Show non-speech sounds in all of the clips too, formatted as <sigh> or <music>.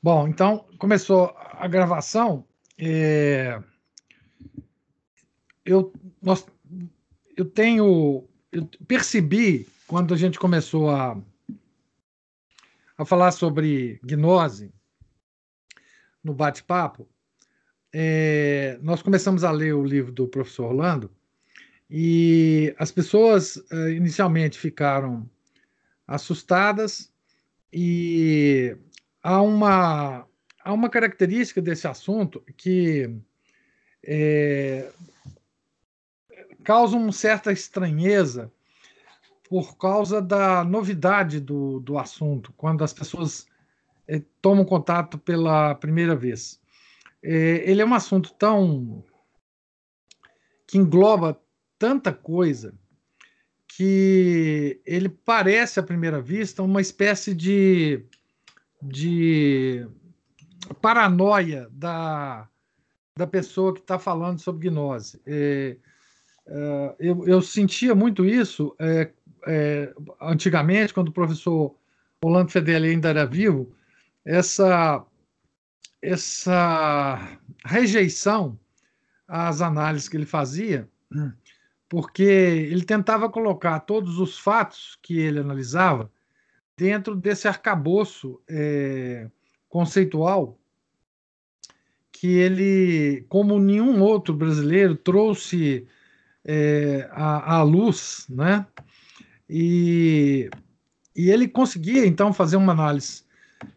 Bom, então começou a gravação. É... Eu, nós, eu tenho, eu percebi quando a gente começou a, a falar sobre gnose no bate-papo, é, nós começamos a ler o livro do professor Orlando e as pessoas é, inicialmente ficaram assustadas e há uma, há uma característica desse assunto que é, causa uma certa estranheza por causa da novidade do, do assunto, quando as pessoas é, tomam contato pela primeira vez. É, ele é um assunto tão. que engloba tanta coisa que ele parece, à primeira vista, uma espécie de de paranoia da, da pessoa que está falando sobre gnose. É, é, eu, eu, sentia muito isso é, é antigamente, quando o professor Orlando Fedeli ainda era vivo, essa, essa rejeição às análises que ele fazia, porque ele tentava colocar todos os fatos que ele analisava dentro desse arcabouço é, conceitual que ele, como nenhum outro brasileiro, trouxe é, à, à, luz, né? E, e ele conseguia então fazer uma análise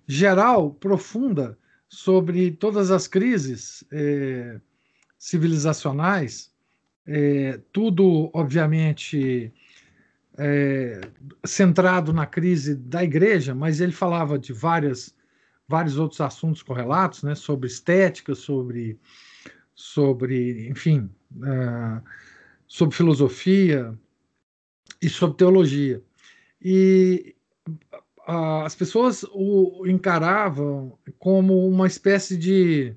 geral, profunda, sobre todas as crises é, civilizacionais, é, tudo, obviamente, é, centrado na crise da igreja, mas ele falava de várias, vários outros assuntos correlatos, né, sobre estética, sobre, sobre enfim, uh, sobre filosofia e sobre teologia. E uh, as pessoas o encaravam como uma espécie de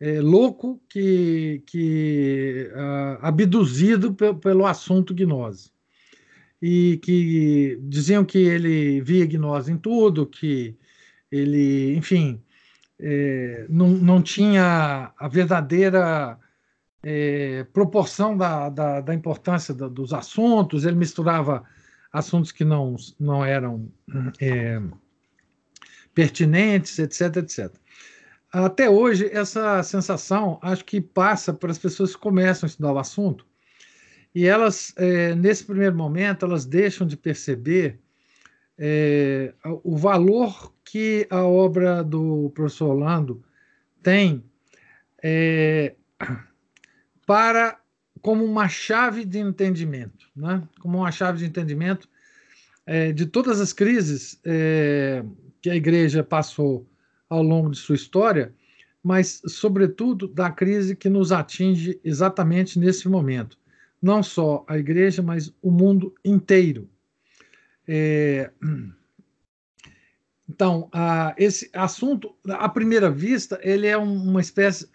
é, louco que, que uh, abduzido pelo assunto gnose e que diziam que ele via gnose em tudo, que ele, enfim, é, não, não tinha a verdadeira é, proporção da, da, da importância da, dos assuntos, ele misturava assuntos que não, não eram é, pertinentes, etc, etc. Até hoje, essa sensação acho que passa para as pessoas que começam a estudar o assunto, e elas, é, nesse primeiro momento, elas deixam de perceber é, o valor que a obra do professor Orlando tem é, para como uma chave de entendimento, né? como uma chave de entendimento é, de todas as crises é, que a igreja passou ao longo de sua história, mas, sobretudo, da crise que nos atinge exatamente nesse momento não só a igreja, mas o mundo inteiro. É, então, a, esse assunto, à primeira vista, ele é uma espécie,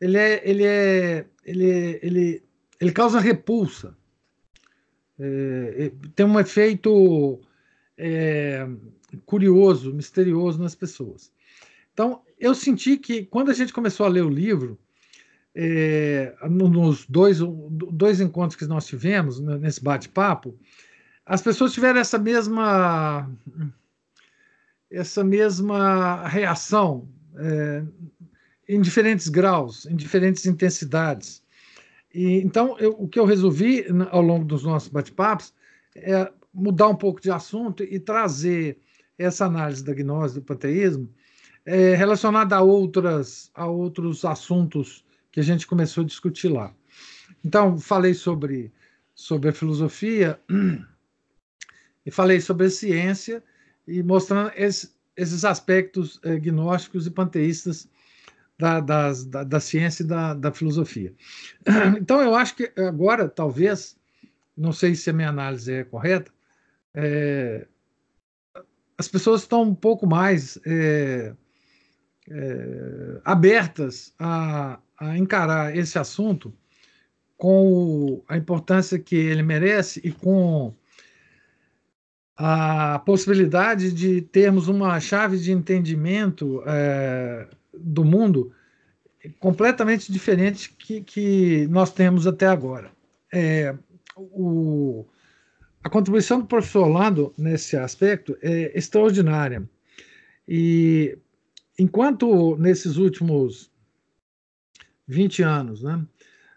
ele é, ele é, ele, ele, ele causa repulsa. É, é, tem um efeito é, curioso, misterioso nas pessoas. Então, eu senti que quando a gente começou a ler o livro, é, nos dois, dois encontros que nós tivemos, né, nesse bate-papo, as pessoas tiveram essa mesma essa mesma reação é, em diferentes graus, em diferentes intensidades. E, então, eu, o que eu resolvi ao longo dos nossos bate-papos é mudar um pouco de assunto e trazer essa análise da gnose do panteísmo é, relacionada a, outras, a outros assuntos que a gente começou a discutir lá. Então, falei sobre, sobre a filosofia <clears throat> e falei sobre a ciência e mostrando esse, esses aspectos eh, gnósticos e panteístas da, das, da, da, ciência e da, da filosofia. <clears throat> Então, eu acho que agora, talvez, não sei se a minha análise é correta, é, as pessoas estão um pouco mais é, é, abertas a, a encarar esse assunto com a importância que ele merece e com a possibilidade de termos uma chave de entendimento é, do mundo completamente diferente que, que nós temos até agora. É, o, a contribuição do professor Orlando nesse aspecto é extraordinária. E enquanto nesses últimos 20 anos, né,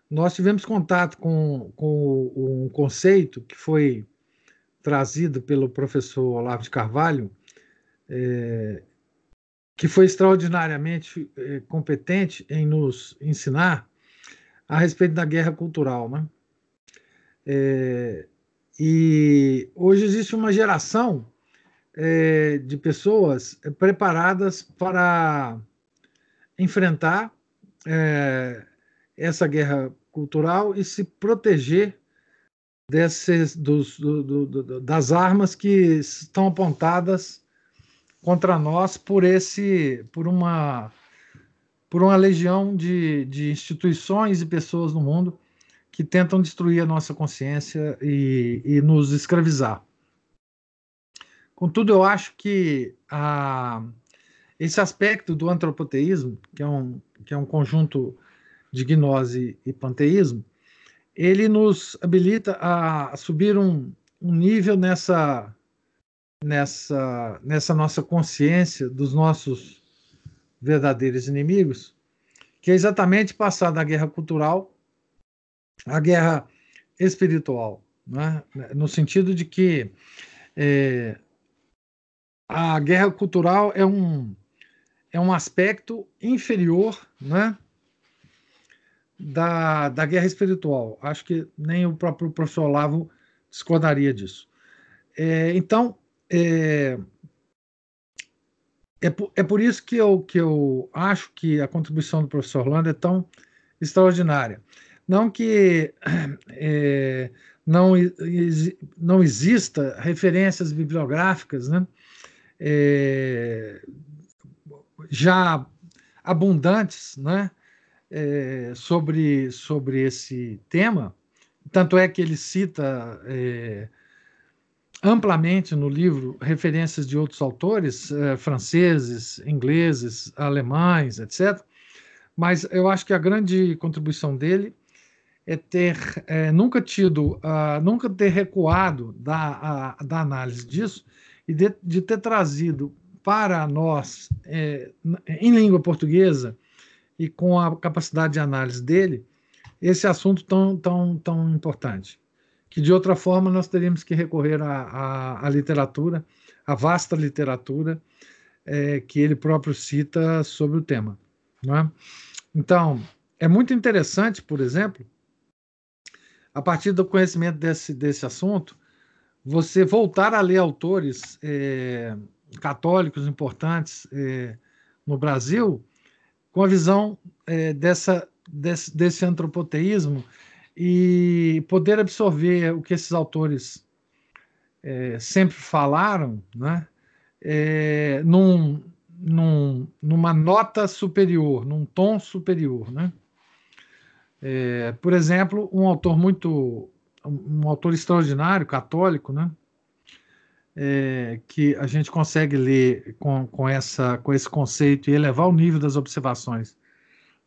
nós tivemos contato com, com um conceito que foi trazido pelo professor Olavo de Carvalho, é, que foi extraordinariamente é, competente em nos ensinar a respeito da guerra cultural. Né? É, e hoje existe uma geração é, de pessoas preparadas para enfrentar é, essa guerra cultural e se proteger desses, dos, do, do, do, das armas que estão apontadas contra nós por esse por uma por uma legião de, de instituições e pessoas no mundo que tentam destruir a nossa consciência e, e nos escravizar. Contudo, eu acho que a, esse aspecto do antropoteísmo, que é um, que é um conjunto de gnose e panteísmo, ele nos habilita a subir um, um nível nessa, nessa, nessa nossa consciência dos nossos verdadeiros inimigos, que é exatamente passar da guerra cultural à guerra espiritual, né? no sentido de que é, a guerra cultural é um, é um aspecto inferior né, da, da guerra espiritual. Acho que nem o próprio professor Olavo discordaria disso. É, então, é, é, por, é por isso que eu, que eu acho que a contribuição do professor Orlando é tão extraordinária. Não que é, não, não exista referências bibliográficas né, é, já abundantes né, é, sobre, sobre esse tema, tanto é que ele cita é, amplamente no livro referências de outros autores, é, franceses, ingleses, alemães, etc. Mas eu acho que a grande contribuição dele é ter é, nunca tido, uh, nunca ter recuado da, a, da análise disso e de, de ter trazido para nós, é, em língua portuguesa, e com a capacidade de análise dele, esse assunto tão, tão, tão importante. Que de outra forma nós teríamos que recorrer à, literatura, à vasta literatura é, que ele próprio cita sobre o tema. É? Então, é muito interessante, por exemplo, a partir do conhecimento desse, desse assunto, você voltar a ler autores é, católicos importantes é, no Brasil com a visão é, dessa, desse, desse antropoteísmo e poder absorver o que esses autores é, sempre falaram, né, num, num, numa nota superior, num tom superior. Né? Por exemplo, um autor muito um autor extraordinário, católico, né? É, que a gente consegue ler com, com, essa, com esse conceito e elevar o nível das observações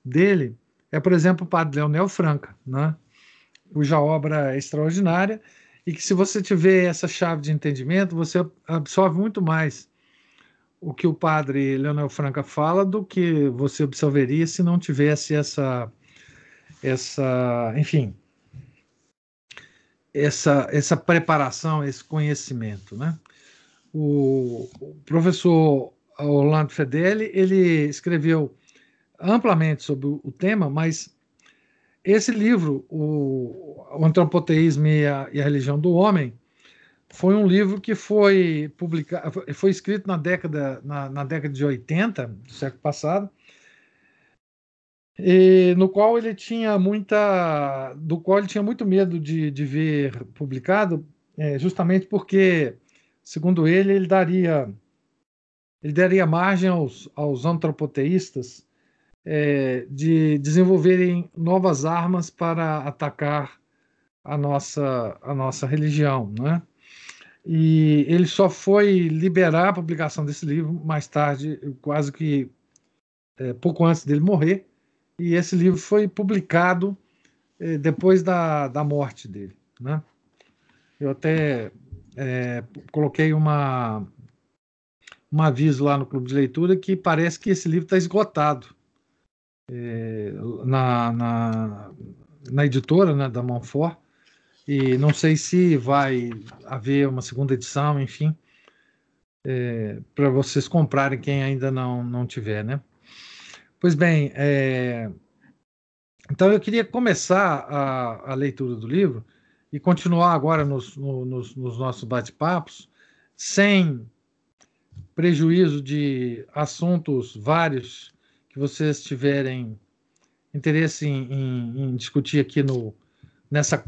dele, é, por exemplo, o padre Leonel Franca, né? cuja obra é extraordinária e que, se você tiver essa chave de entendimento, você absorve muito mais o que o padre Leonel Franca fala do que você absorveria se não tivesse essa, essa enfim, essa, essa preparação, esse conhecimento. Né? O, professor Orlando Fedeli ele escreveu amplamente sobre o tema, mas esse livro, o, o Antropoteísmo e a, e a, Religião do Homem, foi um livro que foi publicado, foi escrito na década, na, na década de 80 do século passado, e no qual ele tinha muita, do qual ele tinha muito medo de, de ver publicado, é, justamente porque, segundo ele, ele daria, ele daria margem aos, aos antropoteístas é, de desenvolverem novas armas para atacar a nossa, a nossa religião, né? E ele só foi liberar a publicação desse livro mais tarde, quase que é, pouco antes dele morrer. E esse livro foi publicado é, depois da, da morte dele. Né? Eu até é, coloquei uma, um aviso lá no clube de leitura que parece que esse livro está esgotado é, na, na, na, editora né, da Monfort e não sei se vai haver uma segunda edição, enfim, é, para vocês comprarem quem ainda não, não tiver, né? Pois bem, é, então eu queria começar a, a, leitura do livro e continuar agora nos, nos, nos nossos bate-papos, sem prejuízo de assuntos vários que vocês tiverem interesse em, em, em discutir aqui no, nessa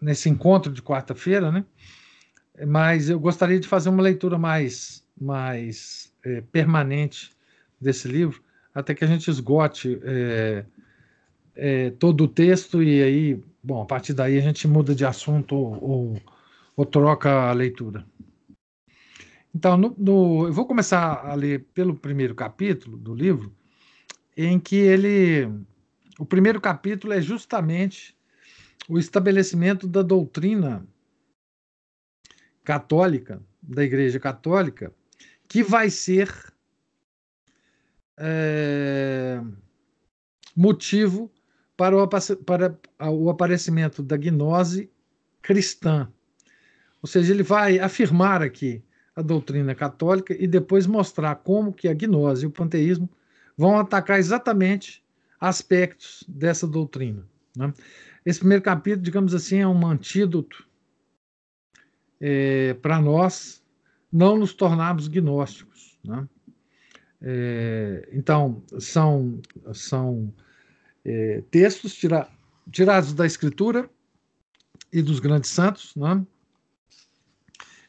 nesse encontro de quarta-feira, né? Mas eu gostaria de fazer uma leitura mais, mais é, permanente desse livro, até que a gente esgote é, é, todo o texto e aí, bom, a partir daí a gente muda de assunto ou, ou, troca a leitura. Então, no, no, eu vou começar a ler pelo primeiro capítulo do livro, em que ele. O primeiro capítulo é justamente o estabelecimento da doutrina católica, da Igreja Católica, que vai ser é, motivo para o, para o aparecimento da gnose cristã. Ou seja, ele vai afirmar aqui a doutrina católica e depois mostrar como que a gnose e o panteísmo vão atacar exatamente aspectos dessa doutrina. Né? Esse primeiro capítulo, digamos assim, é um antídoto é, para nós não nos tornarmos gnósticos. Né? É, então, são, são é, textos tira, tirados da Escritura e dos grandes santos, né?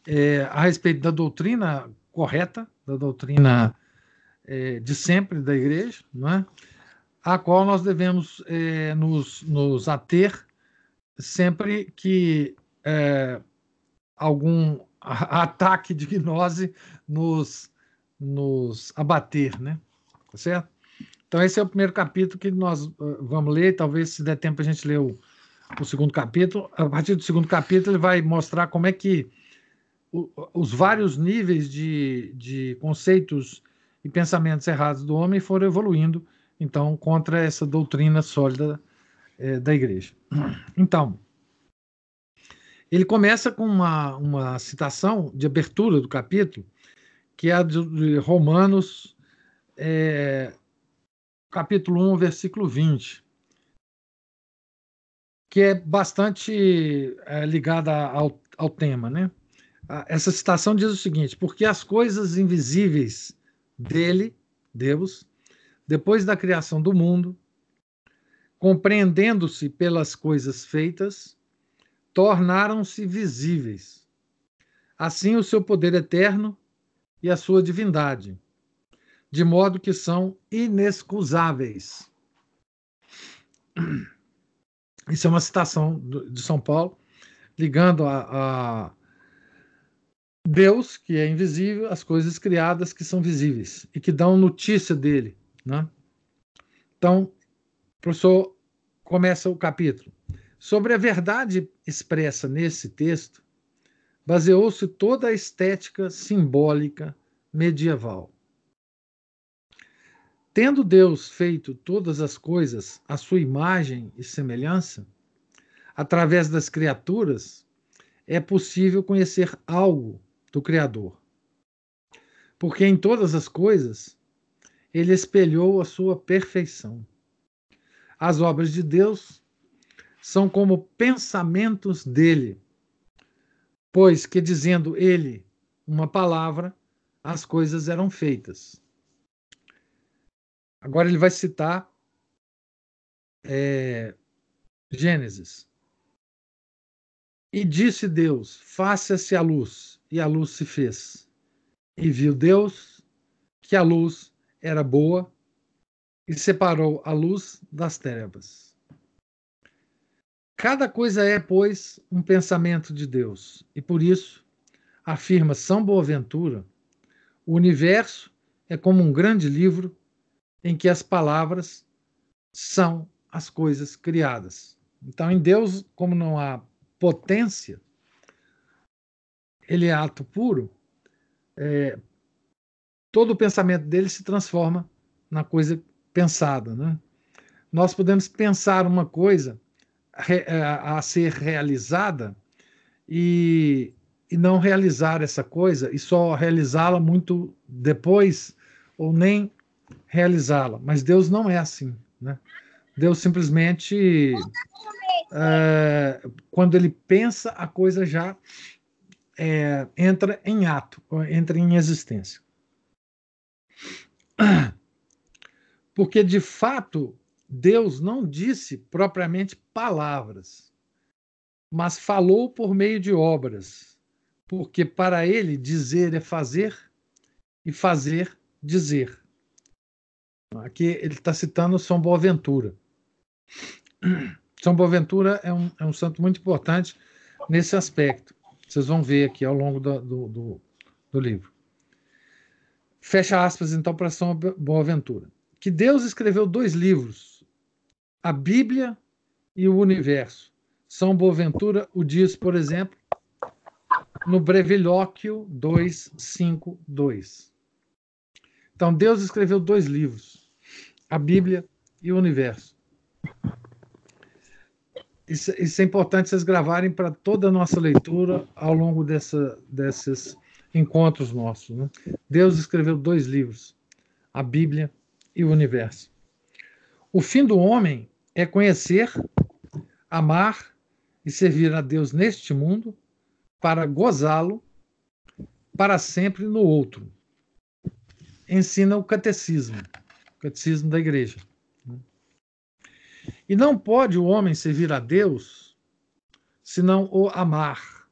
É, a respeito da doutrina correta, da doutrina é, de sempre da igreja, né? a qual nós devemos é, nos, nos, ater sempre que é, algum ataque de gnose nos, nos abater, né? Tá certo? Então, esse é o primeiro capítulo que nós uh, vamos ler. Talvez, se der tempo, a gente lê o, o segundo capítulo. A partir do segundo capítulo, ele vai mostrar como é que o, os vários níveis de, de conceitos e pensamentos errados do homem foram evoluindo então, contra essa doutrina sólida é, da igreja. Então, ele começa com uma, uma citação de abertura do capítulo, que é a de Romanos, é, capítulo 1, versículo 20, que é bastante é, ligada ao, ao tema. Né? Essa citação diz o seguinte: porque as coisas invisíveis dele, Deus, depois da criação do mundo, compreendendo-se pelas coisas feitas, tornaram-se visíveis. Assim, o seu poder eterno e a sua divindade, de modo que são inexcusáveis. Isso é uma citação de São Paulo, ligando a, a Deus, que é invisível, as coisas criadas que são visíveis e que dão notícia dele, né? Então, o professor começa o capítulo. Sobre a verdade expressa nesse texto, baseou-se toda a estética simbólica medieval. Tendo Deus feito todas as coisas à sua imagem e semelhança, através das criaturas, é possível conhecer algo do Criador. Porque em todas as coisas ele espelhou a sua perfeição. As obras de Deus são como pensamentos dele, pois que dizendo ele uma palavra, as coisas eram feitas. Agora ele vai citar é, Gênesis. E disse Deus: Faça-se a luz, e a luz se fez. E viu Deus que a luz era boa e separou a luz das trevas. Cada coisa é, pois, um pensamento de Deus, e por isso afirma São Boaventura, o universo é como um grande livro em que as palavras são as coisas criadas. Então, em Deus, como não há potência, ele é ato puro, é, todo o pensamento dele se transforma na coisa pensada. Né? Nós podemos pensar uma coisa a, a ser realizada e, e não realizar essa coisa e só realizá-la muito depois ou nem realizá-la. Mas Deus não é assim. Né? Deus simplesmente, é, quando ele pensa, a coisa já é, entra em ato, entra em existência. <clears throat> Porque, de fato, Deus não disse propriamente palavras, mas falou por meio de obras, porque para ele dizer é fazer e fazer dizer. Aqui ele está citando São Boaventura. São Boaventura é um, é um santo muito importante nesse aspecto. Vocês vão ver aqui ao longo do, do, do, do livro. Fecha aspas, então, para São Boaventura. Que Deus escreveu dois livros, a Bíblia e o Universo. São Boaventura o diz, por exemplo, no Brevilóquio 252. Então, Deus escreveu dois livros, a Bíblia e o Universo. Isso, isso é importante vocês gravarem para toda a nossa leitura ao longo dessa, desses encontros nossos. Né? Deus escreveu dois livros, a Bíblia e o Universo. O fim do homem é conhecer, amar e servir a Deus neste mundo para gozá-lo para sempre no outro. Ensina o catecismo, o catecismo da igreja. E não pode o homem servir a Deus se não o amar,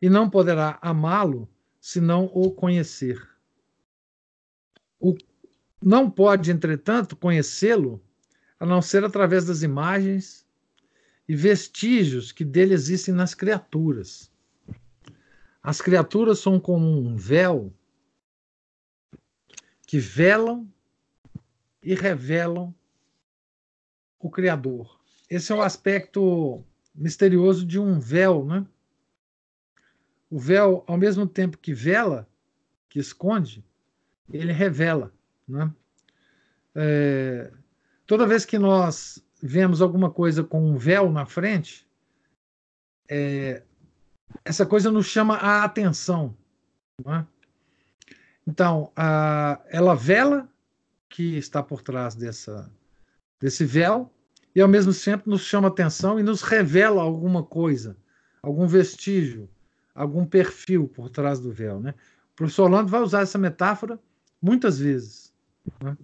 e não poderá amá-lo se não o conhecer. O, não pode, entretanto, conhecê-lo a não ser através das imagens e vestígios que dele existem nas criaturas. As criaturas são como um véu que velam e revelam o Criador. Esse é o aspecto misterioso de um véu, né? O véu, ao mesmo tempo que vela, que esconde, ele revela, né? É, toda vez que nós vemos alguma coisa com um véu na frente, é, essa coisa nos chama a atenção. Né? Então, a, ela vela que está por trás dessa, desse véu e ao mesmo tempo nos chama atenção e nos revela alguma coisa, algum vestígio, algum perfil por trás do véu. Né? O professor Orlando vai usar essa metáfora muitas vezes. Né?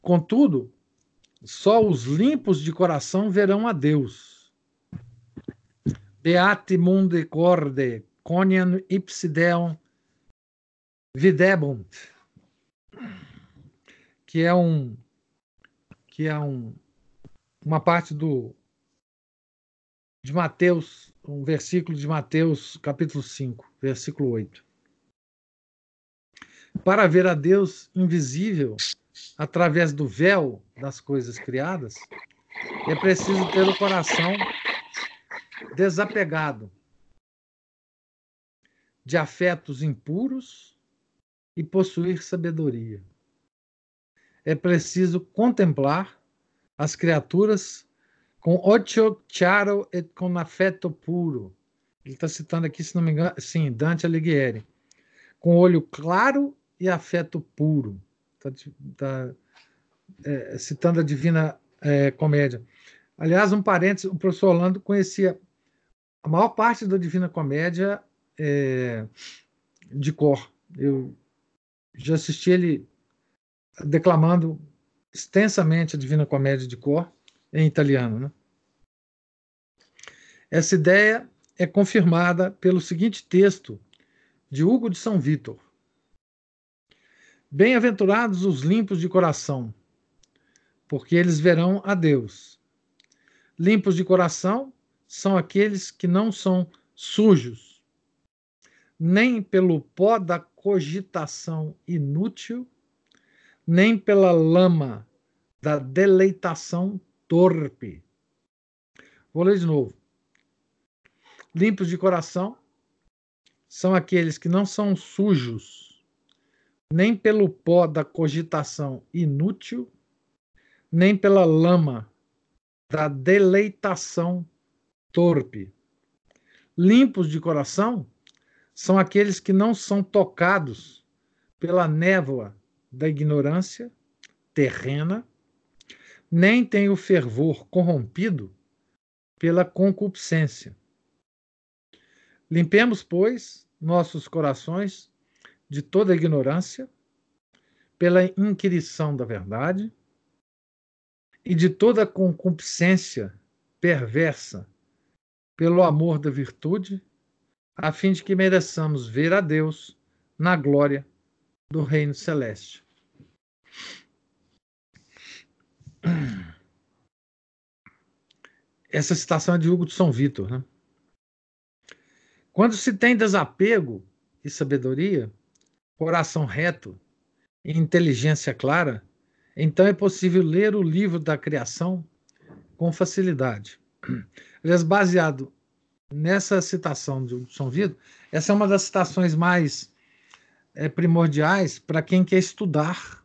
Contudo, só os limpos de coração verão a Deus. Beati munde corde, conian ipsideum videbunt que é um que é um, uma parte do de Mateus, um versículo de Mateus, capítulo 5, versículo 8. Para ver a Deus invisível através do véu das coisas criadas, é preciso ter o coração desapegado de afetos impuros e possuir sabedoria é preciso contemplar as criaturas com ocho chiaro e com afeto puro. Ele está citando aqui, se não me engano, sim, Dante Alighieri. Com olho claro e afeto puro. Está tá, é, citando a Divina é, Comédia. Aliás, um parênteses, o professor Orlando conhecia a maior parte da Divina Comédia é, de cor. Eu já assisti ele declamando extensamente a Divina Comédia de cor em italiano. Né? Essa ideia é confirmada pelo seguinte texto de Hugo de São Vítor. Bem-aventurados os limpos de coração, porque eles verão a Deus. Limpos de coração são aqueles que não são sujos, nem pelo pó da cogitação inútil, nem pela lama da deleitação torpe. Vou ler de novo. Limpos de coração são aqueles que não são sujos, nem pelo pó da cogitação inútil, nem pela lama da deleitação torpe. Limpos de coração são aqueles que não são tocados pela névoa da ignorância terrena, nem têm o fervor corrompido pela concupiscência. Limpemos, pois, nossos corações de toda ignorância, pela inquirição da verdade e de toda concupiscência perversa, pelo amor da virtude, a fim de que mereçamos ver a Deus na glória do reino celeste. Essa citação é de Hugo de São Vitor. Né? Quando se tem desapego e sabedoria, coração reto e inteligência clara, então é possível ler o livro da criação com facilidade. Aliás, baseado nessa citação de São Vitor, essa é uma das citações mais é, primordiais para quem quer estudar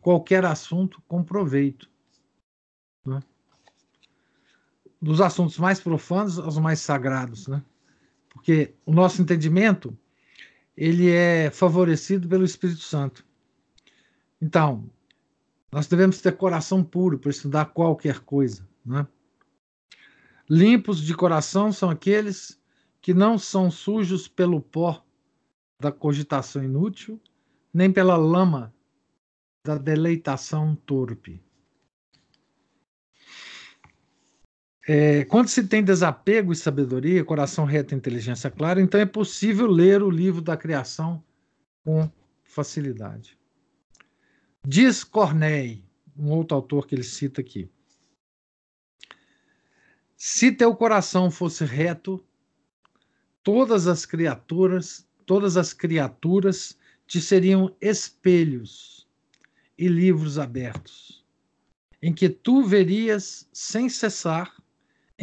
qualquer assunto com proveito. Né? Dos assuntos mais profundos aos mais sagrados, né? Porque o nosso entendimento ele é favorecido pelo Espírito Santo. Então, nós devemos ter coração puro para estudar qualquer coisa, né? Limpos de coração são aqueles que não são sujos pelo pó da cogitação inútil, nem pela lama da deleitação torpe. É, quando se tem desapego e sabedoria, coração reto e inteligência clara, então é possível ler o livro da criação com facilidade. Diz Corneille, um outro autor que ele cita aqui: Se teu coração fosse reto, todas as criaturas, todas as criaturas te seriam espelhos e livros abertos, em que tu verias sem cessar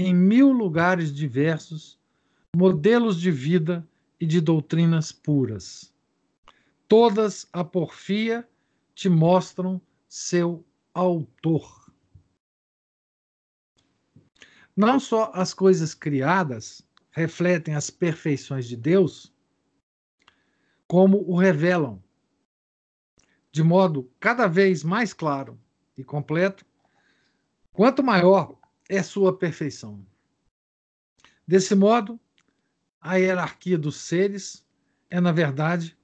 em mil lugares diversos modelos de vida e de doutrinas puras. Todas a porfia te mostram seu autor. Não só as coisas criadas refletem as perfeições de Deus, como o revelam, de modo cada vez mais claro e completo, quanto maior é sua perfeição. Desse modo, a hierarquia dos seres é, na verdade,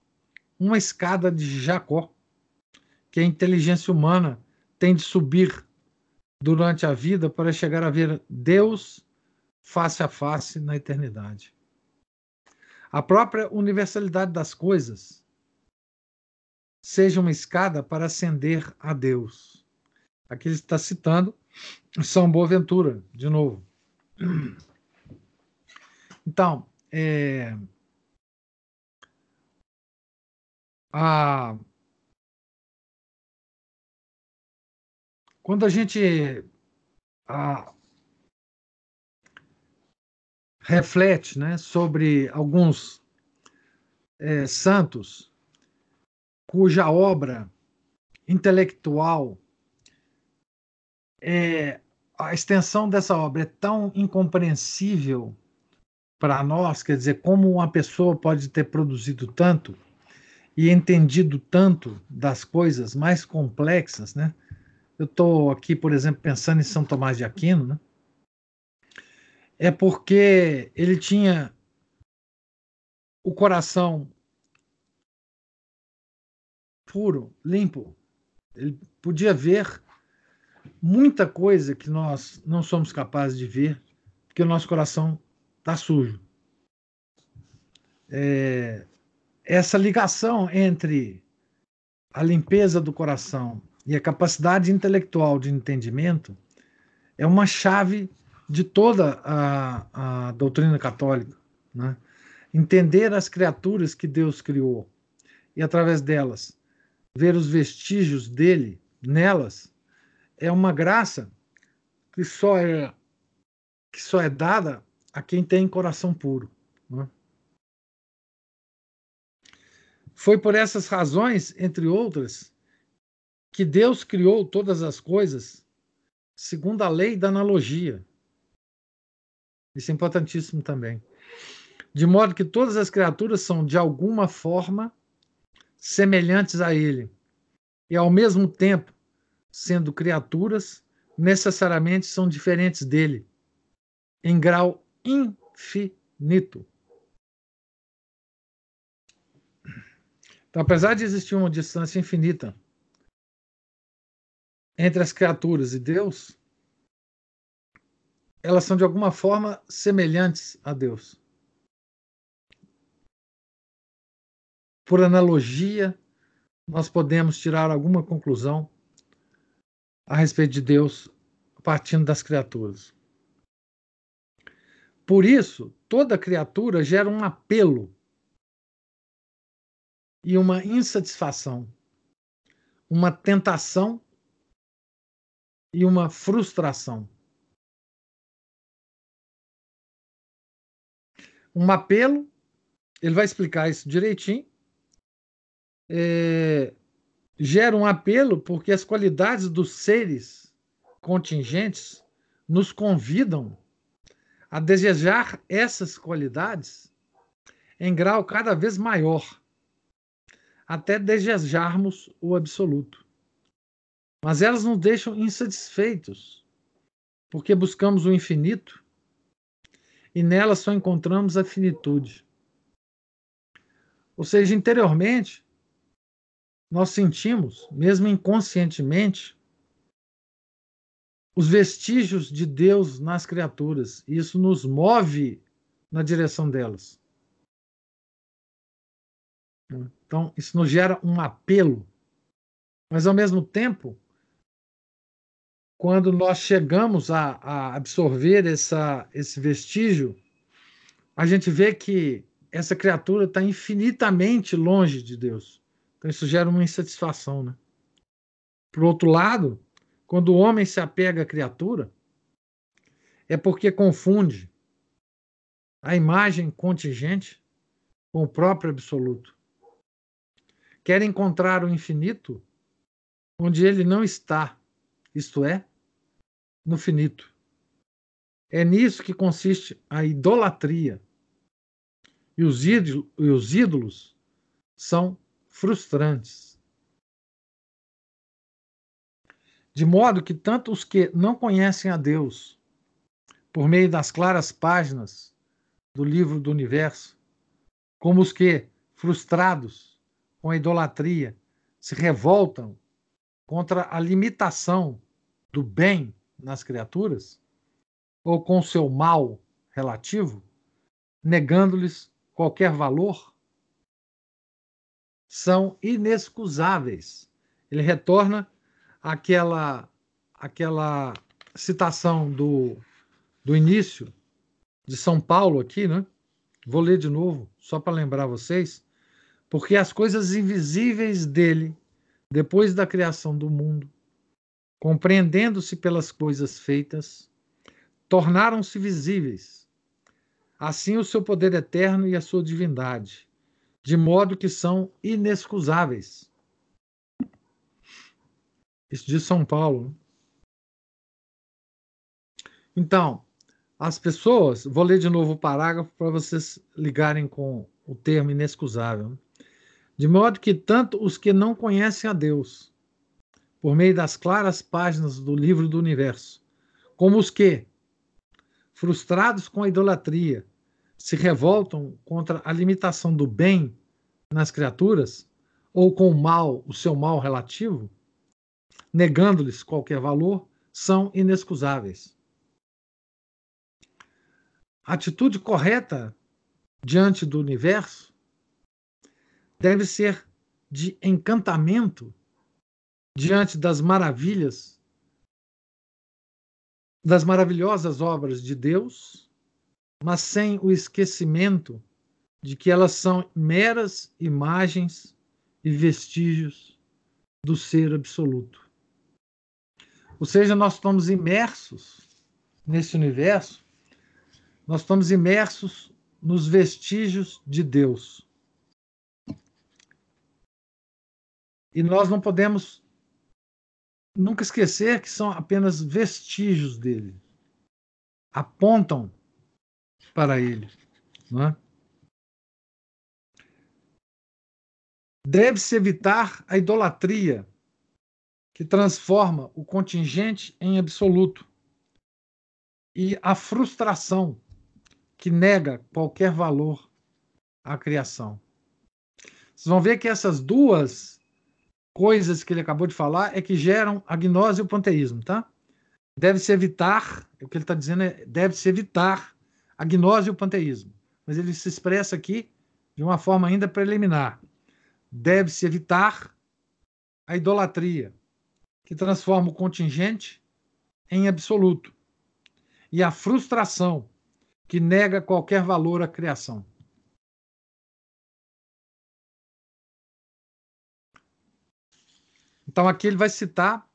uma escada de Jacó que a inteligência humana tem de subir durante a vida para chegar a ver Deus face a face na eternidade. A própria universalidade das coisas seja uma escada para ascender a Deus. Aqui ele está citando são Boaventura, de novo. Então, é, a, quando a gente a, reflete né, sobre alguns é, santos cuja obra intelectual é, a extensão dessa obra é tão incompreensível para nós, quer dizer, como uma pessoa pode ter produzido tanto e entendido tanto das coisas mais complexas, né? Eu estou aqui, por exemplo, pensando em São Tomás de Aquino, né? É porque ele tinha o coração puro, limpo. Ele podia ver muita coisa que nós não somos capazes de ver, porque o nosso coração está sujo. É, essa ligação entre a limpeza do coração e a capacidade intelectual de entendimento é uma chave de toda a, a doutrina católica. Né? Entender as criaturas que Deus criou e, através delas, ver os vestígios dele nelas é uma graça que só é, que só é dada a quem tem coração puro. Né? Foi por essas razões, entre outras, que Deus criou todas as coisas segundo a lei da analogia. Isso é importantíssimo também. De modo que todas as criaturas são, de alguma forma, semelhantes a Ele. E, ao mesmo tempo, sendo criaturas, necessariamente são diferentes dele, em grau infinito. Então, apesar de existir uma distância infinita entre as criaturas e Deus, elas são de alguma forma semelhantes a Deus. Por analogia, nós podemos tirar alguma conclusão a respeito de Deus partindo das criaturas. Por isso, toda criatura gera um apelo e uma insatisfação, uma tentação e uma frustração. Um apelo, ele vai explicar isso direitinho. É, gera um apelo porque as qualidades dos seres contingentes nos convidam a desejar essas qualidades em grau cada vez maior, até desejarmos o absoluto. Mas elas nos deixam insatisfeitos, porque buscamos o infinito e nelas só encontramos a finitude. Ou seja, interiormente, nós sentimos, mesmo inconscientemente, os vestígios de Deus nas criaturas. E isso nos move na direção delas. Então, isso nos gera um apelo. Mas, ao mesmo tempo, quando nós chegamos a, a absorver essa, esse vestígio, a gente vê que essa criatura está infinitamente longe de Deus. Isso gera uma insatisfação, né? Por outro lado, quando o homem se apega à criatura, é porque confunde a imagem contingente com o próprio absoluto. Quer encontrar o infinito onde ele não está, isto é, no finito. É nisso que consiste a idolatria. E os ídolos são frustrantes. De modo que tanto os que não conhecem a Deus, por meio das claras páginas do livro do universo, como os que, frustrados com a idolatria, se revoltam contra a limitação do bem nas criaturas, ou com seu mal relativo, negando-lhes qualquer valor, são inexcusáveis. Ele retorna àquela, àquela citação do, do início de São Paulo aqui, né? Vou ler de novo, só para lembrar vocês. Porque as coisas invisíveis dele, depois da criação do mundo, compreendendo-se pelas coisas feitas, tornaram-se visíveis. Assim, o seu poder eterno e a sua divindade de modo que são inexcusáveis. Isso diz São Paulo. Então, as pessoas, vou ler de novo o parágrafo para vocês ligarem com o termo inexcusável. De modo que tanto os que não conhecem a Deus, por meio das claras páginas do livro do universo, como os que, frustrados com a idolatria, se revoltam contra a limitação do bem nas criaturas, ou com o mal, o seu mal relativo, negando-lhes qualquer valor, são inexcusáveis. A atitude correta diante do universo deve ser de encantamento diante das maravilhas, das maravilhosas obras de Deus mas sem o esquecimento de que elas são meras imagens e vestígios do ser absoluto. Ou seja, nós estamos imersos nesse universo, nós estamos imersos nos vestígios de Deus. E nós não podemos nunca esquecer que são apenas vestígios dele. Apontam para ele. Não é? Deve-se evitar a idolatria, que transforma o contingente em absoluto, e a frustração, que nega qualquer valor à criação. Vocês vão ver que essas duas coisas que ele acabou de falar é que geram a gnose e o panteísmo, tá? Deve-se evitar, o que ele está dizendo é deve-se evitar a gnose e o panteísmo. Mas ele se expressa aqui de uma forma ainda preliminar. Deve-se evitar a idolatria, que transforma o contingente em absoluto, e a frustração, que nega qualquer valor à criação. Então aqui ele vai citar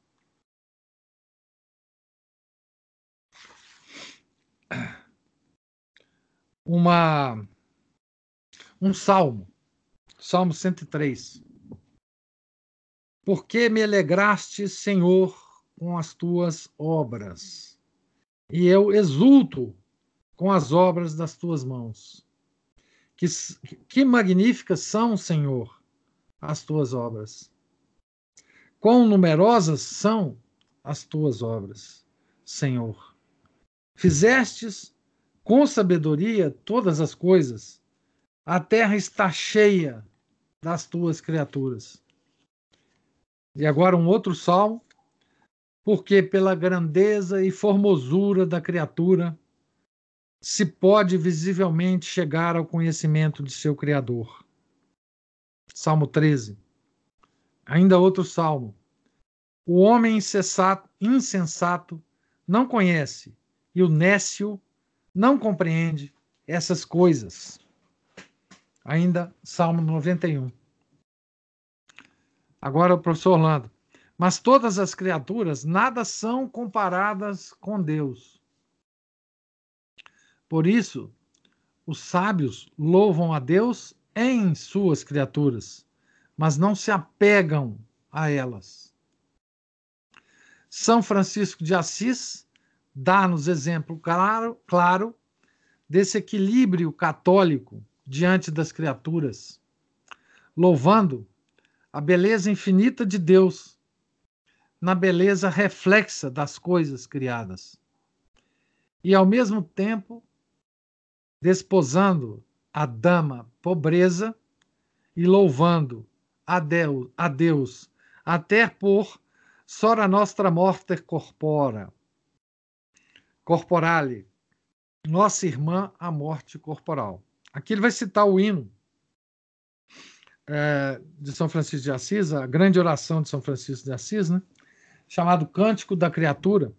uma um salmo, Salmo 103. Por que me alegraste, Senhor, com as tuas obras? E eu exulto com as obras das tuas mãos. Que, que magníficas são, Senhor, as tuas obras. Quão numerosas são as tuas obras, Senhor. Fizestes com sabedoria todas as coisas. A terra está cheia das tuas criaturas. E agora um outro salmo. Porque pela grandeza e formosura da criatura se pode visivelmente chegar ao conhecimento de seu Criador. Salmo 13. Ainda outro salmo. O homem insensato, insensato não conhece, e o nécio não compreende essas coisas. Ainda Salmo 91. Agora o professor Orlando. Mas todas as criaturas nada são comparadas com Deus. Por isso, os sábios louvam a Deus em suas criaturas, mas não se apegam a elas. São Francisco de Assis dá-nos exemplo claro, claro desse equilíbrio católico diante das criaturas, louvando a beleza infinita de Deus na beleza reflexa das coisas criadas. E ao mesmo tempo desposando a dama pobreza e louvando a Deus, a Deus até por sora nostra morte corpora corporale, nossa irmã a morte corporal. Aqui ele vai citar o hino é, de São Francisco de Assis, a grande oração de São Francisco de Assis, né? chamado Cântico da Criatura,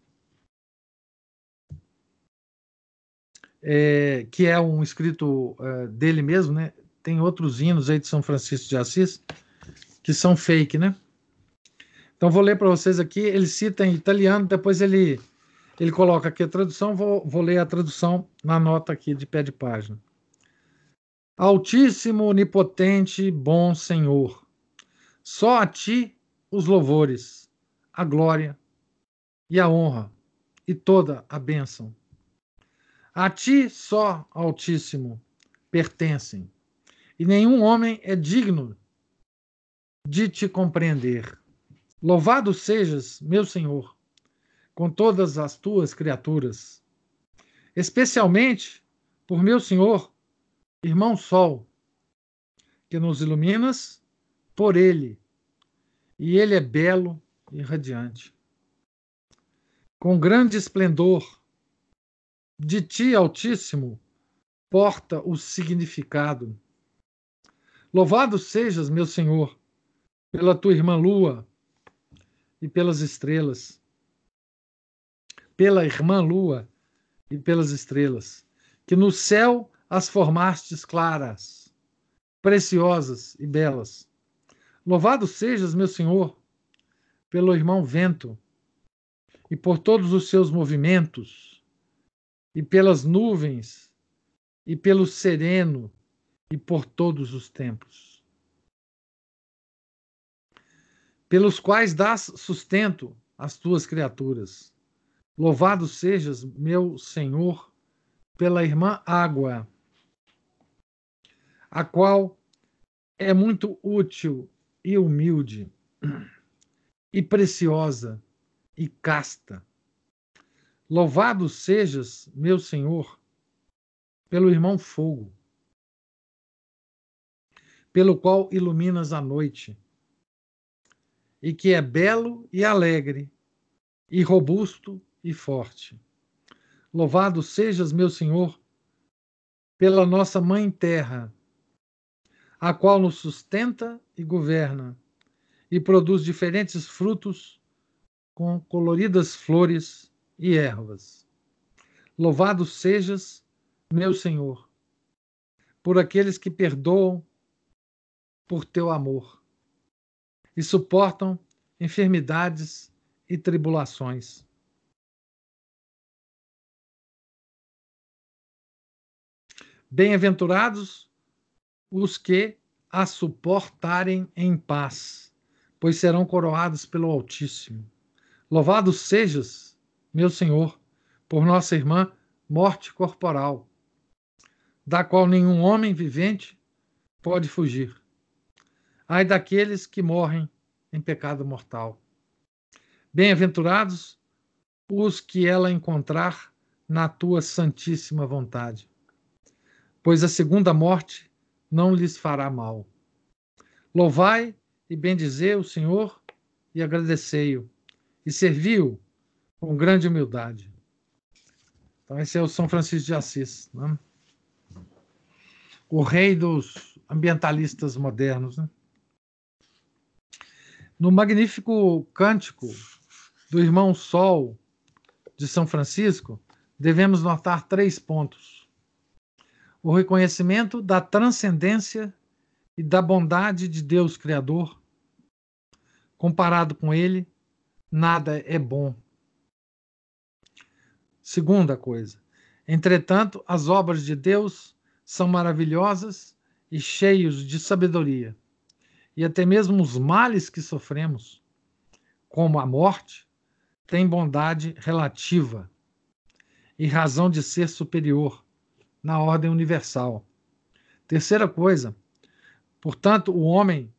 é, que é um escrito é, dele mesmo, né? Tem outros hinos aí de São Francisco de Assis que são fake, né? Então vou ler para vocês aqui. Ele cita em italiano, depois ele ele coloca aqui a tradução, vou, vou ler a tradução na nota aqui de pé de página. Altíssimo, onipotente, bom Senhor, só a ti os louvores, a glória e a honra e toda a bênção. A ti só, Altíssimo, pertencem, e nenhum homem é digno de te compreender. Louvado sejas, meu Senhor, com todas as tuas criaturas, especialmente por meu Senhor, irmão Sol, que nos iluminas por ele, e ele é belo e radiante. Com grande esplendor, de ti, Altíssimo, porta o significado. Louvado sejas, meu Senhor, pela tua irmã Lua e pelas estrelas pela irmã Lua e pelas estrelas, que no céu as formastes claras, preciosas e belas. Louvado sejas, meu Senhor, pelo irmão vento, e por todos os seus movimentos, e pelas nuvens, e pelo sereno, e por todos os tempos. Pelos quais dás sustento às tuas criaturas. Louvado sejas, meu Senhor, pela irmã Água, a qual é muito útil e humilde, e preciosa e casta. Louvado sejas, meu Senhor, pelo irmão fogo, pelo qual iluminas a noite, e que é belo e alegre, e robusto e forte. Louvado sejas, meu Senhor, pela nossa Mãe Terra, a qual nos sustenta e governa, e produz diferentes frutos com coloridas flores e ervas. Louvado sejas, meu Senhor, por aqueles que perdoam por teu amor e suportam enfermidades e tribulações. Bem-aventurados os que a suportarem em paz, pois serão coroados pelo Altíssimo. Louvado sejas, meu Senhor, por nossa irmã morte corporal, da qual nenhum homem vivente pode fugir. Ai daqueles que morrem em pecado mortal. Bem-aventurados os que ela encontrar na tua santíssima vontade pois a segunda morte não lhes fará mal. Louvai e bendizei o Senhor e agradecei-o, e servi-o com grande humildade. Então, esse é o São Francisco de Assis, né? o rei dos ambientalistas modernos. Né? No magnífico cântico do irmão Sol de São Francisco, devemos notar três pontos o reconhecimento da transcendência e da bondade de Deus Criador. Comparado com Ele, nada é bom. Segunda coisa, entretanto, as obras de Deus são maravilhosas e cheios de sabedoria. E até mesmo os males que sofremos, como a morte, têm bondade relativa e razão de ser superior na ordem universal. Terceira coisa, portanto, o homem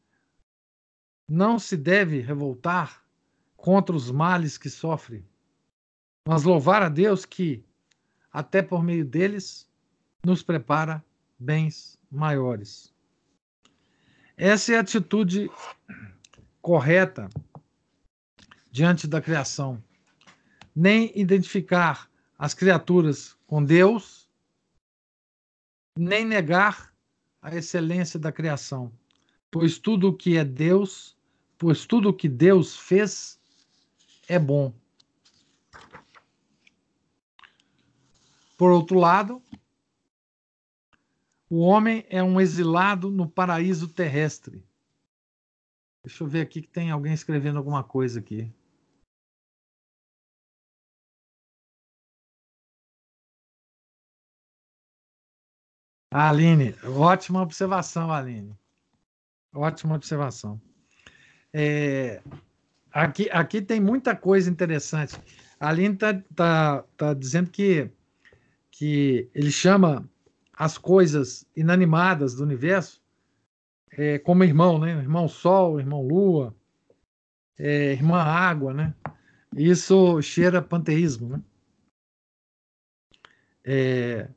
não se deve revoltar contra os males que sofre, mas louvar a Deus que, até por meio deles, nos prepara bens maiores. Essa é a atitude correta diante da criação. Nem identificar as criaturas com Deus nem negar a excelência da criação, pois tudo o que é Deus, pois tudo o que Deus fez é bom. Por outro lado, o homem é um exilado no paraíso terrestre. Deixa eu ver aqui que tem alguém escrevendo alguma coisa aqui. Aline, ótima observação, Aline. Ótima observação. É, aqui, aqui tem muita coisa interessante. A Aline está tá, tá dizendo que, que ele chama as coisas inanimadas do universo é, como irmão, né? Irmão Sol, irmão Lua, é, irmã Água, né? Isso cheira panteísmo, né? É,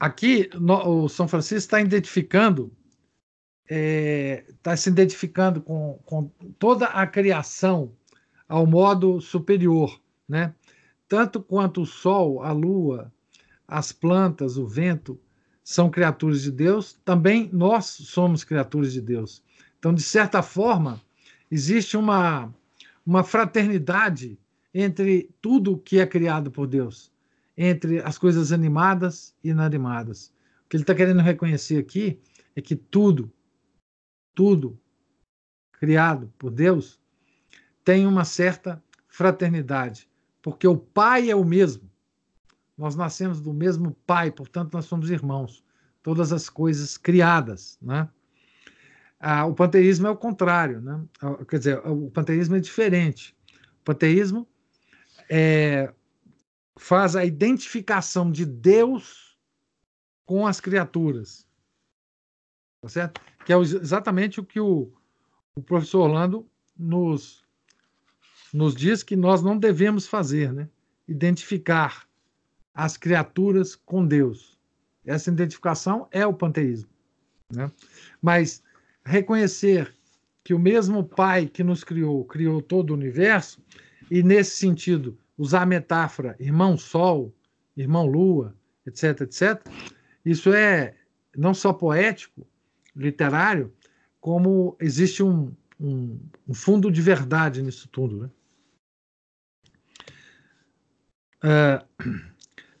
aqui no, o São Francisco está identificando, está é, se identificando com, com toda a criação ao modo superior, né? Tanto quanto o sol, a lua, as plantas, o vento são criaturas de Deus, também nós somos criaturas de Deus. Então, de certa forma, existe uma, uma fraternidade entre tudo que é criado por Deus entre as coisas animadas e inanimadas. O que ele está querendo reconhecer aqui é que tudo, tudo criado por Deus tem uma certa fraternidade, porque o Pai é o mesmo. Nós nascemos do mesmo Pai, portanto, nós somos irmãos. Todas as coisas criadas, né? Ah, o panteísmo é o contrário, né? Ah, quer dizer, o panteísmo é diferente. O panteísmo é, faz a identificação de Deus com as criaturas. Tá certo? Que é exatamente o que o, o professor Orlando nos, nos diz que nós não devemos fazer, né? Identificar as criaturas com Deus. Essa identificação é o panteísmo. Né? Mas reconhecer que o mesmo Pai que nos criou, criou todo o universo, e nesse sentido, usar a metáfora irmão Sol, irmão Lua, etc, etc, isso é não só poético, literário, como existe um, um, um fundo de verdade nisso tudo. Né? Uh,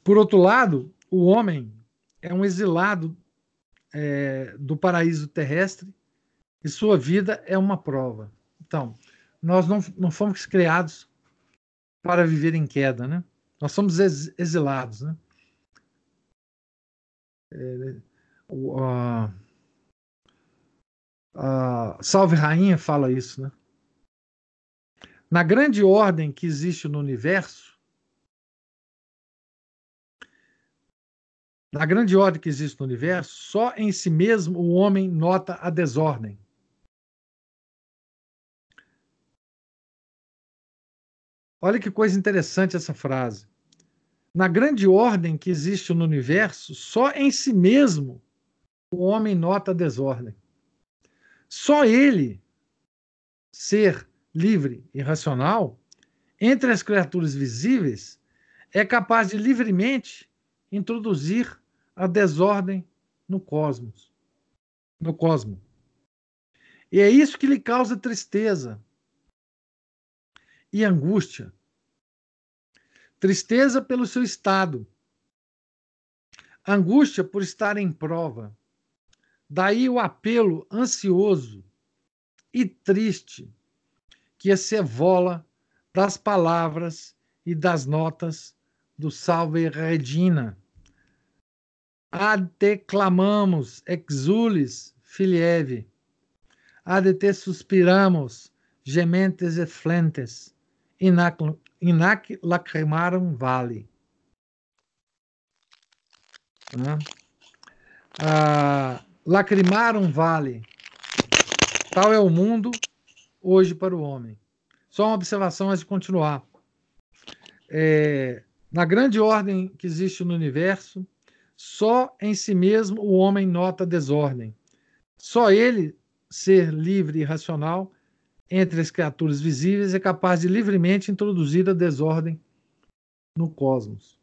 por outro lado, o homem é um exilado é, do paraíso terrestre e sua vida é uma prova. Então, nós não, não fomos criados para viver em queda, né? Nós somos exilados, né? É, o, a, a Salve Rainha fala isso, né? Na grande ordem que existe no universo, na grande ordem que existe no universo, só em si mesmo o homem nota a desordem. Olha que coisa interessante essa frase. Na grande ordem que existe no universo, só em si mesmo o homem nota a desordem. Só ele, ser livre e racional, entre as criaturas visíveis, é capaz de livremente introduzir a desordem no cosmos, no cosmo. E é isso que lhe causa tristeza, e angústia. Tristeza pelo seu estado. Angústia por estar em prova. Daí o apelo ansioso e triste que se evola das palavras e das notas do Salve Regina. Ad clamamos, exulis, filieve. Ad suspiramos, gementes e flentes Inac lacrimaram vale. Né? Ah, lacrimaram vale. Tal é o mundo hoje para o homem. Só uma observação antes de continuar. É, na grande ordem que existe no universo, só em si mesmo o homem nota desordem. Só ele, ser livre e racional, entre as criaturas visíveis é capaz de livremente introduzir a desordem no cosmos.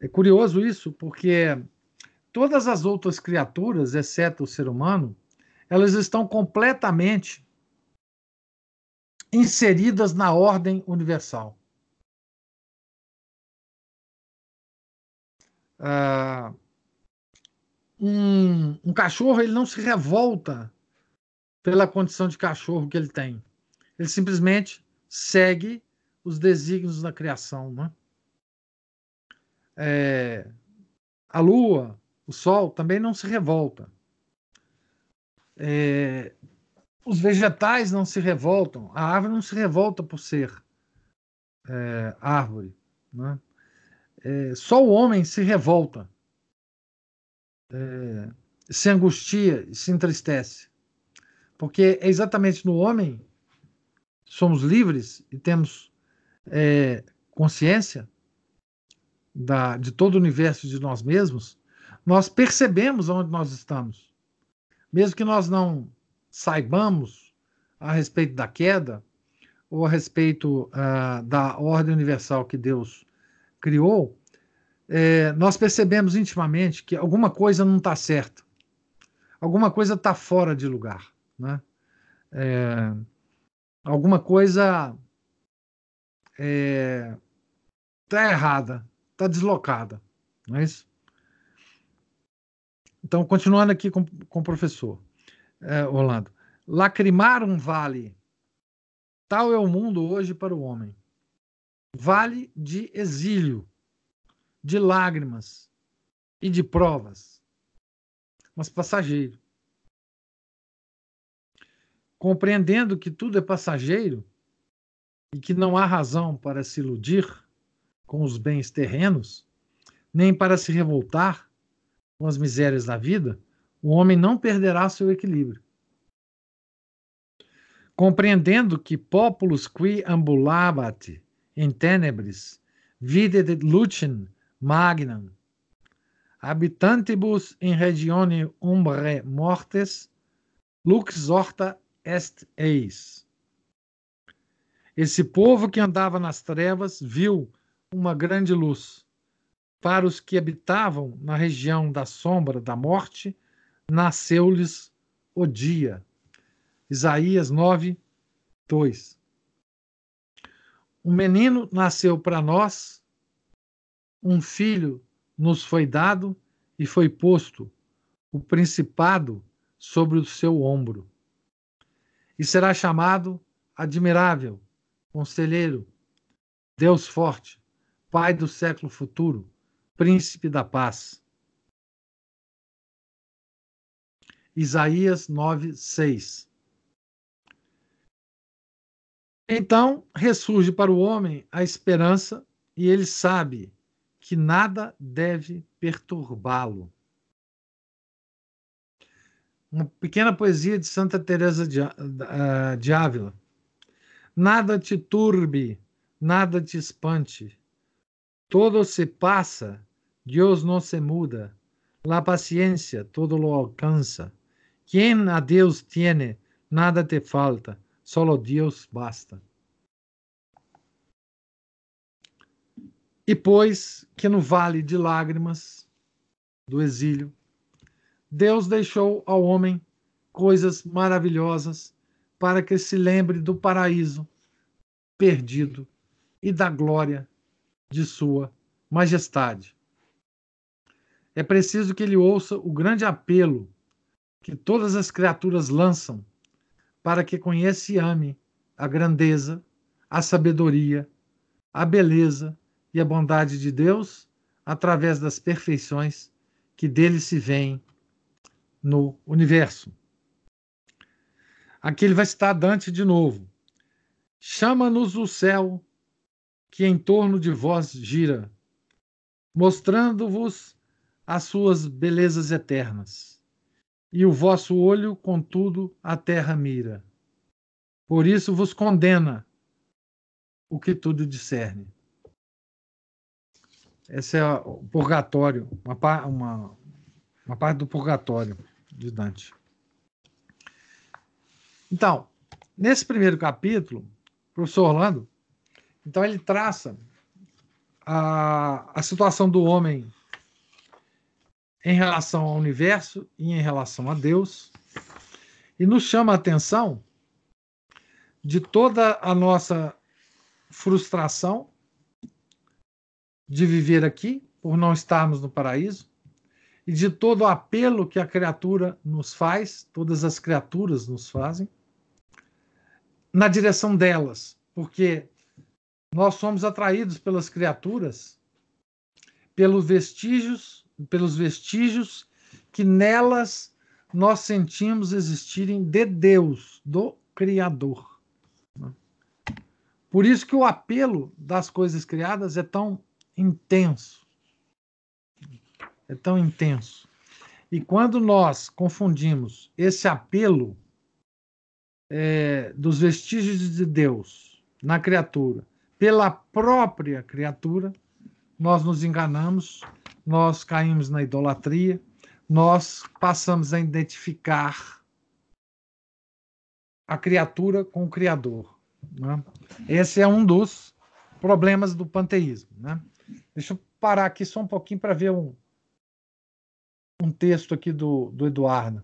É curioso isso, porque todas as outras criaturas, exceto o ser humano, elas estão completamente inseridas na ordem universal. Uh, um, um, cachorro ele não se revolta pela condição de cachorro que ele tem. Ele simplesmente segue os desígnios da criação. Né? É, a lua, o sol, também não se revolta. É, os vegetais não se revoltam. A árvore não se revolta por ser é, árvore. Né? É, só o homem se revolta, é, se angustia e se entristece. Porque é exatamente no homem somos livres e temos é, consciência da, de todo o universo de nós mesmos, nós percebemos onde nós estamos. Mesmo que nós não saibamos a respeito da queda ou a respeito uh, da ordem universal que Deus criou, é, nós percebemos intimamente que alguma coisa não está certa, alguma coisa está fora de lugar né? É, alguma coisa é, tá errada, está deslocada. Não é isso? Então, continuando aqui com, com o professor é, Orlando. Lacrimar um vale. Tal é o mundo hoje para o homem. Vale de exílio, de lágrimas e de provas, mas passageiro. Compreendendo que tudo é passageiro e que não há razão para se iludir com os bens terrenos, nem para se revoltar com as misérias da vida, o homem não perderá seu equilíbrio. Compreendendo que populus qui ambulabat in tenebris videt lucem magnam habitantibus in regione umbre mortes lux horta est eis. Esse povo que andava nas trevas viu uma grande luz. Para os que habitavam na região da sombra da morte, nasceu-lhes o dia. Isaías 9, 2. Um menino nasceu para nós, um filho nos foi dado e foi posto o principado sobre o seu ombro. E será chamado admirável, conselheiro, Deus forte, Pai do século futuro, príncipe da paz. Isaías 9, 6. Então ressurge para o homem a esperança e ele sabe que nada deve perturbá-lo. Uma pequena poesia de Santa Teresa de, uh, de Ávila. Nada te turbe, nada te espante. Todo se passa, Deus não se muda. La paciência todo lo alcança. Quem a Deus tiene, nada te falta, solo Deus basta. E pois que no vale de lágrimas do exílio, Deus deixou ao homem coisas maravilhosas para que se lembre do paraíso perdido e da glória de sua majestade. É preciso que ele ouça o grande apelo que todas as criaturas lançam para que conheça e ame a grandeza, a sabedoria, a beleza e a bondade de Deus através das perfeições que dele se vêm no universo. Aqui ele vai citar Dante de novo. Chama-nos o céu que em torno de vós gira, mostrando-vos as suas belezas eternas e o vosso olho, contudo, a terra mira. Por isso vos condena o que tudo discerne. Esse é o purgatório, uma, uma, uma parte do purgatório de Dante. Então, nesse primeiro capítulo, o professor Orlando, então ele traça a, a situação do homem em relação ao universo e em relação a Deus, e nos chama a atenção de toda a nossa frustração de viver aqui, por não estarmos no paraíso, e de todo o apelo que a criatura nos faz, todas as criaturas nos fazem, na direção delas, porque nós somos atraídos pelas criaturas pelos vestígios pelos vestígios que nelas nós sentimos existirem de Deus, do Criador. Por isso que o apelo das coisas criadas é tão intenso. É tão intenso. E quando nós confundimos esse apelo é, dos vestígios de Deus na criatura pela própria criatura, nós nos enganamos nós caímos na idolatria, nós passamos a identificar a criatura com o Criador. Né? Esse é um dos problemas do panteísmo. Né? Deixa eu parar aqui só um pouquinho para ver um, um texto aqui do, do Eduardo.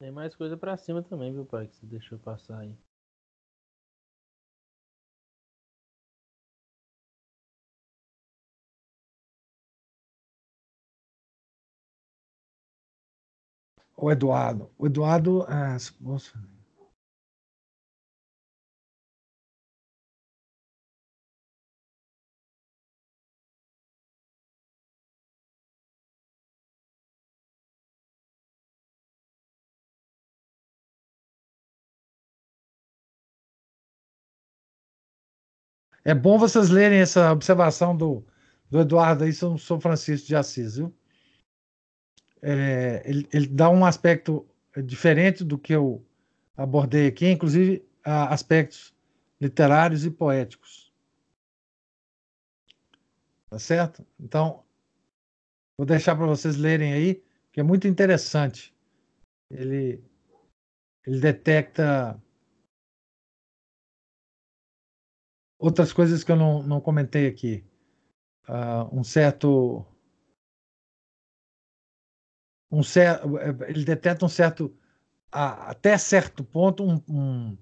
Tem mais coisa para cima também, viu, pai? Que você deixou passar aí. O Eduardo. O Eduardo. Ah, moça. É bom vocês lerem essa observação do, do Eduardo aí sobre São Francisco de Assis, viu? É, ele, ele, dá um aspecto diferente do que eu abordei aqui, inclusive aspectos literários e poéticos. Tá certo? Então, vou deixar para vocês lerem aí, que é muito interessante. Ele, ele detecta outras coisas que eu não, não comentei aqui. Uh, um certo. Um certo ele detecta um certo. até certo ponto, um, um,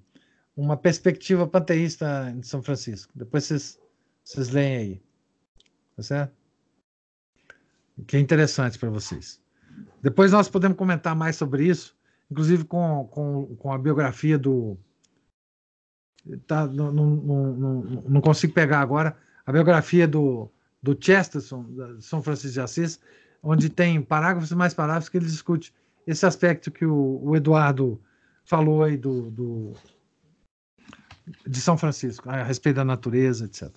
uma perspectiva panteísta em São Francisco. Depois vocês, vocês leem aí. Tá certo? Que é interessante para vocês. Depois nós podemos comentar mais sobre isso, inclusive com, com, com a biografia do, tá, não, não, não, não, consigo pegar agora a biografia do, do Chesterton, São Francisco de Assis, onde tem parágrafos e mais parágrafos que ele discute esse aspecto que o, o Eduardo falou aí do, do, de São Francisco, a respeito da natureza, etc.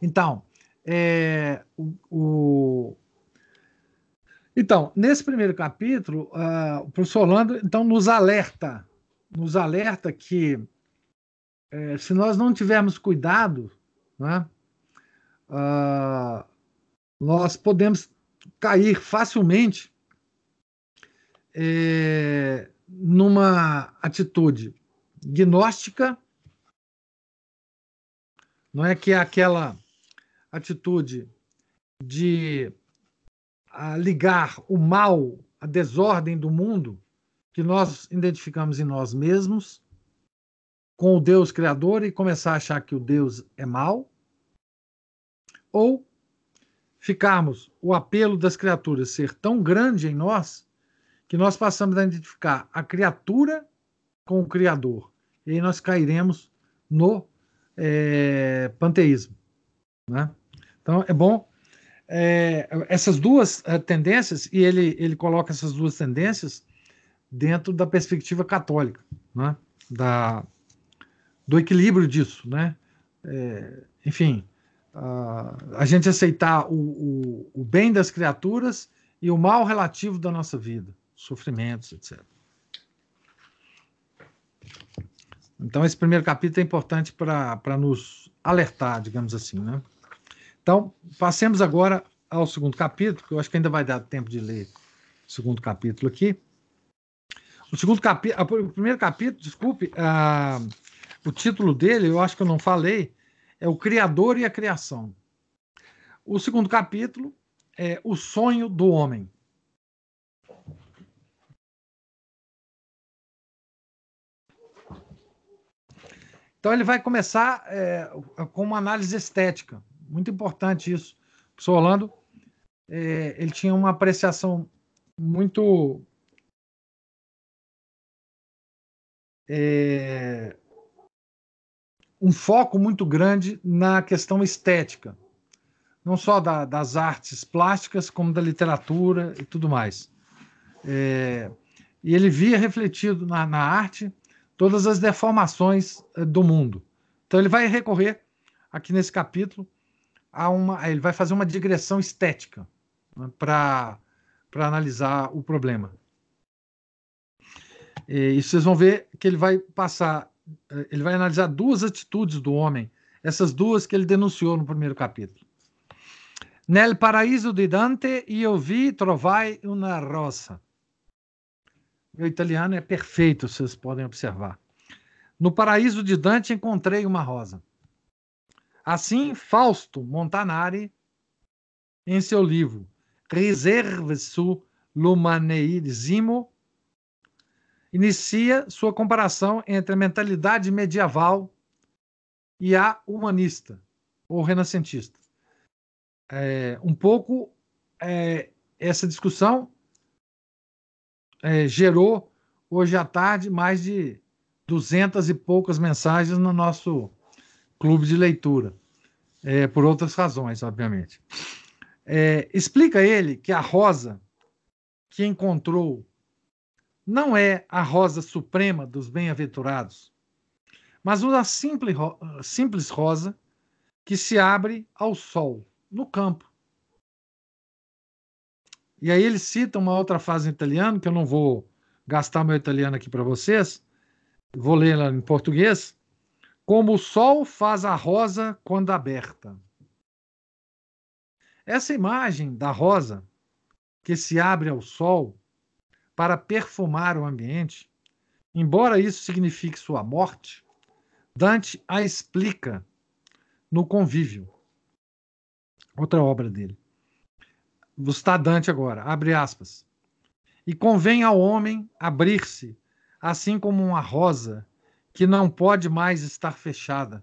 Então, é, o, o, então, nesse primeiro capítulo, uh, o professor Orlando então, nos alerta, nos alerta que é, se nós não tivermos cuidado, né, uh, nós podemos cair facilmente é, numa atitude gnóstica, não é que é aquela atitude de ligar o mal, a desordem do mundo que nós identificamos em nós mesmos com o Deus Criador e começar a achar que o Deus é mau, ou ficarmos o apelo das criaturas ser tão grande em nós que nós passamos a identificar a criatura com o Criador. E aí nós cairemos no é, panteísmo. Né? Então é bom é, essas duas é, tendências, e ele, ele coloca essas duas tendências dentro da perspectiva católica, né? da, do equilíbrio disso, né? É, enfim, a, a gente aceitar o, o, o, bem das criaturas e o mal relativo da nossa vida, sofrimentos, etc. Então, esse primeiro capítulo é importante para nos alertar, digamos assim, né? Então, passemos agora ao segundo capítulo, que eu acho que ainda vai dar tempo de ler o segundo capítulo aqui. O segundo capítulo, o primeiro capítulo, desculpe, uh, o título dele, eu acho que eu não falei, é O Criador e a Criação. O segundo capítulo é O Sonho do Homem. Então ele vai começar é, com uma análise estética, muito importante isso. O professor Orlando, é, ele tinha uma apreciação muito é, um foco muito grande na questão estética, não só da, das artes plásticas, como da literatura e tudo mais. É, e ele via refletido na, na, arte todas as deformações é, do mundo. Então ele vai recorrer aqui nesse capítulo a uma, ele vai fazer uma digressão estética né, para para analisar o problema. E, vocês vão ver que ele vai passar ele vai analisar duas atitudes do homem, essas duas que ele denunciou no primeiro capítulo. Nel paraíso de Dante io vi trovai una rosa. Meu italiano é perfeito, vocês podem observar. No paraíso de Dante encontrei uma rosa. Assim, Fausto Montanari, em seu livro Reserve su l'umanesimo, inicia sua comparação entre a mentalidade medieval e a humanista ou renascentista. É, um pouco é, essa discussão é, gerou hoje à tarde mais de duzentas e poucas mensagens no nosso clube de leitura, é, por outras razões, obviamente. É, explica ele que a rosa que encontrou não é a rosa suprema dos bem-aventurados, mas uma simples, simples rosa que se abre ao sol, no campo. E aí ele cita uma outra frase em italiano, que eu não vou gastar meu italiano aqui para vocês, vou ler em português. Como o sol faz a rosa quando aberta. Essa imagem da rosa que se abre ao sol para perfumar o ambiente, embora isso signifique sua morte, Dante a explica no Convívio, outra obra dele. Está Dante agora, abre aspas. E convém ao homem abrir-se, assim como uma rosa que não pode mais estar fechada,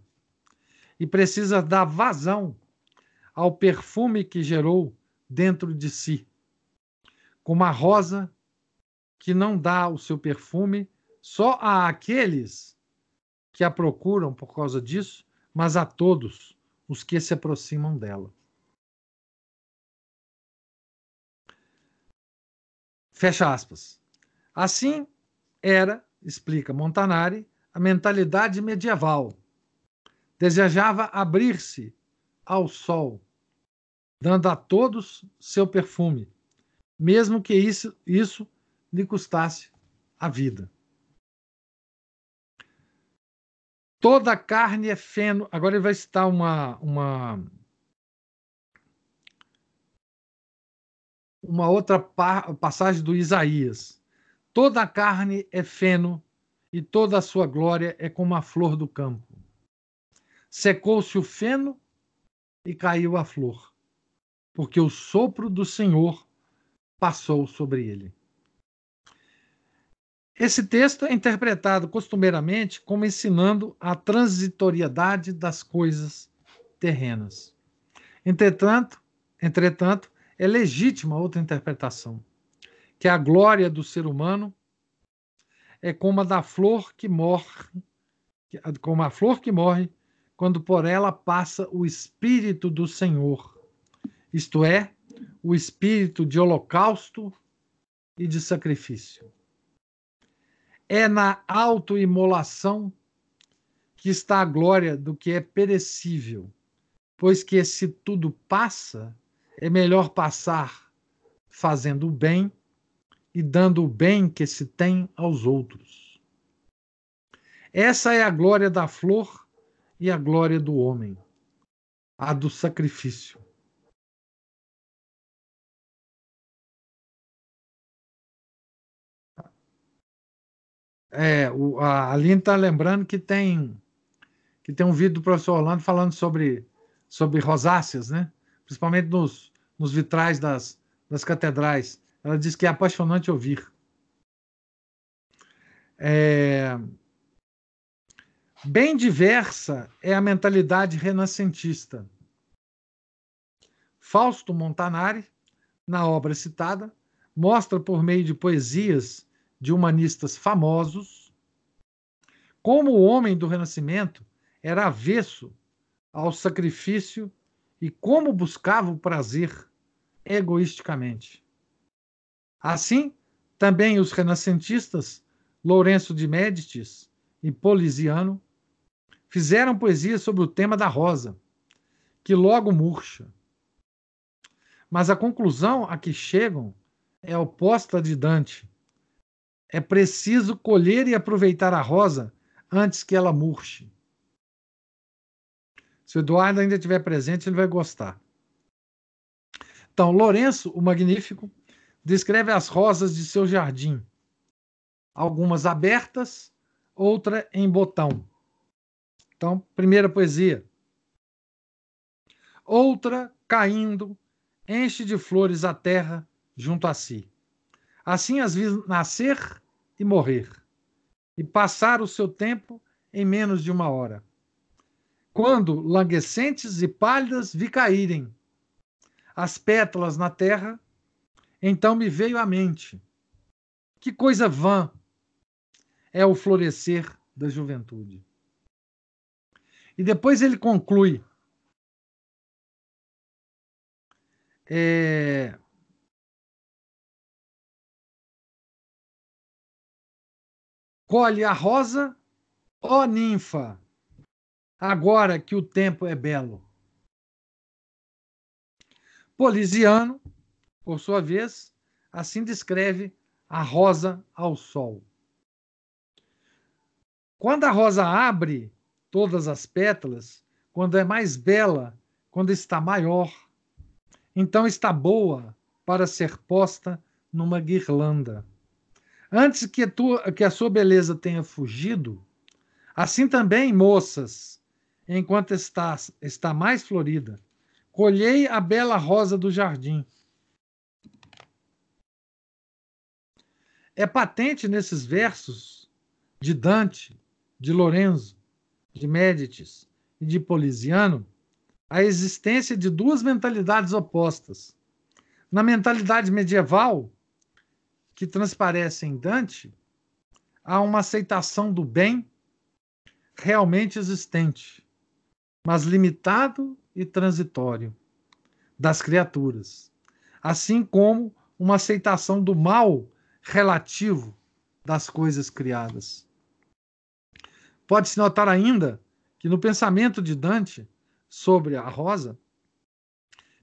e precisa dar vazão ao perfume que gerou dentro de si, como a rosa que não dá o seu perfume só a aqueles que a procuram por causa disso, mas a todos os que se aproximam dela. Fecha aspas. Assim era, explica Montanari, a mentalidade medieval. Desejava abrir-se ao sol, dando a todos seu perfume, mesmo que isso, isso lhe custasse a vida. Toda carne é feno. Agora ele vai citar uma, uma, uma outra passagem do Isaías. Toda carne é feno e toda a sua glória é como a flor do campo. Secou-se o feno e caiu a flor, porque o sopro do Senhor passou sobre ele. Esse texto é interpretado costumeiramente como ensinando a transitoriedade das coisas terrenas. Entretanto, entretanto, é legítima outra interpretação, que a glória do ser humano é como a da flor que morre, como a flor que morre quando por ela passa o espírito do Senhor, isto é, o espírito de holocausto e de sacrifício. É na autoimolação que está a glória do que é perecível, pois que se tudo passa, é melhor passar fazendo o bem e dando o bem que se tem aos outros. Essa é a glória da flor e a glória do homem, a do sacrifício. É, o, a Aline está lembrando que tem que tem um vídeo do professor Orlando falando sobre, sobre rosáceas, né? principalmente nos, nos vitrais das, das catedrais. Ela diz que é apaixonante ouvir. É... Bem diversa é a mentalidade renascentista. Fausto Montanari, na obra citada, mostra por meio de poesias de humanistas famosos, como o homem do Renascimento era avesso ao sacrifício e como buscava o prazer egoisticamente. Assim, também os renascentistas Lourenço de Médicis e Poliziano fizeram poesia sobre o tema da rosa, que logo murcha. Mas a conclusão a que chegam é oposta de Dante, é preciso colher e aproveitar a rosa antes que ela murche. Se o Eduardo ainda estiver presente, ele vai gostar. Então, Lourenço, o Magnífico, descreve as rosas de seu jardim, algumas abertas, outra em botão. Então, primeira poesia. Outra caindo, enche de flores a terra junto a si. Assim as vi nascer e morrer, e passar o seu tempo em menos de uma hora. Quando, languescentes e pálidas, vi caírem as pétalas na terra, então me veio à mente Que coisa vã é o florescer da juventude. E depois ele conclui. É, colhe a rosa, ó ninfa, agora que o tempo é belo. Polisiano, por sua vez, assim descreve a rosa ao sol. Quando a rosa abre todas as pétalas, quando é mais bela, quando está maior, então está boa para ser posta numa guirlanda. Antes que, tu, que a sua beleza tenha fugido, assim também, moças, enquanto está, está mais florida, colhei a bela rosa do jardim. É patente nesses versos de Dante, de Lorenzo, de Médicis e de Poliziano a existência de duas mentalidades opostas. Na mentalidade medieval, que transparece em Dante, há uma aceitação do bem realmente existente, mas limitado e transitório, das criaturas, assim como uma aceitação do mal relativo das coisas criadas. Pode-se notar ainda que no pensamento de Dante sobre a rosa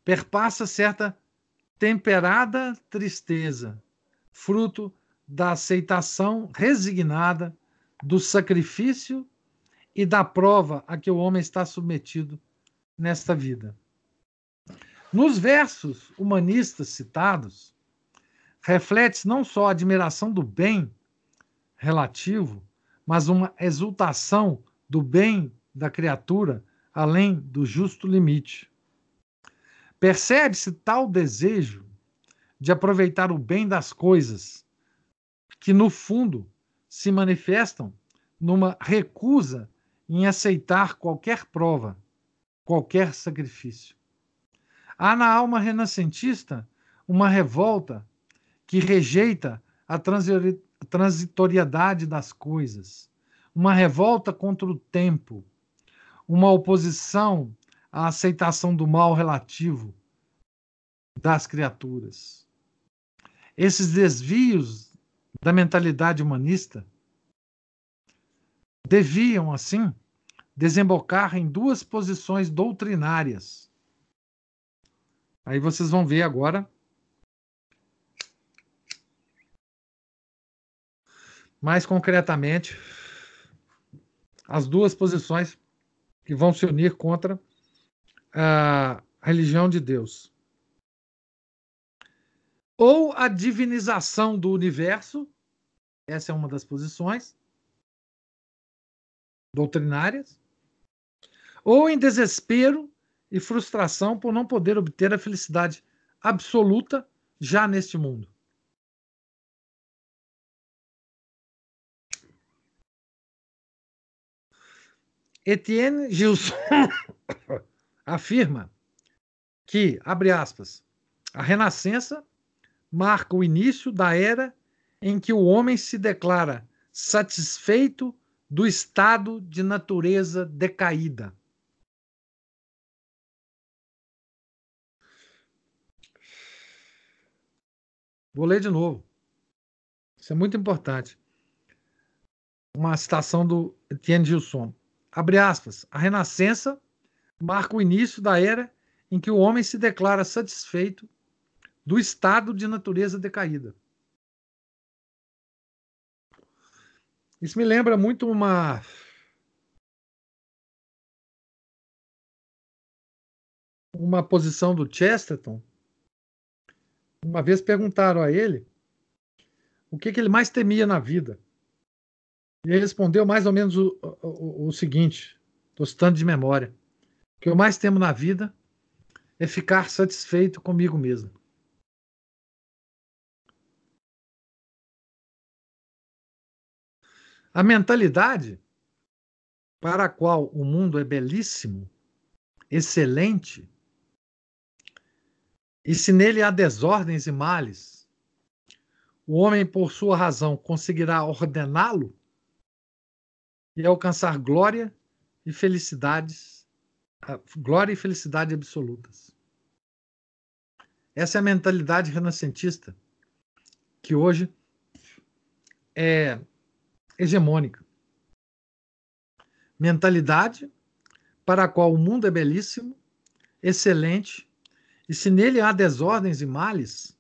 perpassa certa temperada tristeza fruto da aceitação resignada do sacrifício e da prova a que o homem está submetido nesta vida. Nos versos humanistas citados, reflete não só a admiração do bem relativo, mas uma exultação do bem da criatura além do justo limite. Percebe-se tal desejo de aproveitar o bem das coisas, que no fundo se manifestam numa recusa em aceitar qualquer prova, qualquer sacrifício. Há na alma renascentista uma revolta que rejeita a transitoriedade das coisas, uma revolta contra o tempo, uma oposição à aceitação do mal relativo das criaturas. Esses desvios da mentalidade humanista deviam, assim, desembocar em duas posições doutrinárias. Aí vocês vão ver agora. Mais concretamente, as duas posições que vão se unir contra a religião de Deus ou a divinização do universo, essa é uma das posições. Doutrinárias, ou em desespero e frustração por não poder obter a felicidade absoluta já neste mundo. Etienne Gilson <coughs> afirma que, abre aspas, a renascença marca o início da era em que o homem se declara satisfeito do estado de natureza decaída. Vou ler de novo. Isso é muito importante. Uma citação do Etienne Gilson. Abre aspas. A renascença marca o início da era em que o homem se declara satisfeito do estado de natureza decaída. Isso me lembra muito uma uma posição do Chesterton. Uma vez perguntaram a ele o que, que ele mais temia na vida. E ele respondeu mais ou menos o, o, o seguinte: estou citando de memória. O que eu mais temo na vida é ficar satisfeito comigo mesmo. A mentalidade para a qual o mundo é belíssimo, excelente, e se nele há desordens e males, o homem, por sua razão, conseguirá ordená-lo e alcançar glória e felicidades, glória e felicidade absolutas. Essa é a mentalidade renascentista que hoje é hegemônica. Mentalidade para a qual o mundo é belíssimo, excelente, e se nele há desordens e males,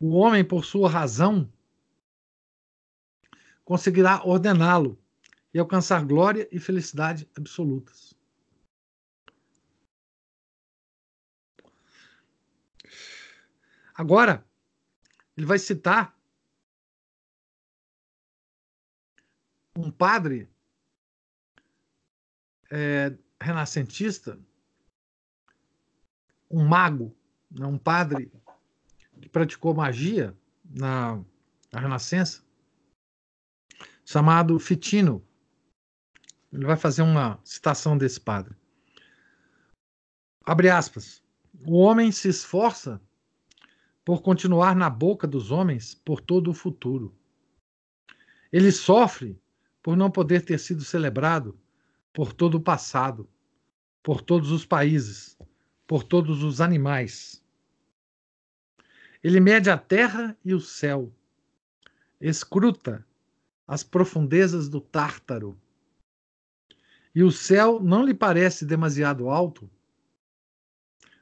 o homem, por sua razão, conseguirá ordená-lo e alcançar glória e felicidade absolutas. Agora, ele vai citar um padre é, renascentista, um mago, né, um padre que praticou magia na, na Renascença, chamado Fitino. Ele vai fazer uma citação desse padre. Abre aspas. O homem se esforça por continuar na boca dos homens por todo o futuro. Ele sofre por não poder ter sido celebrado por todo o passado, por todos os países, por todos os animais. Ele mede a terra e o céu, escruta as profundezas do Tártaro. E o céu não lhe parece demasiado alto,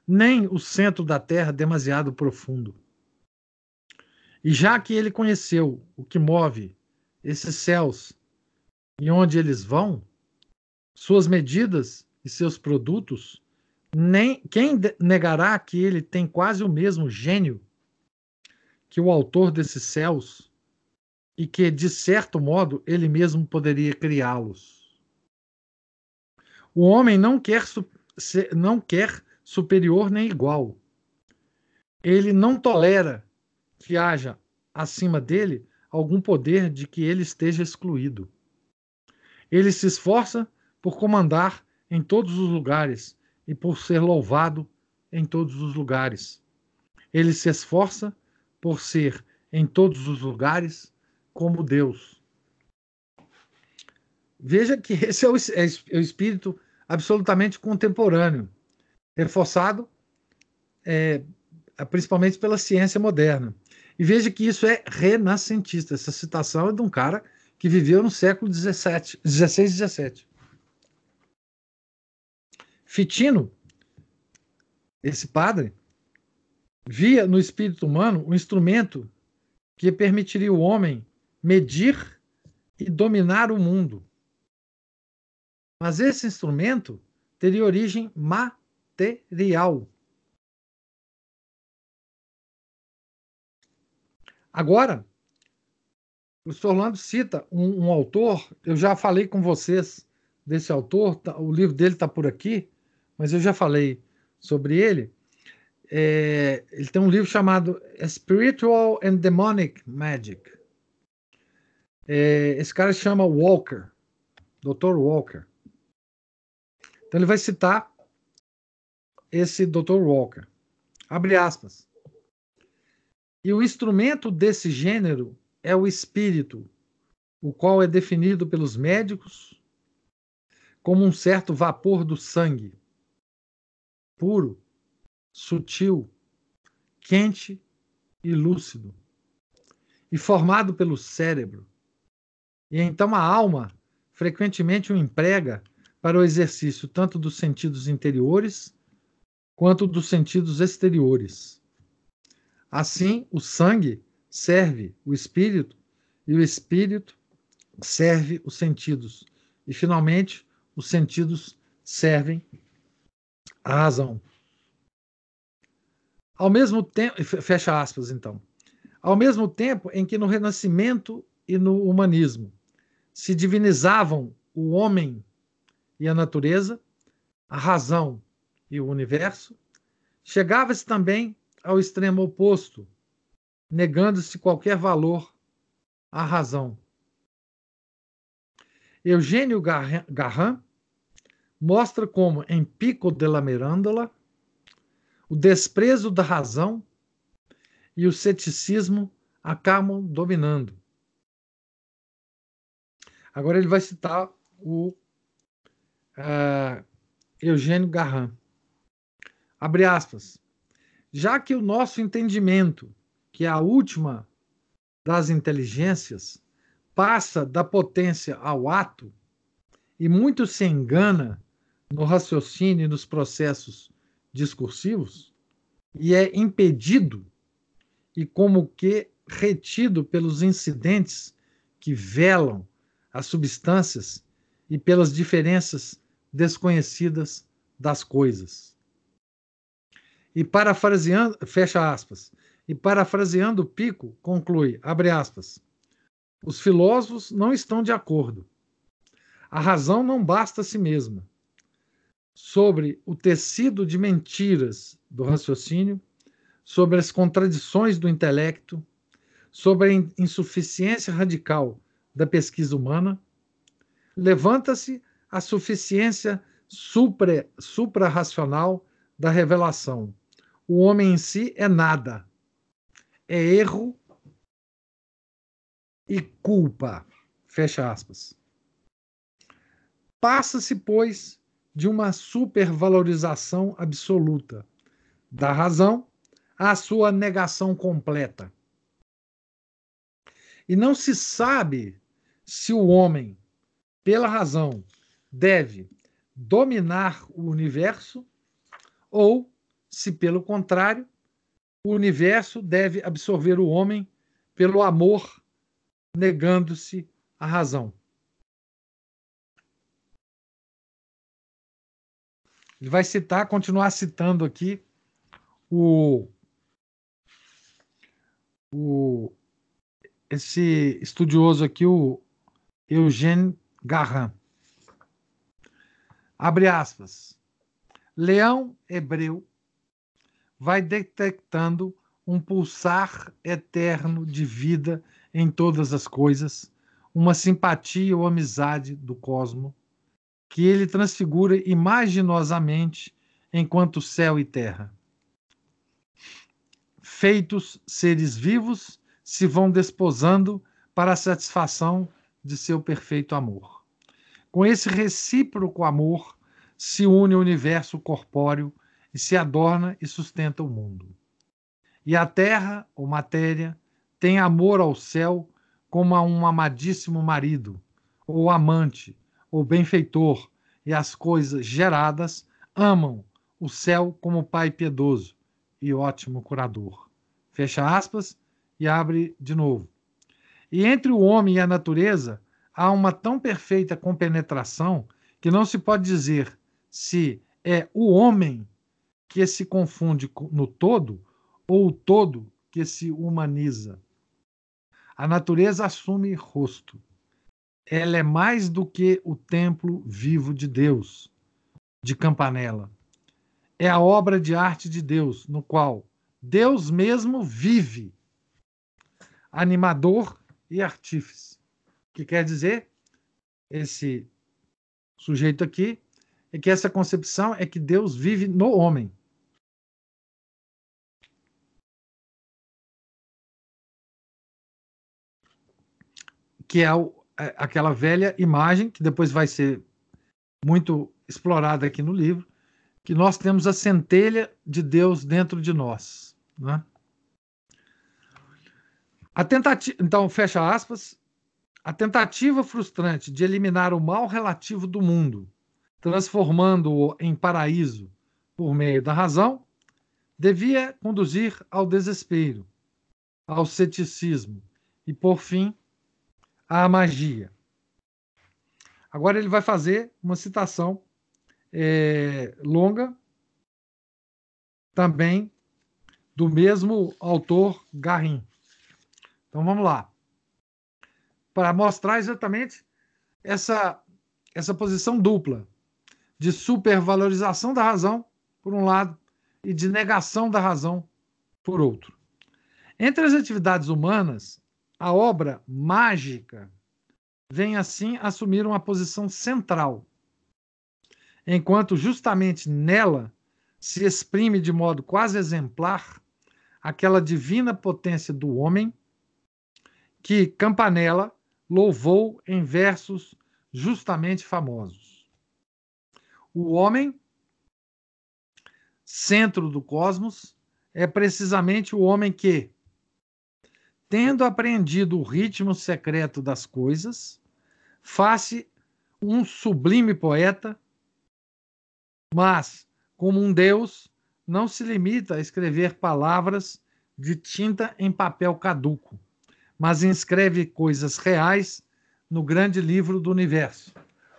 nem o centro da terra demasiado profundo. E já que ele conheceu o que move esses céus e onde eles vão, suas medidas e seus produtos, nem quem negará que ele tem quase o mesmo gênio que o autor desses céus e que, de certo modo, ele mesmo poderia criá-los? O homem não quer, não quer superior nem igual. Ele não tolera que haja acima dele algum poder de que ele esteja excluído. Ele se esforça por comandar em todos os lugares e por ser louvado em todos os lugares. Ele se esforça por ser em todos os lugares como Deus. Veja que esse é o, é, é espírito absolutamente contemporâneo, reforçado é, principalmente pela ciência moderna. E veja que isso é renascentista. Essa citação é de um cara que viveu no século XVI e XVII. Fitino, esse padre, via no espírito humano um instrumento que permitiria o homem medir e dominar o mundo. Mas esse instrumento teria origem material. Agora, o professor Orlando cita um, um, autor, eu já falei com vocês desse autor, tá, o livro dele está por aqui, mas eu já falei sobre ele. É, ele tem um livro chamado Spiritual and Demonic Magic. É, esse cara se chama Walker, Dr. Walker. Então ele vai citar esse Dr. Walker. Abre aspas. E o instrumento desse gênero é o espírito, o qual é definido pelos médicos como um certo vapor do sangue, puro, sutil, quente e lúcido, e formado pelo cérebro. E então a alma frequentemente o emprega para o exercício tanto dos sentidos interiores quanto dos sentidos exteriores. Assim, o sangue serve o espírito e o espírito serve os sentidos. E, finalmente, os sentidos servem a razão. Ao mesmo tempo, fecha aspas, então. Ao mesmo tempo em que no Renascimento e no humanismo se divinizavam o homem e a natureza, a razão e o universo, chegava-se também ao extremo oposto, negando-se qualquer valor à razão. Eugênio Garran mostra como, em Pico de la Mirandola, o desprezo da razão e o ceticismo acabam dominando. Agora ele vai citar o uh, Eugênio Garran. Abre aspas. Já que o nosso entendimento, que a última das inteligências, passa da potência ao ato, e muito se engana no raciocínio e nos processos discursivos, e é impedido e como que retido pelos incidentes que velam as substâncias e pelas diferenças desconhecidas das coisas. E parafraseando, fecha aspas, e parafraseando Pico, conclui, abre aspas, os filósofos não estão de acordo. A razão não basta a si mesma. Sobre o tecido de mentiras do raciocínio, sobre as contradições do intelecto, sobre a insuficiência radical da pesquisa humana, levanta-se a suficiência supra, supra-racional da revelação. O homem em si é nada. É erro e culpa. Fecha aspas. Passa-se, pois, de uma supervalorização absoluta da razão à sua negação completa. E não se sabe se o homem, pela razão, deve dominar o universo ou se, pelo contrário, o universo deve absorver o homem pelo amor, negando-se a razão. Ele vai citar, continuar citando aqui o, o esse estudioso aqui, o Eugène Garran. Abre aspas. Leão hebreu vai detectando um pulsar eterno de vida em todas as coisas, uma simpatia ou amizade do cosmo, que ele transfigura imaginosamente enquanto céu e terra. Feitos seres vivos se vão desposando para a satisfação de seu perfeito amor. Com esse recíproco amor se une o universo corpóreo e se adorna e sustenta o mundo. E a terra, ou matéria, tem amor ao céu como a um amadíssimo marido, ou amante, ou benfeitor, e as coisas geradas amam o céu como pai piedoso e ótimo curador. Fecha aspas e abre de novo. E entre o homem e a natureza há uma tão perfeita compenetração que não se pode dizer se é o homem que se confunde no todo ou o todo que se humaniza. A natureza assume rosto. Ela é mais do que o templo vivo de Deus, de Campanella. É a obra de arte de Deus, no qual Deus mesmo vive animador e artífice. O que quer dizer? Esse sujeito aqui é que essa concepção é que Deus vive no homem. Que é, o, é aquela velha imagem que depois vai ser muito explorada aqui no livro, que nós temos a centelha de Deus dentro de nós. Né? A tentativa, então, fecha aspas, a tentativa frustrante de eliminar o mal relativo do mundo, transformando-o em paraíso por meio da razão, devia conduzir ao desespero, ao ceticismo e, por fim, à magia. Agora ele vai fazer uma citação é, longa, também do mesmo autor Garrin. Então vamos lá. Para mostrar exatamente essa, essa posição dupla de supervalorização da razão, por um lado, e de negação da razão, por outro. Entre as atividades humanas, a obra mágica vem assim assumir uma posição central, enquanto justamente nela se exprime de modo quase exemplar aquela divina potência do homem que Campanella louvou em versos justamente famosos. O homem, centro do cosmos, é precisamente o homem que, tendo apreendido o ritmo secreto das coisas, faz um sublime poeta, mas, como um Deus, não se limita a escrever palavras de tinta em papel caduco, mas inscreve coisas reais no grande livro do universo.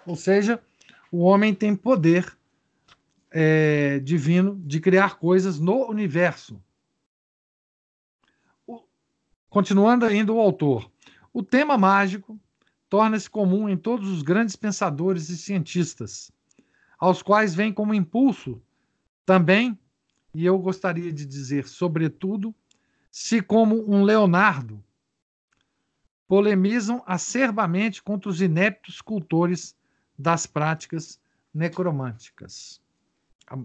Ou seja, o homem tem poder é, divino de criar coisas no universo. Continuando ainda o autor, o tema mágico torna-se comum em todos os grandes pensadores e cientistas, aos quais vem como impulso também, e eu gostaria de dizer sobretudo, se como um Leonardo polemizam acerbamente contra os ineptos cultores das práticas necromânticas,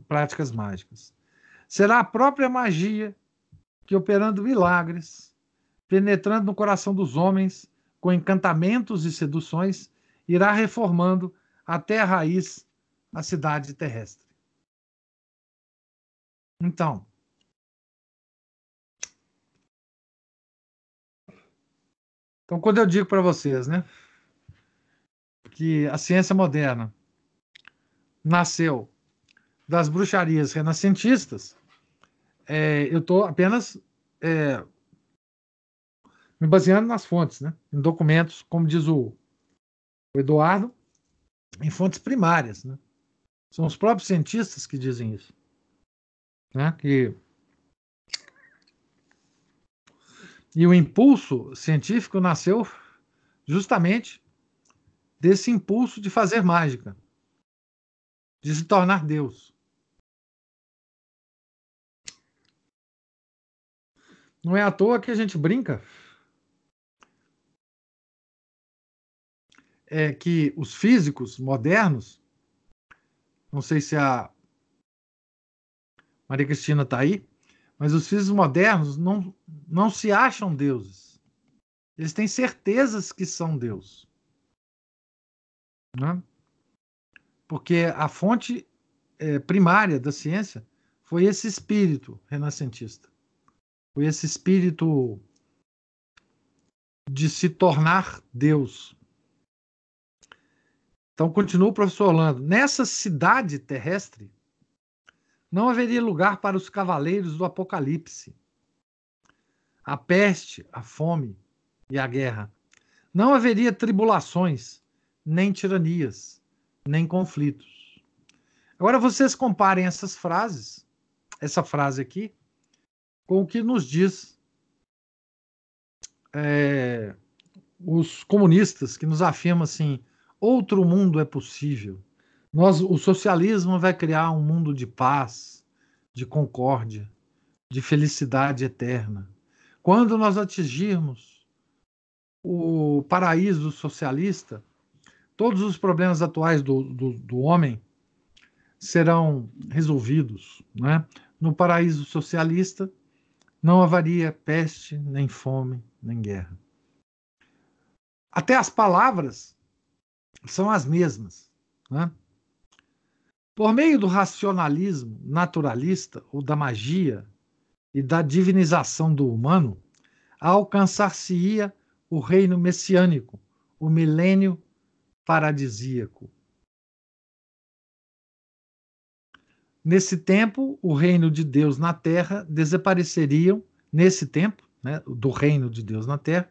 práticas mágicas. Será a própria magia que, operando milagres, penetrando no coração dos homens com encantamentos e seduções, irá reformando até a raiz a cidade terrestre. Então, Então, quando eu digo para vocês, né, que a ciência moderna nasceu das bruxarias renascentistas, é, eu estou apenas é, me baseando nas fontes, né, em documentos, como diz o, o Eduardo, em fontes primárias. Né? São os próprios cientistas que dizem isso. Né? Que E o impulso científico nasceu justamente desse impulso de fazer mágica, de se tornar Deus. Não é à toa que a gente brinca é que os físicos modernos, não sei se a Maria Cristina está aí, mas os físicos modernos não, não se acham deuses. Eles têm certezas que são Deus. Né? Porque a fonte é, primária da ciência foi esse espírito renascentista. Foi esse espírito de se tornar Deus. Então, continua o professor Orlando. Nessa cidade terrestre, não haveria lugar para os cavaleiros do Apocalipse. A peste, a fome e a guerra. Não haveria tribulações, nem tiranias, nem conflitos. Agora vocês comparem essas frases, essa frase aqui, com o que nos diz é, os comunistas, que nos afirmam assim: outro mundo é possível. Nós, o socialismo vai criar um mundo de paz, de concórdia, de felicidade eterna. Quando nós atingirmos o paraíso socialista, todos os problemas atuais do, do, do homem serão resolvidos. Né? No paraíso socialista, não haveria peste, nem fome, nem guerra. Até as palavras são as mesmas. Né? Por meio do racionalismo naturalista ou da magia e da divinização do humano, alcançar-se-ia o reino messiânico, o milênio paradisíaco. Nesse tempo, o reino de Deus na terra desapareceriam, nesse tempo, né, do reino de Deus na terra,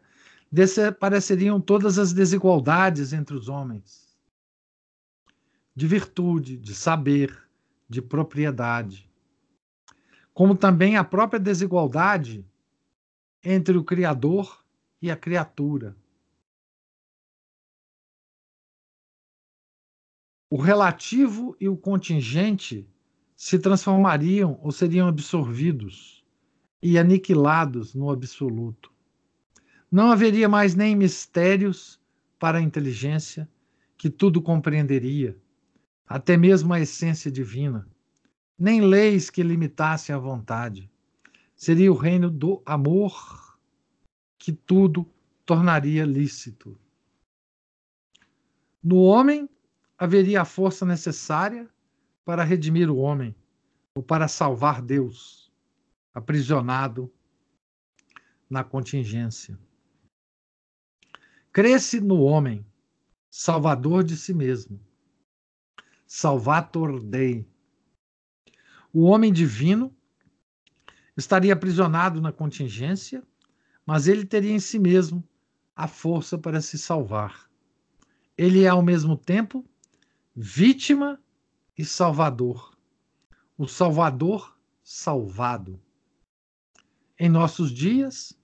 desapareceriam todas as desigualdades entre os homens de virtude, de saber, de propriedade. Como também a própria desigualdade entre o Criador e a criatura. O relativo e o contingente se transformariam ou seriam absorvidos e aniquilados no absoluto. Não haveria mais nem mistérios para a inteligência, que tudo compreenderia até mesmo a essência divina, nem leis que limitassem a vontade. Seria o reino do amor que tudo tornaria lícito. No homem haveria a força necessária para redimir o homem, ou para salvar Deus, aprisionado na contingência. Cresce no homem, salvador de si mesmo. Salvator Dei. O homem divino estaria aprisionado na contingência, mas ele teria em si mesmo a força para se salvar. Ele é ao mesmo tempo vítima e salvador. O salvador salvado. Em nossos dias,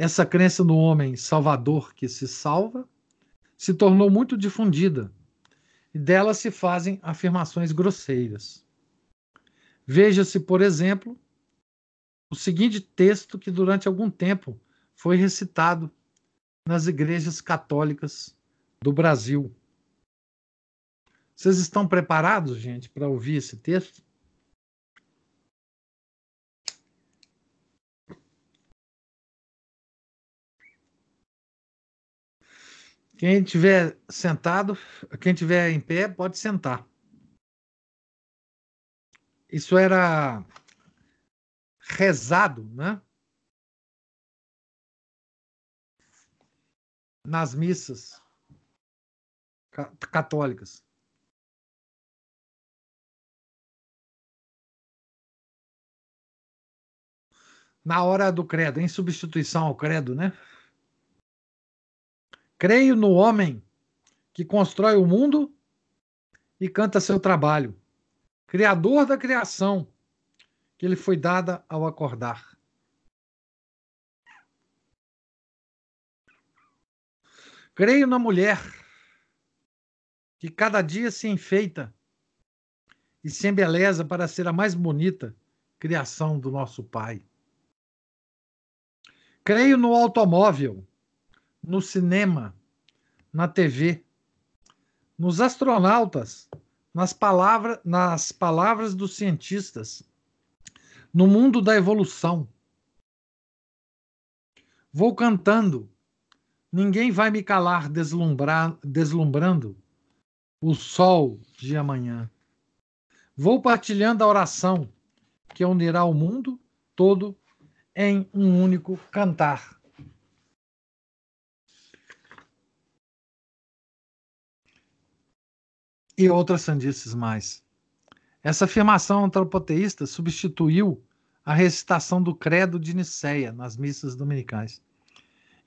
essa crença no homem salvador que se salva se tornou muito difundida e dela se fazem afirmações grosseiras. Veja-se, por exemplo, o seguinte texto que durante algum tempo foi recitado nas igrejas católicas do Brasil. Vocês estão preparados, gente, para ouvir esse texto? Quem tiver sentado, quem tiver em pé, pode sentar. Isso era rezado, né? Nas missas católicas. Na hora do credo, em substituição ao credo, né? Creio no homem que constrói o mundo e canta seu trabalho, criador da criação que lhe foi dada ao acordar. Creio na mulher que cada dia se enfeita e se embeleza para ser a mais bonita criação do nosso Pai. Creio no automóvel no cinema, na TV, nos astronautas, nas, palavra, nas palavras dos cientistas, no mundo da evolução. Vou cantando, ninguém vai me calar deslumbrar, deslumbrando o sol de amanhã. Vou partilhando a oração que unirá o mundo todo em um único cantar. E outras sandices mais. Essa afirmação antropoteísta substituiu a recitação do credo de Nicéia nas missas dominicais.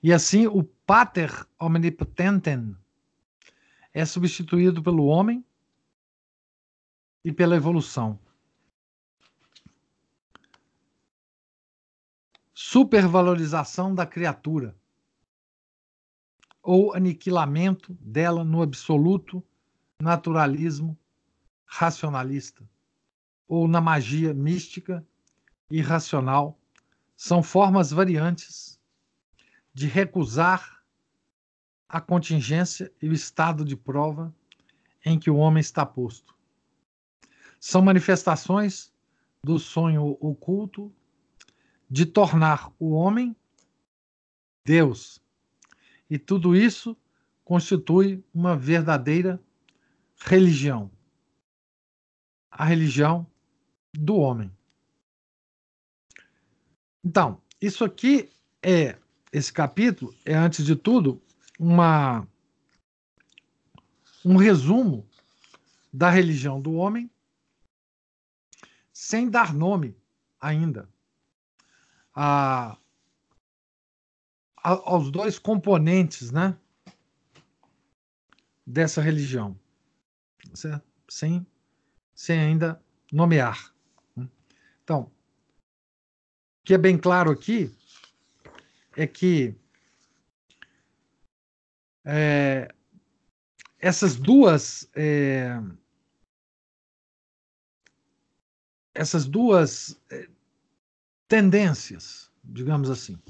E assim o pater omnipotentem é substituído pelo homem e pela evolução. Supervalorização da criatura ou aniquilamento dela no absoluto naturalismo racionalista ou na magia mística e racional são formas variantes de recusar a contingência e o estado de prova em que o homem está posto. São manifestações do sonho oculto de tornar o homem Deus. E tudo isso constitui uma verdadeira religião. A religião do homem. Então, isso aqui é esse capítulo é antes de tudo uma um resumo da religião do homem sem dar nome ainda a, a, aos dois componentes, né, dessa religião? Sem, sem ainda nomear. Então, o que é bem claro aqui é que é, essas duas é, essas duas é, tendências, digamos assim,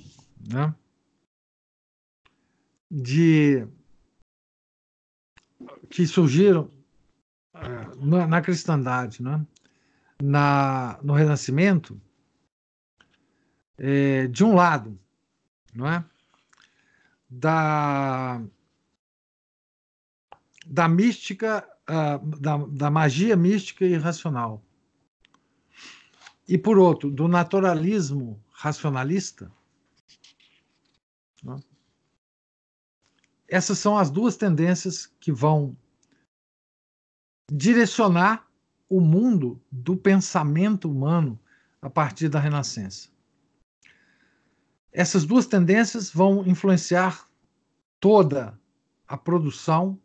né? de que surgiram na, na cristandade, né? na, no da, da mística, uh, da, da magia mística e racional. E, por outro, do naturalismo racionalista. Né? Essas são as duas tendências que vão direcionar o mundo do pensamento humano a partir da Renascença. Essas duas tendências vão influenciar toda a produção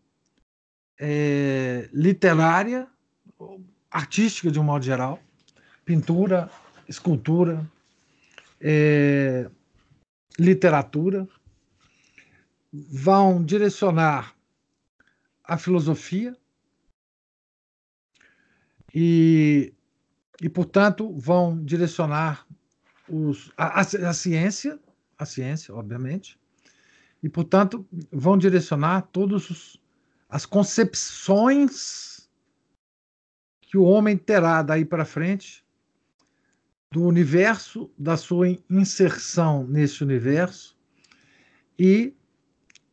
é, literária, artística de um modo geral, pintura, escultura, é, literatura, vão direcionar a filosofia e, e portanto, vão direcionar os, a, a, ciência, a ciência, obviamente, e, portanto, vão direcionar todas as concepções que o homem terá daí para frente do universo, da sua inserção nesse universo e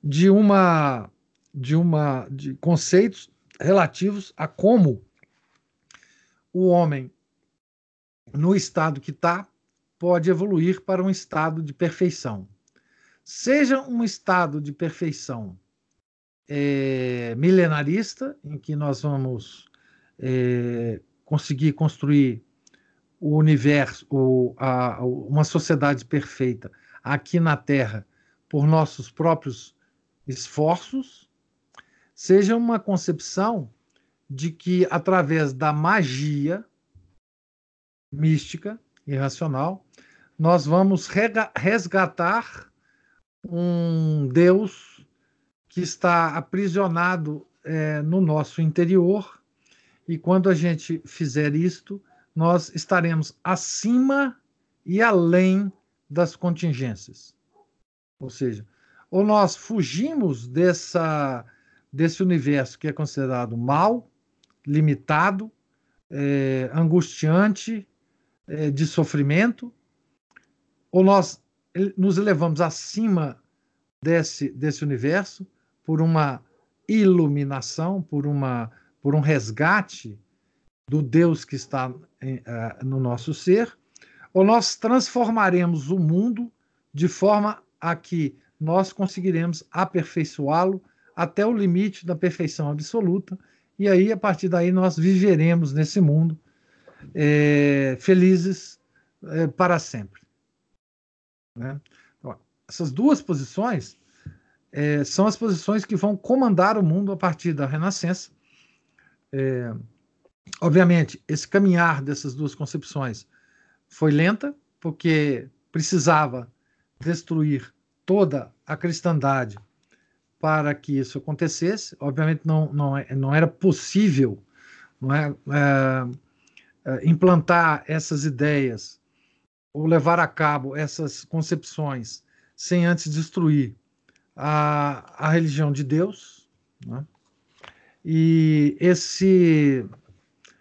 de uma de uma de conceitos relativos a como o homem no estado que está pode evoluir para um estado de perfeição. Seja um estado de perfeição é, milenarista, em que nós vamos é, conseguir construir o universo, ou a, uma sociedade perfeita aqui na Terra por nossos próprios esforços, seja uma concepção de que através da magia mística irracional, nós vamos resgatar um Deus que está aprisionado é, no nosso interior, e quando a gente fizer isto, nós estaremos acima e além das contingências. Ou seja, ou nós fugimos dessa, desse universo que é considerado mal, limitado, é, angustiante, é, de sofrimento, ou nós nos elevamos acima desse, desse universo por uma iluminação, por, uma, por um resgate do Deus que está em, uh, no nosso ser, ou nós transformaremos o mundo de forma a que nós conseguiremos aperfeiçoá-lo até o limite da perfeição absoluta, e aí, a partir daí, nós viveremos nesse mundo é, felizes é, para sempre. Né? Então, essas duas posições é, são as posições que vão comandar o mundo a partir da Renascença. É, obviamente, esse caminhar dessas duas concepções foi lenta, porque precisava destruir toda a cristandade para que isso acontecesse. Obviamente, não, não, é, não era possível não é, é eh, implantar essas ideias ou levar a cabo essas concepções sem antes destruir a, a religião de Deus. Né? E esse,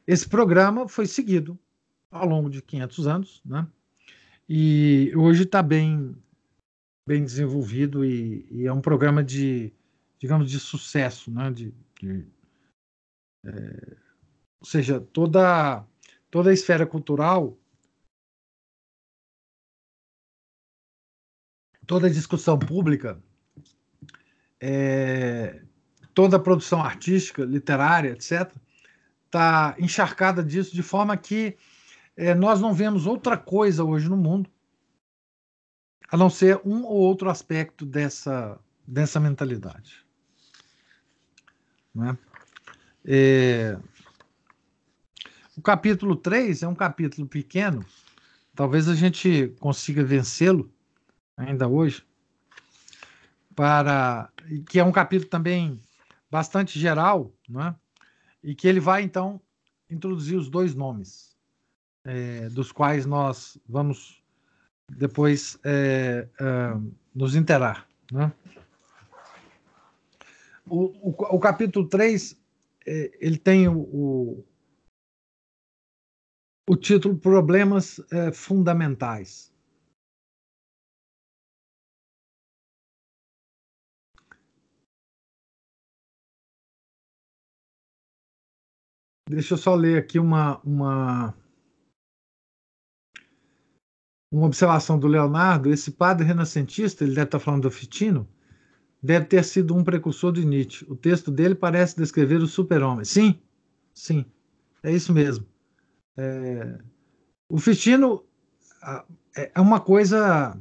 esse programa foi seguido ao longo de 500 anos, né? e hoje está bem, bem desenvolvido e, e, é um programa de, digamos, de sucesso, né? de, de é, ou seja, toda toda a esfera cultural, toda a discussão pública, é, toda a produção artística, literária, etc., está encharcada disso, de forma que é, nós não vemos outra coisa hoje no mundo a não ser um ou outro aspecto dessa, dessa mentalidade. Né? É, o capítulo 3 é um capítulo pequeno, talvez a gente consiga vencê-lo ainda hoje, para que é um capítulo também bastante geral, não é? e que ele vai então introduzir os dois nomes, é, dos quais nós vamos depois é, uh, nos interar. Né? O, o, o, capítulo 3 é, ele tem o, o, o título Problemas é, Fundamentais. Deixa eu só ler aqui uma, uma uma observação do Leonardo. Esse padre renascentista, ele deve estar falando do Fitino, deve ter sido um precursor de Nietzsche. O texto dele parece descrever o super-homem. Sim, sim, é isso mesmo. É, o Fitino é, é uma coisa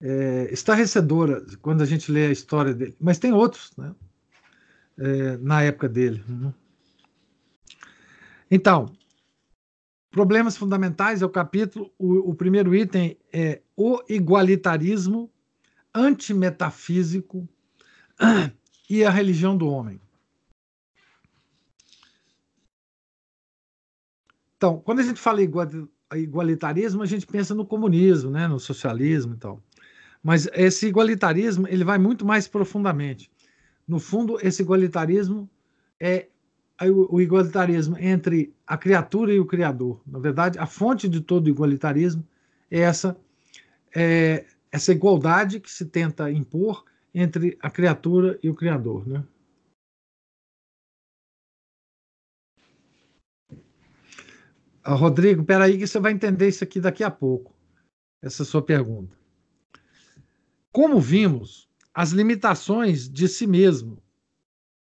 é, estarrecedora quando a gente lê a história dele, mas tem outros, né? É, na época dele. Uhum. Então, problemas fundamentais é o capítulo, o, o primeiro item é o igualitarismo antimetafísico <clears throat> e a religião do homem. Então, quando a gente fala igualitarismo, a gente pensa no comunismo, né, no socialismo e tal. Mas esse igualitarismo ele vai muito mais profundamente. No fundo, esse igualitarismo é o igualitarismo entre a criatura e o criador. Na verdade, a fonte de todo igualitarismo é essa é, essa igualdade que se tenta impor entre a criatura e o criador, né? Ah, Rodrigo, peraí que você vai entender isso aqui daqui a pouco, essa sua pergunta. Como vimos, as limitações de si mesmo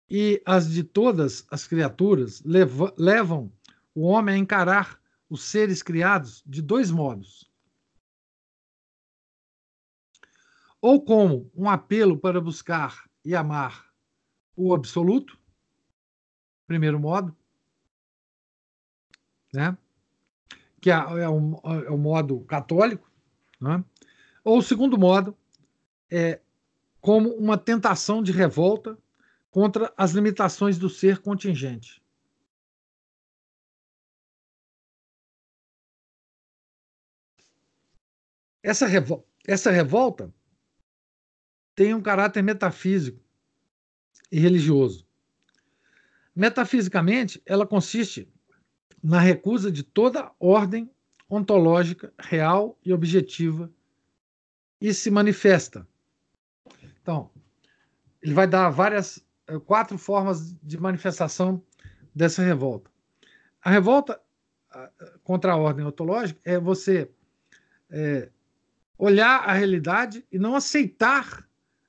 e as de todas as criaturas levam o homem a encarar os seres criados de dois modos. Ou como um apelo para buscar e amar o absoluto, primeiro modo, né? que é, é, um, é o modo católico, né? ou o segundo modo é como uma tentação de revolta contra as limitações do ser contingente. Essa, revol essa revolta tem um caráter metafísico e religioso. Metafisicamente, ela consiste na recusa de toda ordem ontológica real e objetiva e se manifesta. Então, ele vai dar várias quatro formas de manifestação dessa revolta. A revolta contra a ordem ontológica é você é, olhar a realidade e não aceitar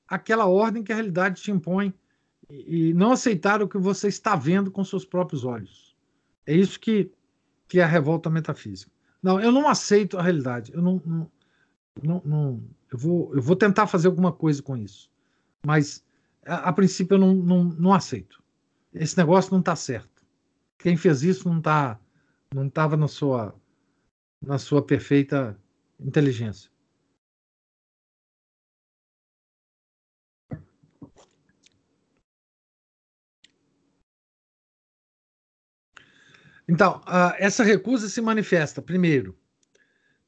aquela ordem que a realidade te impõe e não aceitar o que você está vendo com seus próprios olhos. É isso que, que é a revolta metafísica. Não, eu não aceito a realidade. Eu não, não, não, não eu, vou, eu vou tentar fazer alguma coisa com isso. Mas, a, a princípio, eu não, não, não aceito. Esse negócio não está certo. Quem fez isso não está não estava na sua, na sua perfeita inteligência. Então, essa recusa se manifesta, primeiro,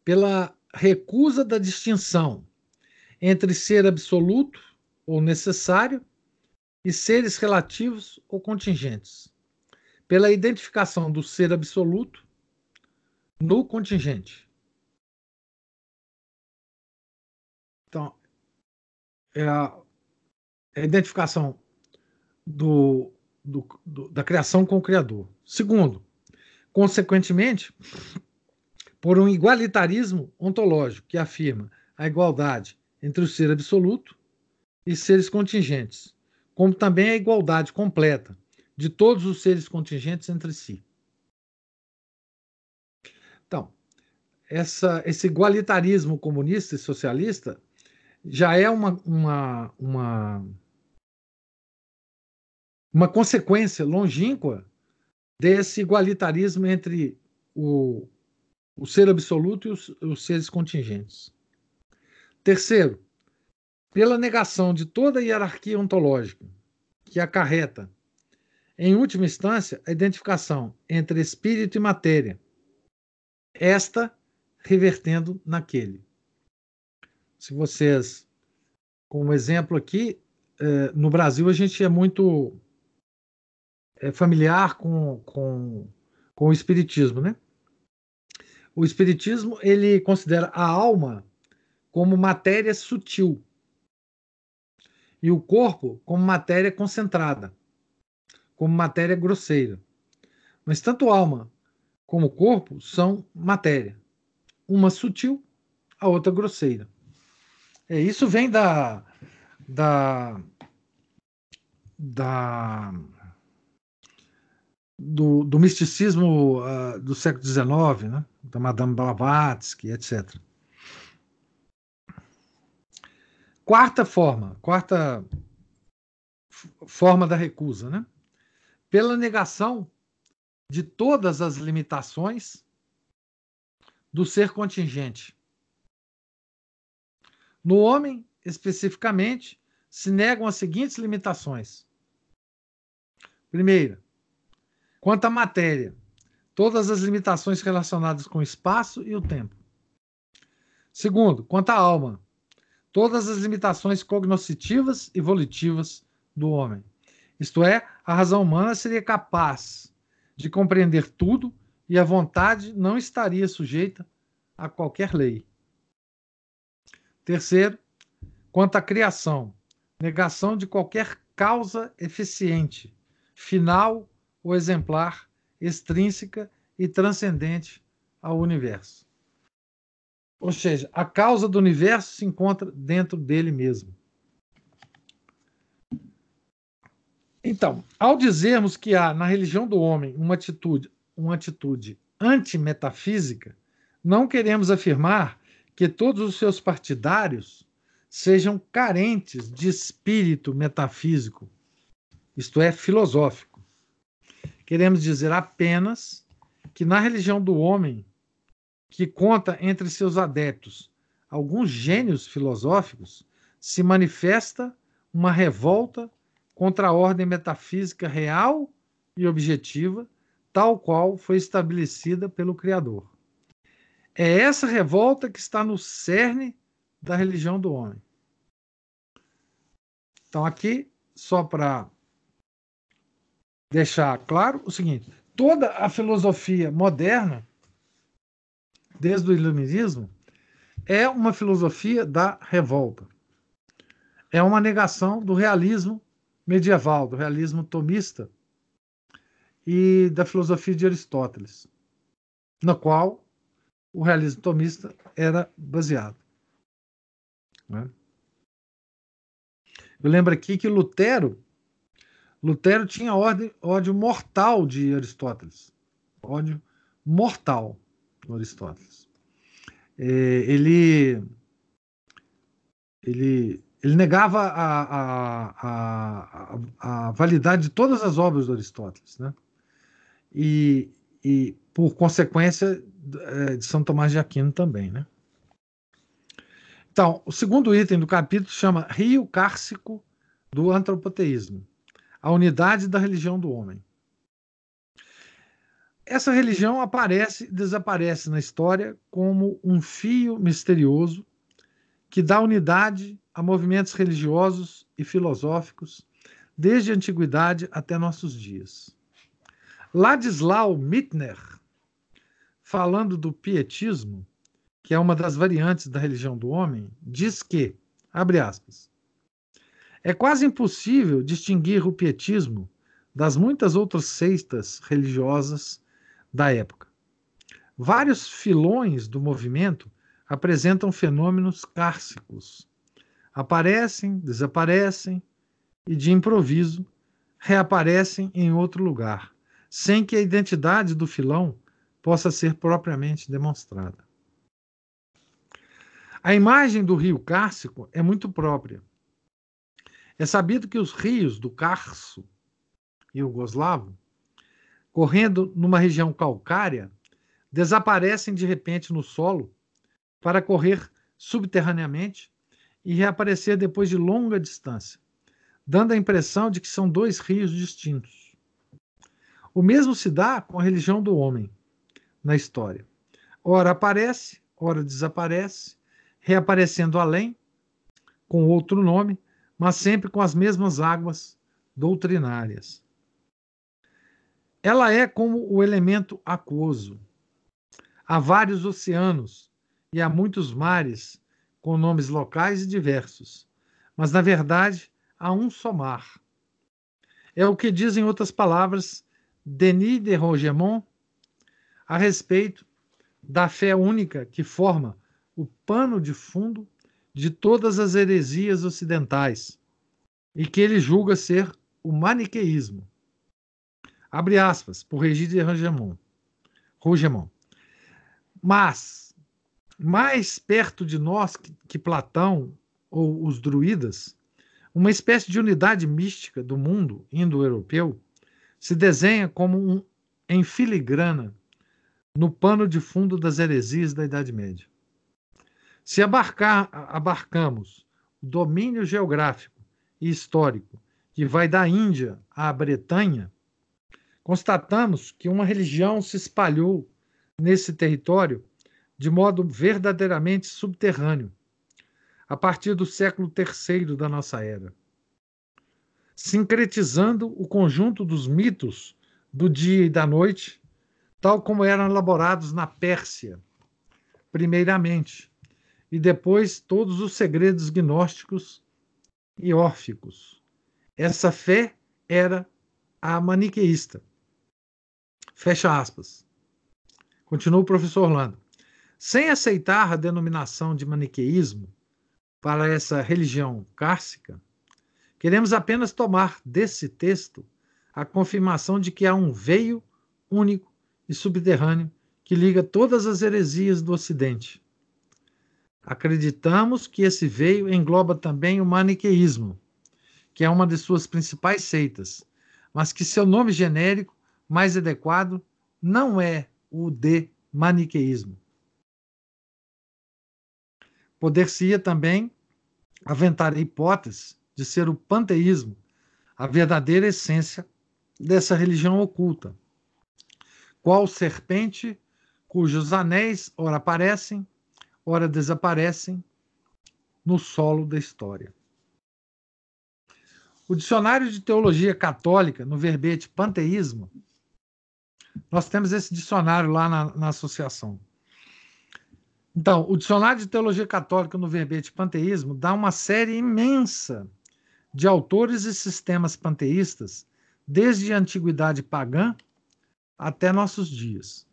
pela recusa da distinção entre ser absoluto ou necessário e seres relativos ou contingentes, pela identificação do ser absoluto no contingente. Então, é a, é a identificação do, do, do, da criação com o Criador. Segundo, Consequentemente, por um igualitarismo ontológico que afirma a igualdade entre o ser absoluto e seres contingentes, como também a igualdade completa de todos os seres contingentes entre si. Então, essa, esse igualitarismo comunista e socialista já é uma, uma, uma, uma consequência longínqua desse igualitarismo entre o, o ser absoluto e os, os seres contingentes. Terceiro, pela negação de toda a hierarquia ontológica, que acarreta, em última instância, a identificação entre espírito e matéria, esta revertendo naquele. Se vocês, como exemplo aqui, eh, no Brasil a gente é muito é, familiar com, com, com o espiritismo, né? O espiritismo ele considera a alma como matéria sutil e o corpo como matéria concentrada, como matéria grosseira. Mas tanto alma como corpo são matéria. Uma sutil, a outra grosseira. É, isso vem da, da, da do, do misticismo uh, do século XIX, né? da Madame Blavatsky, etc. Quarta forma, quarta forma da recusa, né? Pela negação de todas as limitações do ser contingente. No homem, especificamente, se negam as seguintes limitações. Primeira, quanto à matéria, todas as limitações relacionadas com o espaço e o tempo. Segundo, quanto à alma, todas as limitações cognoscitivas e volitivas do homem. Isto é, a razão humana seria capaz de compreender tudo e a vontade não estaria sujeita a qualquer lei. Terceiro, quanto à criação, negação de qualquer causa eficiente, final ou exemplar, extrínseca e transcendente ao universo. Ou seja, a causa do universo se encontra dentro dele mesmo. Então, ao dizermos que há na religião do homem uma atitude, uma atitude antimetafísica, não queremos afirmar que todos os seus partidários sejam carentes de espírito metafísico, isto é, filosófico. Queremos dizer apenas que na religião do homem, que conta entre seus adeptos alguns gênios filosóficos, se manifesta uma revolta contra a ordem metafísica real e objetiva, tal qual foi estabelecida pelo Criador. É essa revolta que está no cerne da religião do homem. Então, aqui, só para deixar claro o seguinte: toda a filosofia moderna, desde o iluminismo, é uma filosofia da revolta. É uma negação do realismo medieval, do realismo tomista e da filosofia de Aristóteles, na qual o realismo tomista era baseado. Né? Eu lembro aqui que Lutero, Lutero tinha ódio, mortal de Aristóteles, ódio mortal Aristóteles. É, ele, ele ele negava a, a, a, a, validade de todas as obras do Aristóteles, né? E, e por consequência é, de São Tomás de Aquino também, né? Então, o segundo item do capítulo chama Rio Cárcico do Antropoteísmo, a unidade da religião do homem. Essa religião aparece e desaparece na história como um fio misterioso que dá unidade a movimentos religiosos e filosóficos desde a antiguidade até nossos dias. Ladislau Mittner, falando do pietismo, que é uma das variantes da religião do homem, diz que, abre aspas, é quase impossível distinguir o pietismo das muitas outras seitas religiosas da época. Vários filões do movimento apresentam fenômenos cárcicos, aparecem, desaparecem e, de improviso, reaparecem em outro lugar, sem que a identidade do filão possa ser propriamente demonstrada. A imagem do rio Cárcico é muito própria. É sabido que os rios do Carso e o Goslavo, correndo numa região calcária, desaparecem de repente no solo para correr subterraneamente e reaparecer depois de longa distância, dando a impressão de que são dois rios distintos. O mesmo se dá com a religião do homem na história. Ora aparece, ora desaparece, reaparecendo além, com outro nome, mas sempre com as mesmas águas doutrinárias. Ela é como o elemento aquoso. Há vários oceanos e há muitos mares com nomes locais e diversos, mas na verdade há um só mar. é o que diz, em outras palavras, Denis de Rogemont a respeito da fé única que forma o pano de fundo de todas as heresias ocidentais e que ele julga ser o maniqueísmo. Abre aspas, por Regis de Rougemont. Rougemont. Mas, mais perto de nós que, que Platão ou os druidas, uma espécie de unidade mística do mundo indo-europeu se desenha como um em filigrana no pano de fundo das heresias da Idade Média. Se abarcar, abarcamos o domínio geográfico e histórico que vai da Índia à Bretanha, constatamos que uma religião se espalhou nesse território de modo verdadeiramente subterrâneo, a partir do século III da nossa era, sincretizando o conjunto dos mitos do dia e da noite, tal como eram elaborados na Pérsia, primeiramente, e depois todos os segredos gnósticos e órficos. Essa fé era a maniqueísta. Fecha aspas. Continua o professor Orlando. Sem aceitar a denominação de maniqueísmo para essa religião cárcica, queremos apenas tomar desse texto a confirmação de que há um veio único e subterrâneo que liga todas as heresias do Ocidente Acreditamos que esse veio engloba também o maniqueísmo, que é uma de suas principais seitas, mas que seu nome genérico mais adequado não é o de maniqueísmo. Poder-se-ia também aventar a hipótese de ser o panteísmo a verdadeira essência dessa religião oculta, qual serpente cujos anéis ora aparecem, ora desaparecem no solo da história. O dicionário de teologia católica, no verbete panteísmo, nós temos esse dicionário lá na, na associação. Então, o dicionário de teologia católica no verbete panteísmo dá uma série imensa de autores e sistemas panteístas, desde a antiguidade pagã até nossos dias.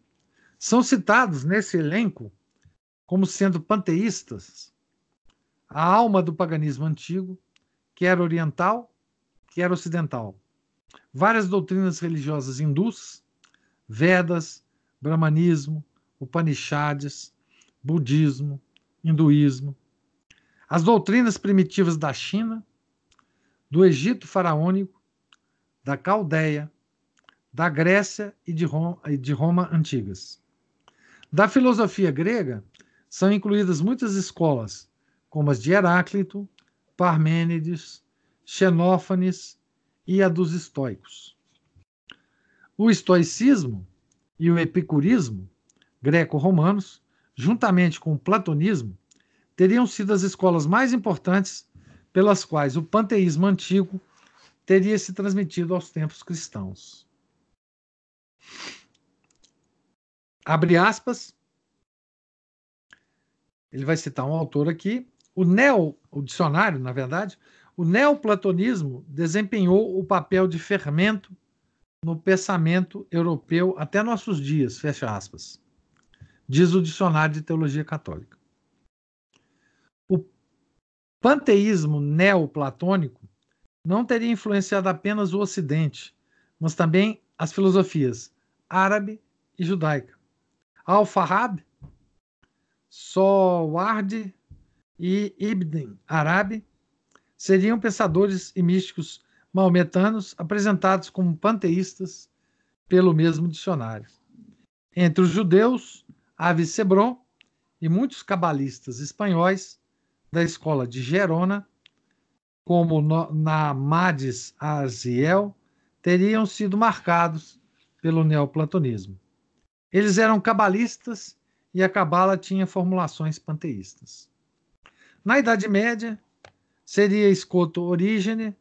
São citados nesse elenco como sendo panteístas, a alma do paganismo antigo, que era oriental, que era ocidental. Várias doutrinas religiosas hindus, Vedas, Brahmanismo, Upanishads, Budismo, Hinduísmo. As doutrinas primitivas da China, do Egito faraônico, da Caldeia, da Grécia e de Roma, de Roma antigas. Da filosofia grega, são incluídas muitas escolas, como as de Heráclito, Parmênides, Xenófanes e a dos estoicos. O estoicismo e o epicurismo greco-romanos, juntamente com o platonismo, teriam sido as escolas mais importantes pelas quais o panteísmo antigo teria se transmitido aos tempos cristãos. Abre aspas, ele vai citar um autor aqui. O neo, o dicionário, na verdade, o neoplatonismo desempenhou o papel de fermento no pensamento europeu até nossos dias, fecha aspas. Diz o dicionário de teologia católica. O panteísmo neoplatônico não teria influenciado apenas o Ocidente, mas também as filosofias árabe e judaica. Al-Farabi Soward e Ibn Arabi seriam pensadores e místicos maometanos apresentados como panteístas pelo mesmo dicionário. Entre os judeus, Aves Sebron e muitos cabalistas espanhóis da escola de Gerona, como Namades Aziel, teriam sido marcados pelo neoplatonismo. Eles eram cabalistas e a Cabala tinha formulações panteístas. Na Idade Média, seria Escoto Origene,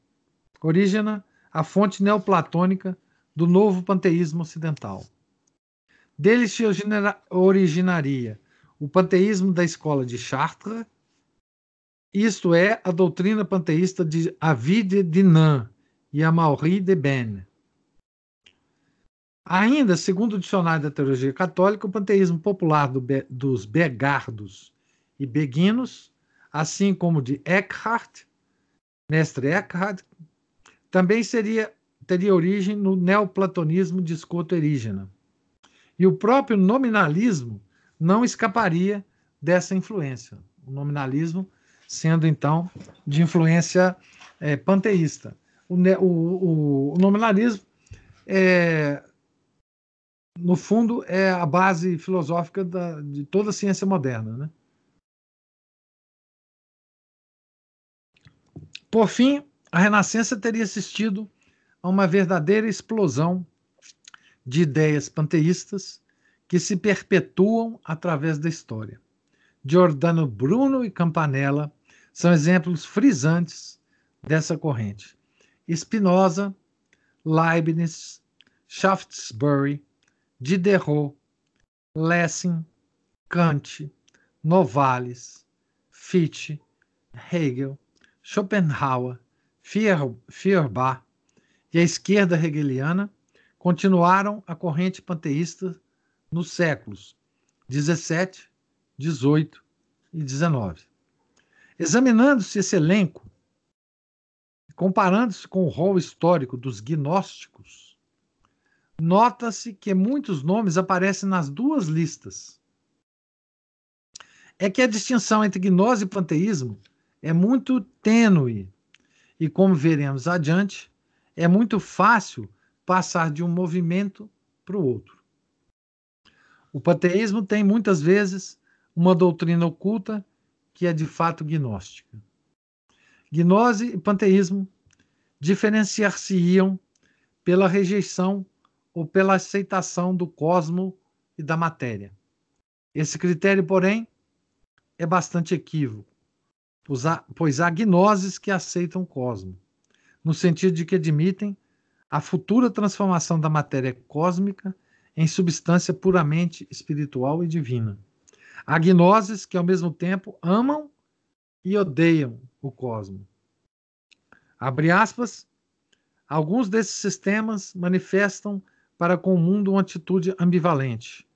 Orígena a fonte neoplatônica do novo panteísmo ocidental. Dele se originaria o panteísmo da escola de Chartres, isto é, a doutrina panteísta de Avide Dinan, e Amaury de Ben. Ainda, segundo o dicionário da teologia católica, o panteísmo popular do dos Begardos e Beguinos, assim como de Eckhart, mestre Eckhart, também seria, teria origem no neoplatonismo de Escoto Erígena. E o próprio nominalismo não escaparia dessa influência. O nominalismo sendo, então, de influência é, panteísta. O, o, o nominalismo, é, no fundo, é a base filosófica da, de toda a ciência moderna. Né? Por fim, a Renascença teria assistido a uma verdadeira explosão de ideias panteístas que se perpetuam através da história. Giordano Bruno e Campanella são exemplos frisantes dessa corrente. Spinoza, Leibniz, Shaftesbury, Diderot, Lessing, Kant, Novalis, Fichte, Hegel, Schopenhauer, Feuerbach e a esquerda hegeliana continuaram a corrente panteísta nos séculos 17, 18 e 19. Examinando-se esse elenco, comparando-se com o rol histórico dos gnósticos, nota-se que muitos nomes aparecem nas duas listas. É que a distinção entre gnose e panteísmo é muito tênue e, como veremos adiante, é muito fácil passar de um movimento para o outro. O panteísmo tem muitas vezes uma doutrina oculta que é de fato gnóstica. Gnose e panteísmo diferenciar-se-iam pela rejeição ou pela aceitação do cosmo e da matéria. Esse critério, porém, é bastante equívoco, pois há gnoses que aceitam o cosmo no sentido de que admitem a futura transformação da matéria cósmica em substância puramente espiritual e divina. Há gnoses que, ao mesmo tempo, amam e odeiam o cosmo. Abre aspas. Alguns desses sistemas manifestam para com o mundo uma atitude ambivalente,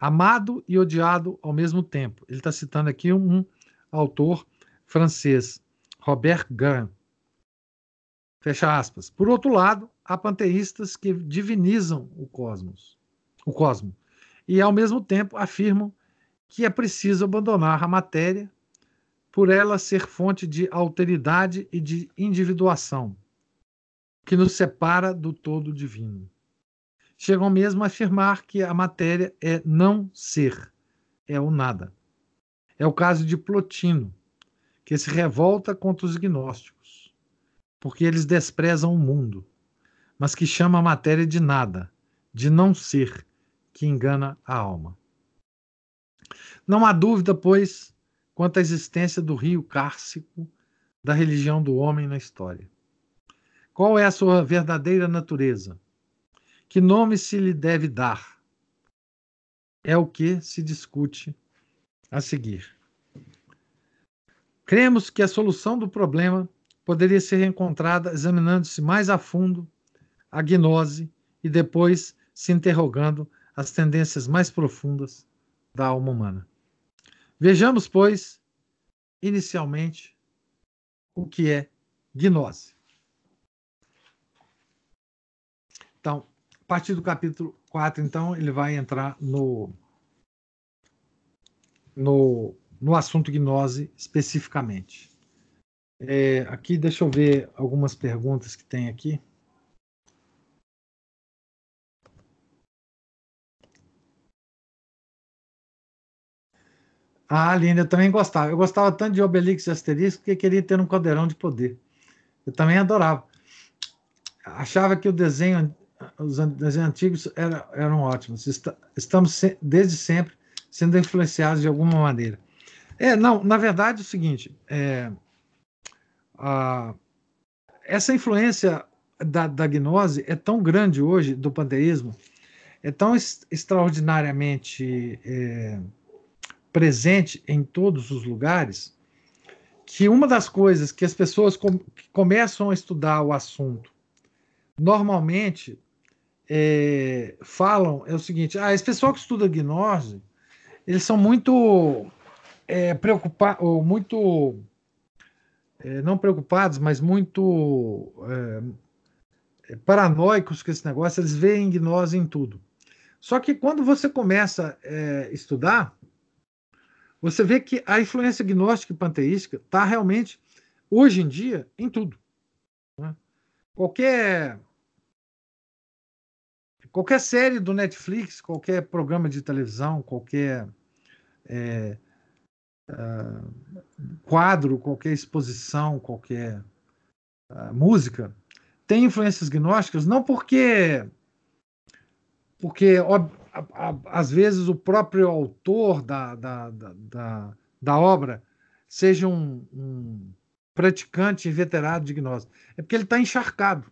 amado e odiado ao mesmo tempo. Ele está citando aqui um, um autor francês, Robert Gant. Fecha aspas. Por outro lado, há panteístas que divinizam o cosmos, o cosmo, e ao mesmo tempo afirmam que é preciso abandonar a matéria por ela ser fonte de alteridade e de individuação, que nos separa do todo divino. Chegam mesmo a afirmar que a matéria é não ser, é o nada. É o caso de Plotino, que se revolta contra os gnósticos porque eles desprezam o mundo, mas que chama a matéria de nada, de não ser, que engana a alma. Não há dúvida, pois, quanto à existência do rio cárcico da religião do homem na história. Qual é a sua verdadeira natureza? Que nome se lhe deve dar? É o que se discute a seguir. Cremos que a solução do problema poderia ser encontrada examinando-se mais a fundo a gnose e depois se interrogando as tendências mais profundas da alma humana. Vejamos, pois, inicialmente, o que é gnose. Então, a partir do capítulo 4, então, ele vai entrar no, no, no assunto gnose especificamente. É, aqui, deixa eu ver algumas perguntas que tem aqui. Ah, Aline, eu também gostava. Eu gostava tanto de Obelix e Asterisco que queria ter um caldeirão de poder. Eu também adorava. Achava que o desenho, os desenhos antigos eram ótimos. Estamos desde sempre sendo influenciados de alguma maneira. É, não, na verdade é o seguinte, é, a, essa influência da, da gnose é tão grande hoje do panteísmo, é tão extraordinariamente é, presente em todos os lugares, que uma das coisas que as pessoas com, que começam a estudar o assunto normalmente é, falam é o seguinte: ah, esse pessoal que estuda gnose, eles são muito é, preocupados, ou muito é, não preocupados, mas muito é, paranoicos com esse negócio, eles veem gnose em tudo. Só que quando você começa a é, estudar, você vê que a influência gnóstica e panteística está realmente, hoje em dia, em tudo. Né? Qualquer qualquer série do Netflix, qualquer programa de televisão, qualquer é, uh, quadro, qualquer exposição, qualquer uh, música tem influências gnósticas, não porque porque ó, às vezes o próprio autor da, da, da, da, da obra seja um, um praticante inveterado de gnose. É porque ele está encharcado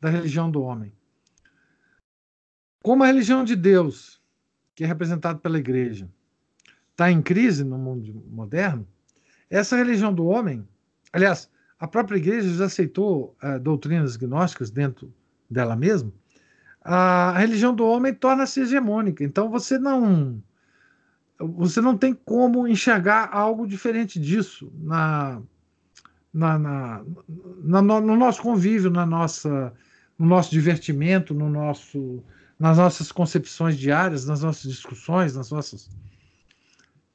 da religião do homem. Como a religião de Deus, que é representada pela igreja, está em crise no mundo moderno, essa religião do homem, aliás, a própria igreja já aceitou uh, doutrinas gnósticas dentro dela mesma, a religião do homem torna-se hegemônica. Então você não você não tem como enxergar algo diferente disso na, na, na, na no nosso convívio, na nossa, no nosso divertimento, no nosso, nas nossas concepções diárias, nas nossas discussões, nas nossas.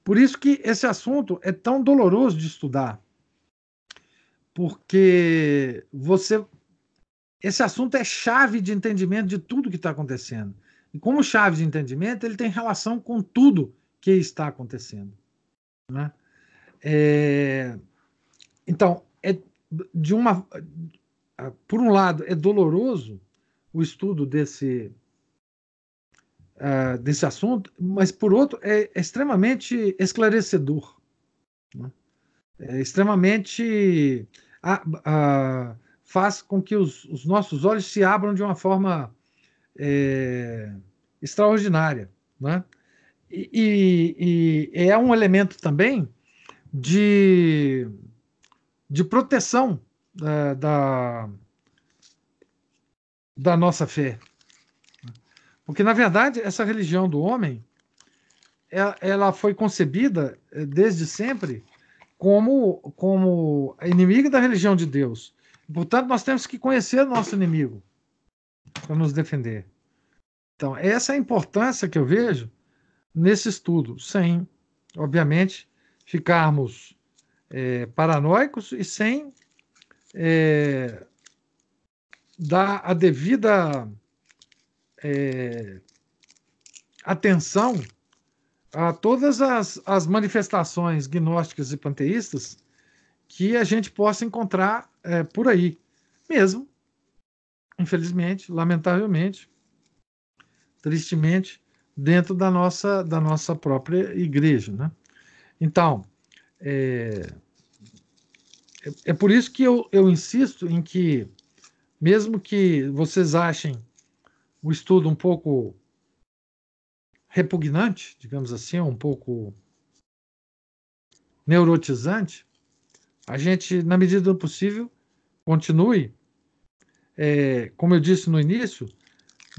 Por isso que esse assunto é tão doloroso de estudar, porque você esse assunto é chave de entendimento de tudo que está acontecendo. E como chave de entendimento, ele tem relação com tudo que está acontecendo. Né? É, então, é de uma, por um lado, é doloroso o estudo desse, uh, desse assunto, mas por outro, é extremamente esclarecedor. Né? É extremamente. Uh, uh, faz com que os, os nossos olhos se abram de uma forma é, extraordinária. Né? E, e, e, é um elemento também de, de proteção é, da, da nossa fé. Porque, na verdade, essa religião do homem ela, ela foi concebida é, desde sempre como, como inimiga da religião de Deus. Portanto, nós temos que conhecer o nosso inimigo para nos defender. Então, essa é a importância que eu vejo nesse estudo, sem, obviamente, ficarmos é, paranoicos e sem é, dar a devida é, atenção a todas as, as manifestações gnósticas e panteístas que a gente possa encontrar é, por aí. Mesmo, infelizmente, lamentavelmente, tristemente, dentro da nossa, da nossa própria igreja. Né? Então, é, é, é por isso que eu, eu insisto em que, mesmo que vocês achem o estudo um pouco repugnante, digamos assim, um pouco neurotizante, a gente, na medida do possível, continue, é, como eu disse no início,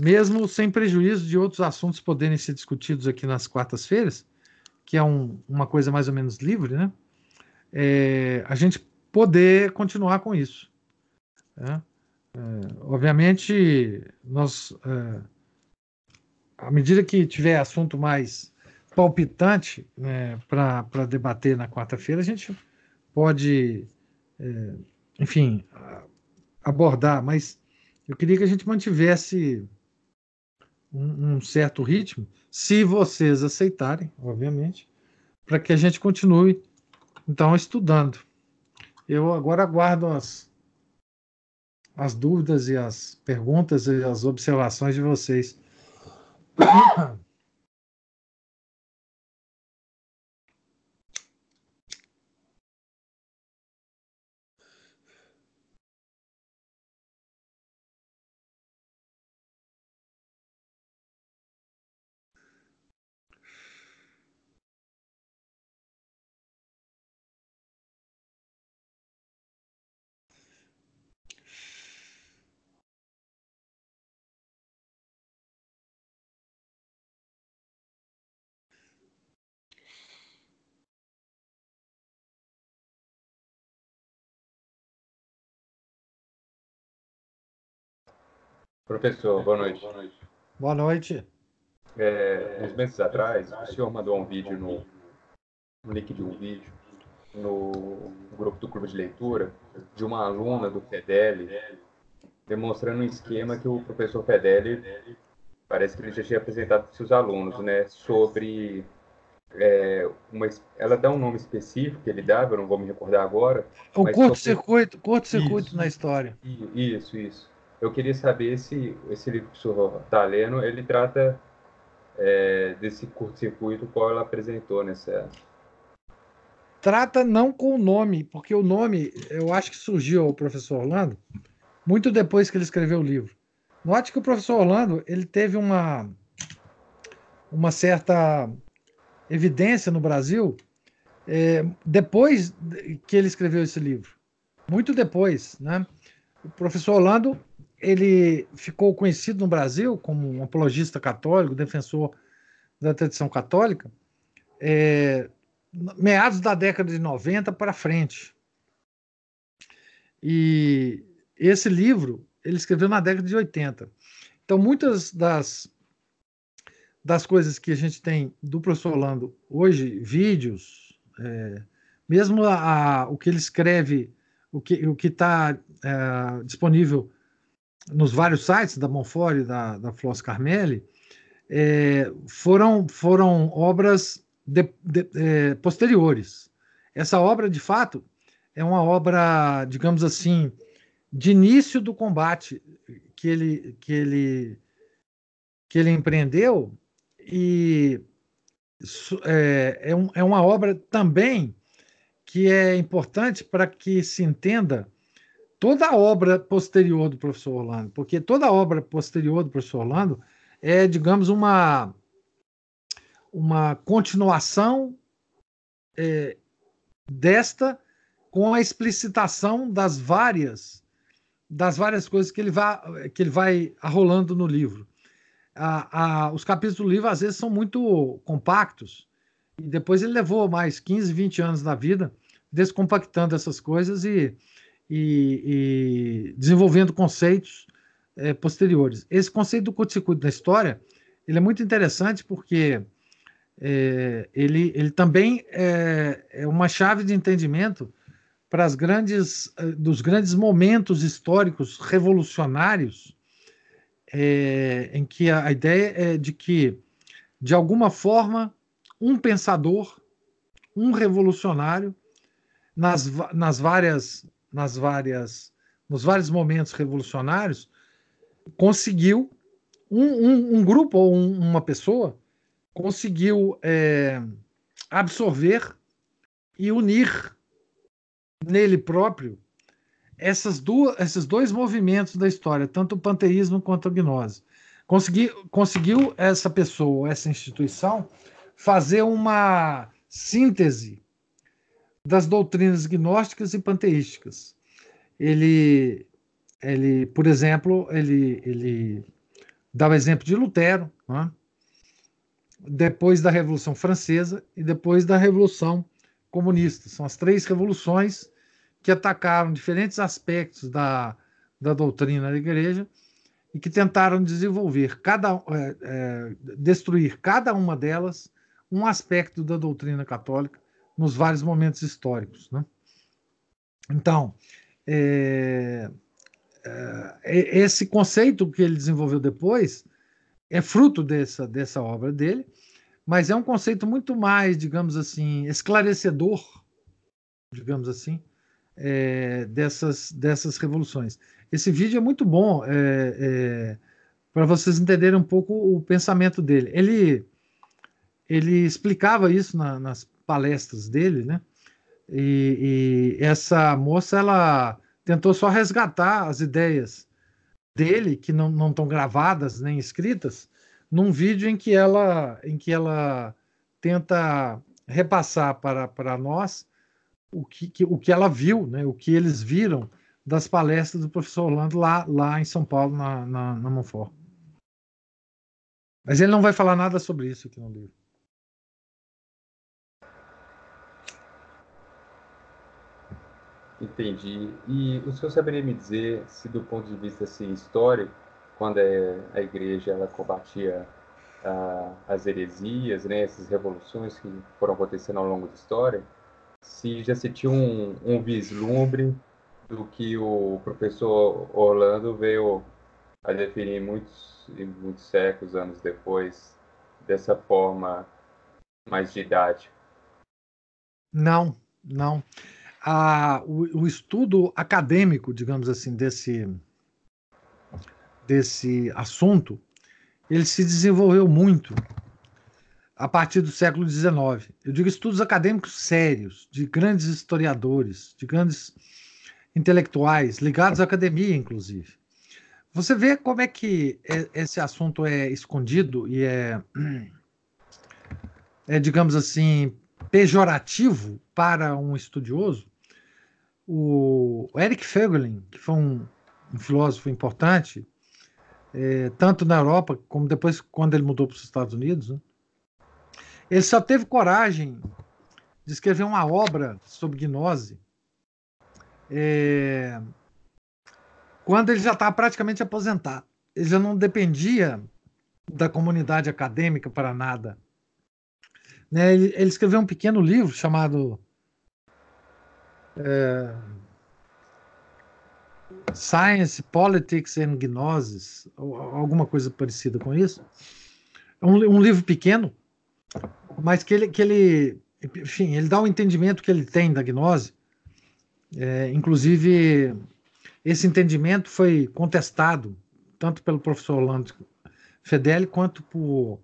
mesmo sem prejuízo de outros assuntos poderem ser discutidos aqui nas quartas-feiras, que é um, uma coisa mais ou menos livre, né? É, a gente poder continuar com isso. Né? É, obviamente, nós, é, à medida que tiver assunto mais palpitante né, para debater na quarta-feira, a gente pode, é, enfim, abordar, mas eu queria que a gente mantivesse um, um certo ritmo, se vocês aceitarem, obviamente, para que a gente continue, então, estudando. Eu agora aguardo as, as dúvidas e as perguntas e as observações de vocês. Professor, boa noite. Boa noite. É, uns meses atrás, o senhor mandou um vídeo no, um link de um vídeo no grupo do clube de leitura de uma aluna do Fedeli demonstrando um esquema que o professor Fedeli parece que ele já tinha apresentado para os seus alunos, né, sobre é, uma, ela dá um nome específico que ele dava, eu não vou me recordar agora. O curto-circuito, curto-circuito na história. Isso, isso. Eu queria saber se esse livro que o senhor está lendo, ele trata é, desse curto-circuito qual ela apresentou nessa... Trata não com o nome, porque o nome, eu acho que surgiu ao professor Orlando muito depois que ele escreveu o livro. Note que o professor Orlando, ele teve uma, uma certa evidência no Brasil é, depois que ele escreveu esse livro. Muito depois, né? O professor Orlando ele ficou conhecido no Brasil como um apologista católico, defensor da tradição católica, é, meados da década de 90 para frente. E esse livro ele escreveu na década de 80. Então, muitas das das coisas que a gente tem do professor Orlando hoje, vídeos, é, mesmo a, a, o que ele escreve, o que o está é, disponível nos vários sites da Monfort e da, da Floss Carmelli, é, foram, foram obras de, de, é, posteriores. Essa obra, de fato, é uma obra, digamos assim, de início do combate que ele, que ele, que ele empreendeu e é, é, um, é uma obra também que é importante para que se entenda toda a obra posterior do professor Orlando, porque toda a obra posterior do professor Orlando é, digamos, uma, uma continuação é, desta com a explicitação das várias das várias coisas que ele vai que ele vai arrolando no livro a, a, os capítulos do livro às vezes são muito compactos. E depois ele levou mais 15, 20 anos da vida descompactando essas coisas e, e, e desenvolvendo conceitos é, posteriores. Esse conceito do curto-circuito da história ele é muito interessante porque é, ele, ele também é, é, uma chave de entendimento para as grandes eh, dos grandes momentos históricos revolucionários é, em que a, a ideia é de que, de alguma forma, um pensador, um revolucionário, nas, nas várias, nas várias, nos vários momentos revolucionários, conseguiu um, um, um grupo ou um, uma pessoa conseguiu é, absorver e unir nele próprio essas duas, esses dois movimentos da história, tanto o panteísmo quanto a gnose. Consegui, conseguiu essa pessoa, essa instituição, fazer uma síntese das doutrinas gnósticas e panteísticas. Ele, ele por exemplo, ele, ele dá o exemplo de Lutero, né? depois da Revolução Francesa e depois da Revolução Comunista. São as três revoluções que atacaram diferentes aspectos da, da doutrina da igreja e que tentaram desenvolver cada é, é, destruir cada uma delas um aspecto da doutrina católica nos vários momentos históricos, né? Então, é, é, esse conceito que ele desenvolveu depois é fruto dessa, dessa obra dele, mas é um conceito muito mais, digamos assim, esclarecedor, digamos assim, é, dessas, dessas revoluções. Esse vídeo é muito bom é, é, para vocês entenderem um pouco o pensamento dele. Ele, ele explicava isso na, nas palestras dele, né? E, e, essa moça ela tentou só resgatar as ideias dele que não, estão gravadas nem escritas num vídeo em que ela em que ela tenta repassar para, para nós o que, que, o que ela viu, né, o que eles viram das palestras do professor Orlando lá, lá em São Paulo, na, na, na Monfort. Mas ele não vai falar nada sobre isso aqui no livro. Entendi. E o senhor saberia me dizer se, do ponto de vista assim, histórico, quando a, a igreja ela combatia as heresias, né, essas revoluções que foram acontecendo ao longo da história, se já se tinha um, um vislumbre do que o professor Orlando veio a definir muitos, muitos séculos, anos depois, dessa forma mais didática. Não, não. Ah, o, o, estudo acadêmico, digamos assim, desse, desse assunto, ele se desenvolveu muito a partir do século XIX. Eu digo estudos acadêmicos sérios, de grandes historiadores, de grandes intelectuais, ligados à academia, inclusive. Você vê como é que esse assunto é escondido e é, é digamos assim, pejorativo para um estudioso. O Eric Fögelin, que foi um, um filósofo importante, é, tanto na Europa como depois quando ele mudou para os Estados Unidos, né? ele só teve coragem de escrever uma obra sobre gnose é, quando ele já estava praticamente aposentado. Ele já não dependia da comunidade acadêmica para nada. Né? Ele, ele, escreveu um pequeno livro chamado é, Science, Politics and Gnosis, alguma coisa parecida com isso. É um, um, livro pequeno, mas que ele, que ele, enfim, ele dá o um entendimento que ele tem da gnose. É, inclusive, esse entendimento foi contestado tanto pelo professor Orlando Fedeli quanto por,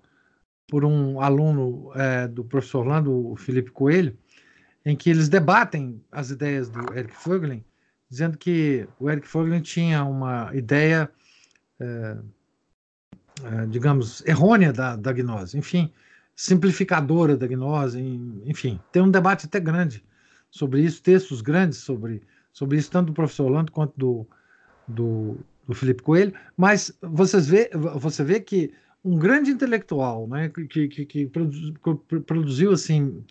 por um aluno é, do professor Orlando, o Felipe Coelho, em que eles debatem as ideias do Eric Fögelin dizendo que o Eric Fogelin tinha uma ideia, é, é, digamos, errônea da, da gnose, enfim, simplificadora da gnose, enfim, tem um debate até grande sobre isso, textos grandes sobre, sobre isso, tanto do professor Orlando quanto do, do, do Felipe Coelho, mas vocês vê, você vê que um grande intelectual, né, que, que, que produziu assim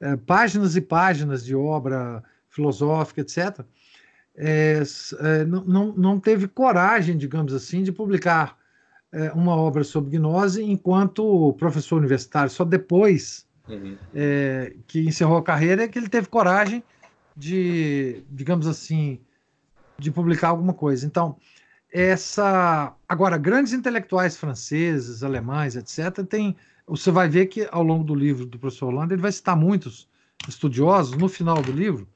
é, páginas e páginas de obra filosófica, etc., é, é, não, não teve coragem, digamos assim, de publicar uma obra sobre gnose enquanto professor universitário. Só depois uhum. É, que encerrou a carreira é que ele teve coragem de, digamos assim, de publicar alguma coisa. Então, essa. Agora, grandes intelectuais franceses, alemães, etc., tem. Você vai ver que ao longo do livro do professor Holanda ele vai citar muitos estudiosos, no final do livro,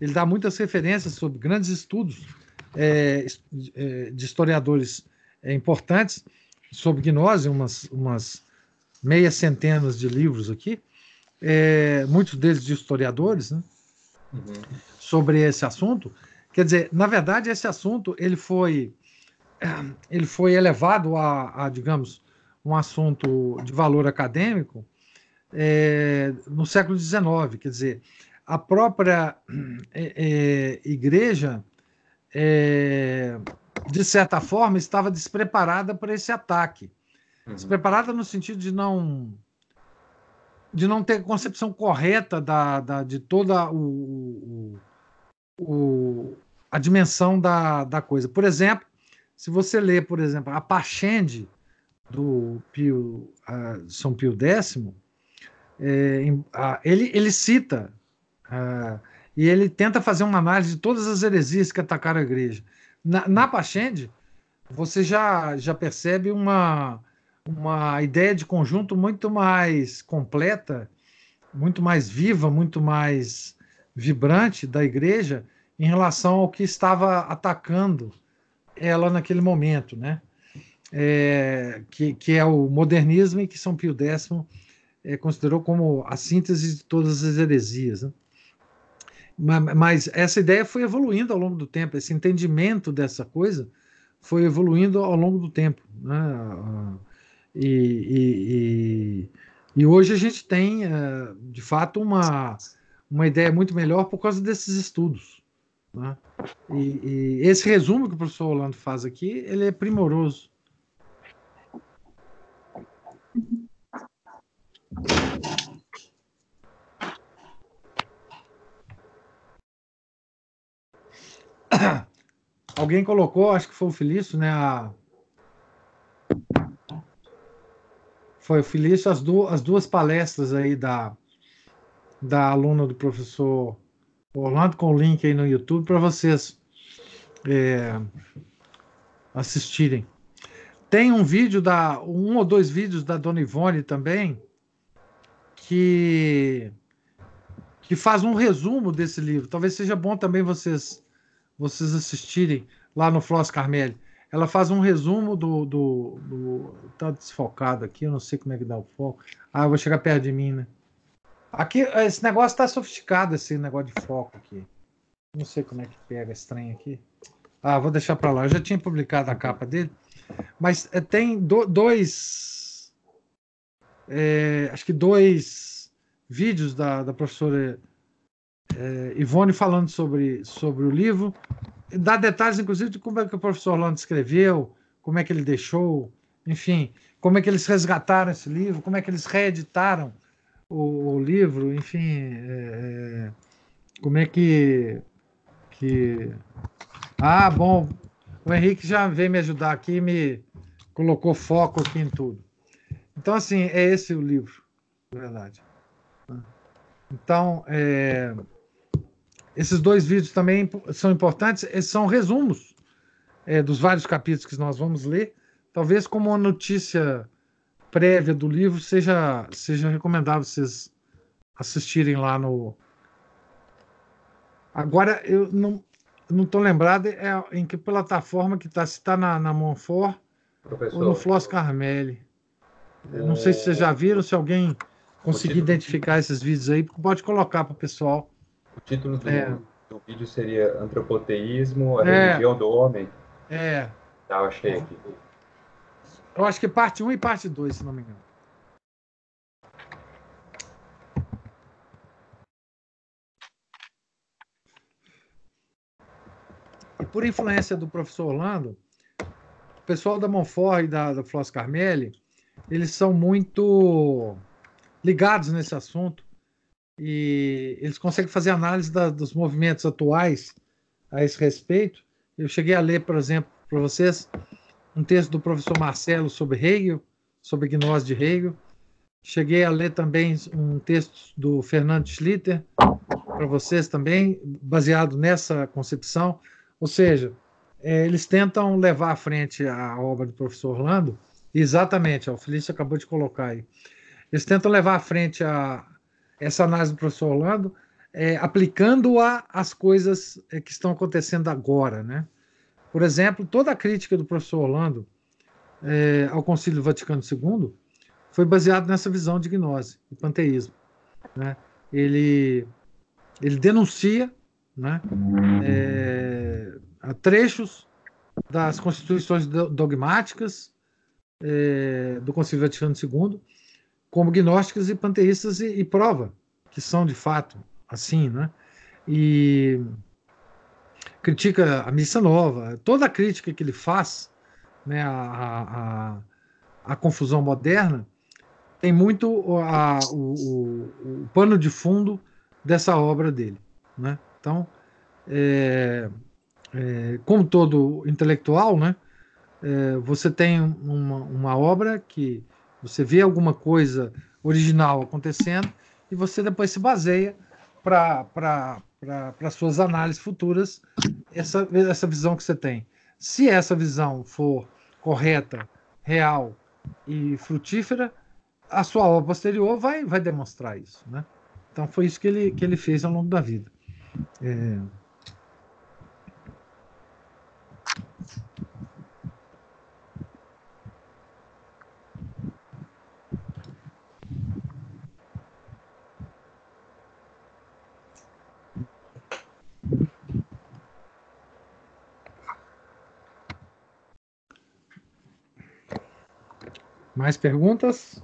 ele dá muitas referências sobre grandes estudos é, é de historiadores é, importantes sobre gnose, umas, umas meia centenas de livros aqui, é, muitos deles de historiadores, né, uhum. sobre esse assunto. Quer dizer, na verdade, esse assunto ele foi ele foi elevado a, a digamos, um assunto de valor acadêmico é, no século XIX. Quer dizer, a própria é, igreja, é, de certa forma, estava despreparada para esse ataque. Uhum. Despreparada no sentido de não de não ter concepção correta da, da de toda o, o, o, a dimensão da, da coisa. Por exemplo, se você lê, por exemplo, a Pachende do Pio, uh, São Pio X, é, ele, ele cita uh, e ele tenta fazer uma análise de todas as heresias que atacaram a igreja. Na, na Pachende, você já, já percebe uma, uma ideia de conjunto muito mais completa, muito mais viva, muito mais vibrante da igreja em relação ao que estava atacando ela naquele momento, né? É, que, que é o modernismo e que São Pio X é, considerou como a síntese de todas as heresias. Né? Mas, mas, essa ideia foi evoluindo ao longo do tempo, esse entendimento dessa coisa foi evoluindo ao longo do tempo. Né? E, e, e, e hoje a gente tem, é, de fato, uma, uma ideia muito melhor por causa desses estudos. Né? E, esse resumo que o professor Orlando faz aqui, ele é primoroso. <coughs> Alguém colocou, acho que foi o Felício, né? A, Foi o Felício, as, du as duas palestras aí da, da aluna do professor Orlando, com o link aí no YouTube para vocês é, assistirem. Tem um vídeo da um ou dois vídeos da Dona Ivone também que que faz um resumo desse livro. Talvez seja bom também vocês vocês assistirem lá no Floss Carmelli. Ela faz um resumo do, do, do. Tá desfocado aqui, eu não sei como é que dá o foco. Ah, eu vou chegar perto de mim, né? Aqui, esse negócio tá sofisticado, esse negócio de foco aqui. Não sei como é que pega trem aqui. Ah, vou deixar para lá. Eu já tinha publicado a capa dele. Mas é, tem do, dois. É, acho que dois vídeos da, da professora é, Ivone falando sobre, sobre o livro dá detalhes, inclusive, de como é que o professor Orlando escreveu, como é que ele deixou, enfim, como é que eles resgataram esse livro, como é que eles reeditaram o, o livro, enfim, é, é como é que, que. Ah, bom, o Henrique já veio me ajudar aqui, me colocou foco aqui em tudo. Então, assim, é esse o livro, na verdade. Então, é, esses dois vídeos também são importantes, eles são resumos é, dos vários capítulos que nós vamos ler. Talvez como uma notícia prévia do livro seja, seja recomendável vocês assistirem lá no. Agora, eu não não estou lembrado é, em que plataforma que está, se está na, na Monfort Professor, ou no Floss Carmelli. Não sei se vocês já viram, se alguém conseguir identificar esses vídeos aí, pode colocar para o pessoal. O título do, é. do vídeo seria Antropoteísmo, a é. religião do homem. É. Tá, eu achei aqui. Eu acho que parte 1 e parte 2, se não me engano. E por influência do professor Orlando, o pessoal da Monfort e da, da Floss Carmelli, eles são muito ligados nesse assunto e eles conseguem fazer análise da, dos movimentos atuais a esse respeito. Eu cheguei a ler, por exemplo, para vocês, um texto do professor Marcelo sobre Hegel, sobre gnose de Hegel. Cheguei a ler também um texto do Fernando Schlitter para vocês também, baseado nessa concepção. Ou seja, é, eles tentam levar à frente a obra do professor Orlando, exatamente, ó, o Felício acabou de colocar aí. Eles tentam levar à frente a, essa análise do professor Orlando, é, aplicando-a às coisas é, que estão acontecendo agora. Né? Por exemplo, toda a crítica do professor Orlando é, ao Concílio Vaticano II foi baseada nessa visão de gnose e panteísmo. Né? Ele, ele denuncia né, é, trechos das constituições dogmáticas é, do Concílio Vaticano II como gnósticos e panteístas e, e, prova que são de fato assim, né? E critica a missa nova, toda a crítica que ele faz, né, a, a, a confusão moderna tem muito a, o, o, o, pano de fundo dessa obra dele, né? Então, é, é, como todo intelectual, né? É, você tem uma, uma obra que você vê alguma coisa original acontecendo e você depois se baseia para suas análises futuras essa, essa visão que você tem. Se essa visão for correta, real e frutífera, a sua obra posterior vai, vai demonstrar isso. Né? Então foi isso que ele, que ele fez ao longo da vida. É... Mais perguntas?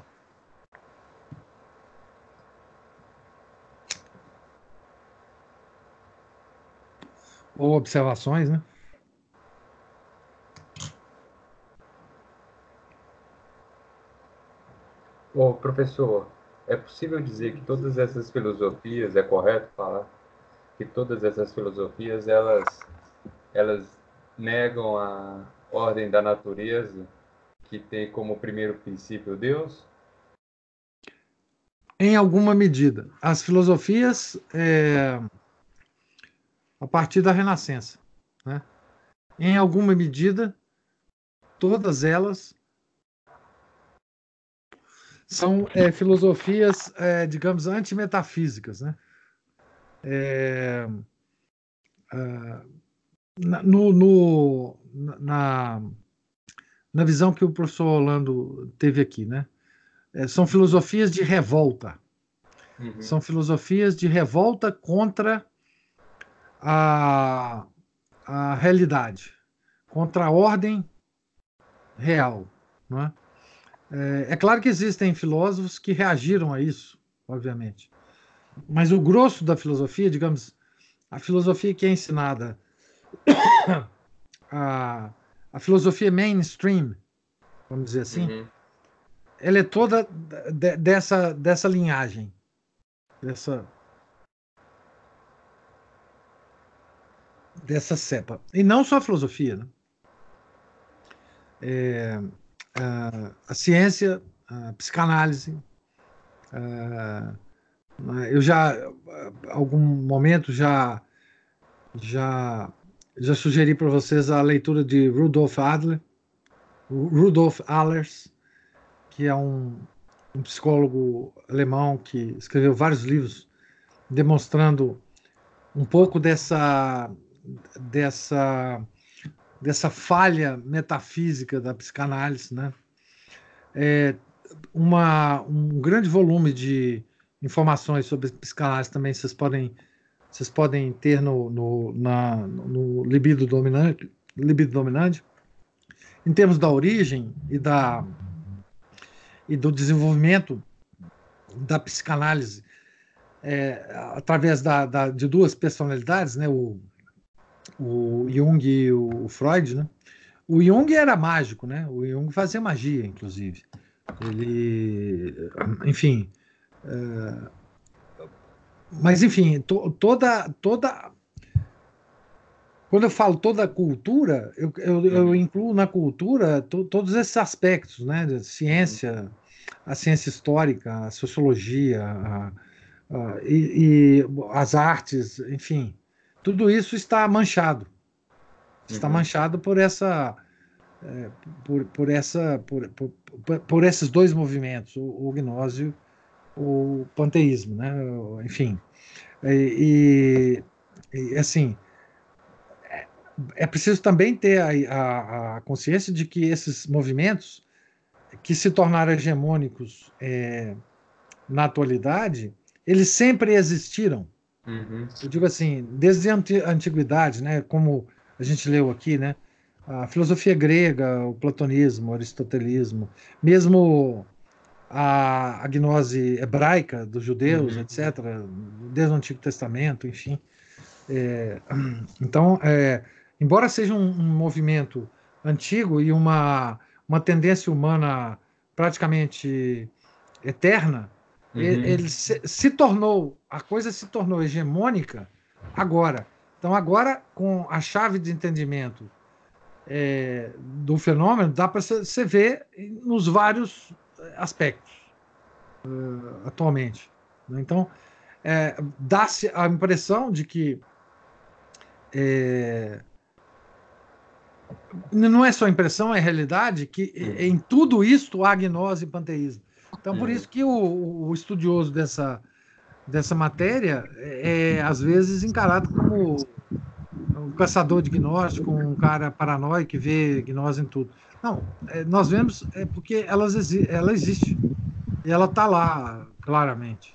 Ou observações, né? Ô, professor, é possível dizer que todas essas filosofias, é correto falar, que todas essas filosofias, elas, elas negam a ordem da natureza que tem como primeiro princípio Deus, em alguma medida. As filosofias é, a partir da Renascença. Né? Em alguma medida, todas elas são é, filosofias, é, digamos, antimetafísicas. Né? É, no, no, na, na visão que o professor Orlando teve aqui, né? É, são filosofias de revolta. Uhum. São filosofias de revolta contra a, a realidade, contra a ordem real. Né? É, é claro que existem filósofos que reagiram a isso, obviamente. Mas o grosso da filosofia, digamos, a filosofia que é ensinada, <coughs> a, a filosofia mainstream, vamos dizer assim, uhum. ela é toda de, dessa, dessa linhagem, dessa, dessa cepa. E não só a filosofia, né? É, a, a, ciência, a psicanálise. A, eu já, algum momento, já, já, já sugeri para vocês a leitura de Rudolf Adler, Rudolf Allers, que é um, um psicólogo alemão que escreveu vários livros demonstrando um pouco dessa dessa dessa falha metafísica da psicanálise, né? É uma, um grande volume de informações sobre psicanálise também vocês podem vocês podem ter no, no, na, no libido dominante, libido dominante. Em termos da origem e da e do desenvolvimento da psicanálise é, através da, da, de duas personalidades, né? O, o Jung e o Freud, né? O Jung era mágico, né? O Jung fazia magia, inclusive. Ele, enfim, é... mas enfim, to, toda toda quando eu falo toda a cultura, eu, eu, eu uhum. incluo na cultura to, todos esses aspectos, né? ciência, a ciência histórica, a sociologia, a, a, e, e as artes, enfim, tudo isso está manchado. Está uhum. manchado por essa. É, por, por, essa por, por, por, esses dois movimentos, o, o gnósio, o panteísmo, né? enfim. E, e, assim, é, é preciso também ter a, a, a, consciência de que esses movimentos que se tornaram hegemônicos é, na atualidade, eles sempre existiram. Uhum. Eu digo assim, desde a antiguidade, né, como a gente leu aqui, né, a filosofia grega, o platonismo, o aristotelismo, mesmo a, a gnose hebraica dos judeus, uhum. etc., desde o Antigo Testamento, enfim. É, <clears throat> então, é, embora seja um, um, movimento antigo e uma, uma tendência humana praticamente eterna, Uhum. Ele, se, se, tornou, a coisa se tornou hegemônica agora. Então, agora, com a chave de entendimento é, do fenômeno, dá para você ver nos vários aspectos uh, atualmente. Né? Então, é, dá-se a impressão de que é, não é só impressão, é realidade que uhum. em tudo isto há gnose e panteísmo. Então, por isso que o, o estudioso dessa, dessa matéria é, é, às vezes, encarado como um caçador de gnóstico, um cara paranoico que vê gnose em tudo. Não, é, nós vemos é porque elas ela existe. E ela está lá, claramente.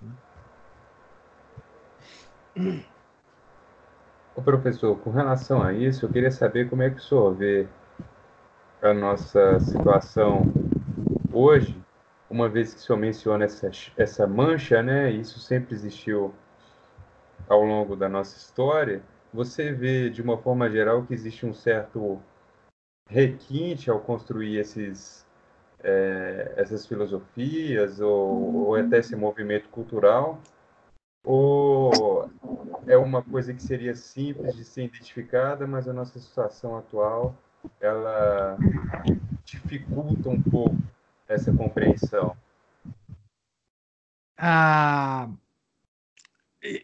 Né? Ô, professor, com relação a isso, eu queria saber como é que o senhor vê a nossa situação hoje uma vez que o senhor menciona essa, essa mancha, né? Isso sempre existiu ao longo da nossa história. Você vê, de uma forma geral, que existe um certo requinte ao construir esses, é, essas filosofias ou, ou até esse movimento cultural? Ou é uma coisa que seria simples de ser identificada, mas a nossa situação atual ela dificulta um pouco essa compreensão? ah,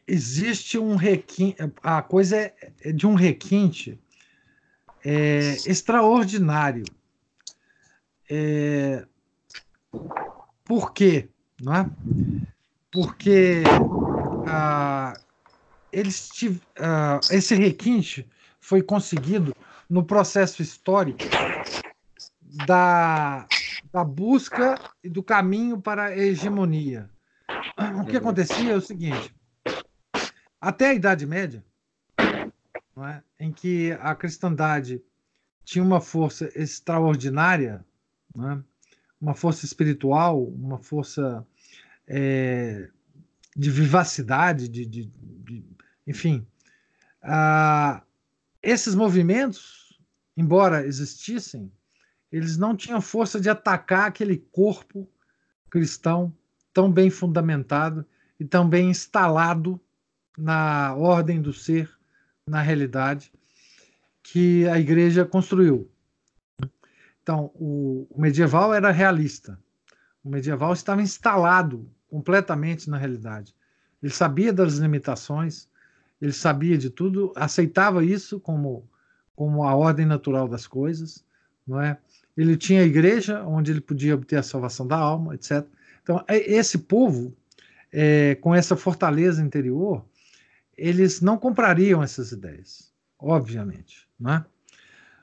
existe um requinte, a coisa é, é de um requinte é, extraordinário. É, por quê? Não é? Porque ah, eles tive, ah, esse requinte foi conseguido no processo histórico da, da busca e do caminho para a hegemonia. O que acontecia é o seguinte: até a Idade Média, é? em que a cristandade tinha uma força extraordinária, é? uma força espiritual, uma força é, de vivacidade, de, de, de enfim. Ah, esses movimentos, embora existissem, eles não tinham força de atacar aquele corpo cristão tão bem fundamentado e tão bem instalado na ordem do ser, na realidade, que a igreja construiu. Então, o, medieval era realista. O medieval estava instalado completamente na realidade. Ele sabia das limitações, ele sabia de tudo, aceitava isso como, como a ordem natural das coisas, não é? Ele tinha a igreja onde ele podia obter a salvação da alma, etc. Então, é, esse povo, é, com essa fortaleza interior, eles não comprariam essas ideias, obviamente. Né?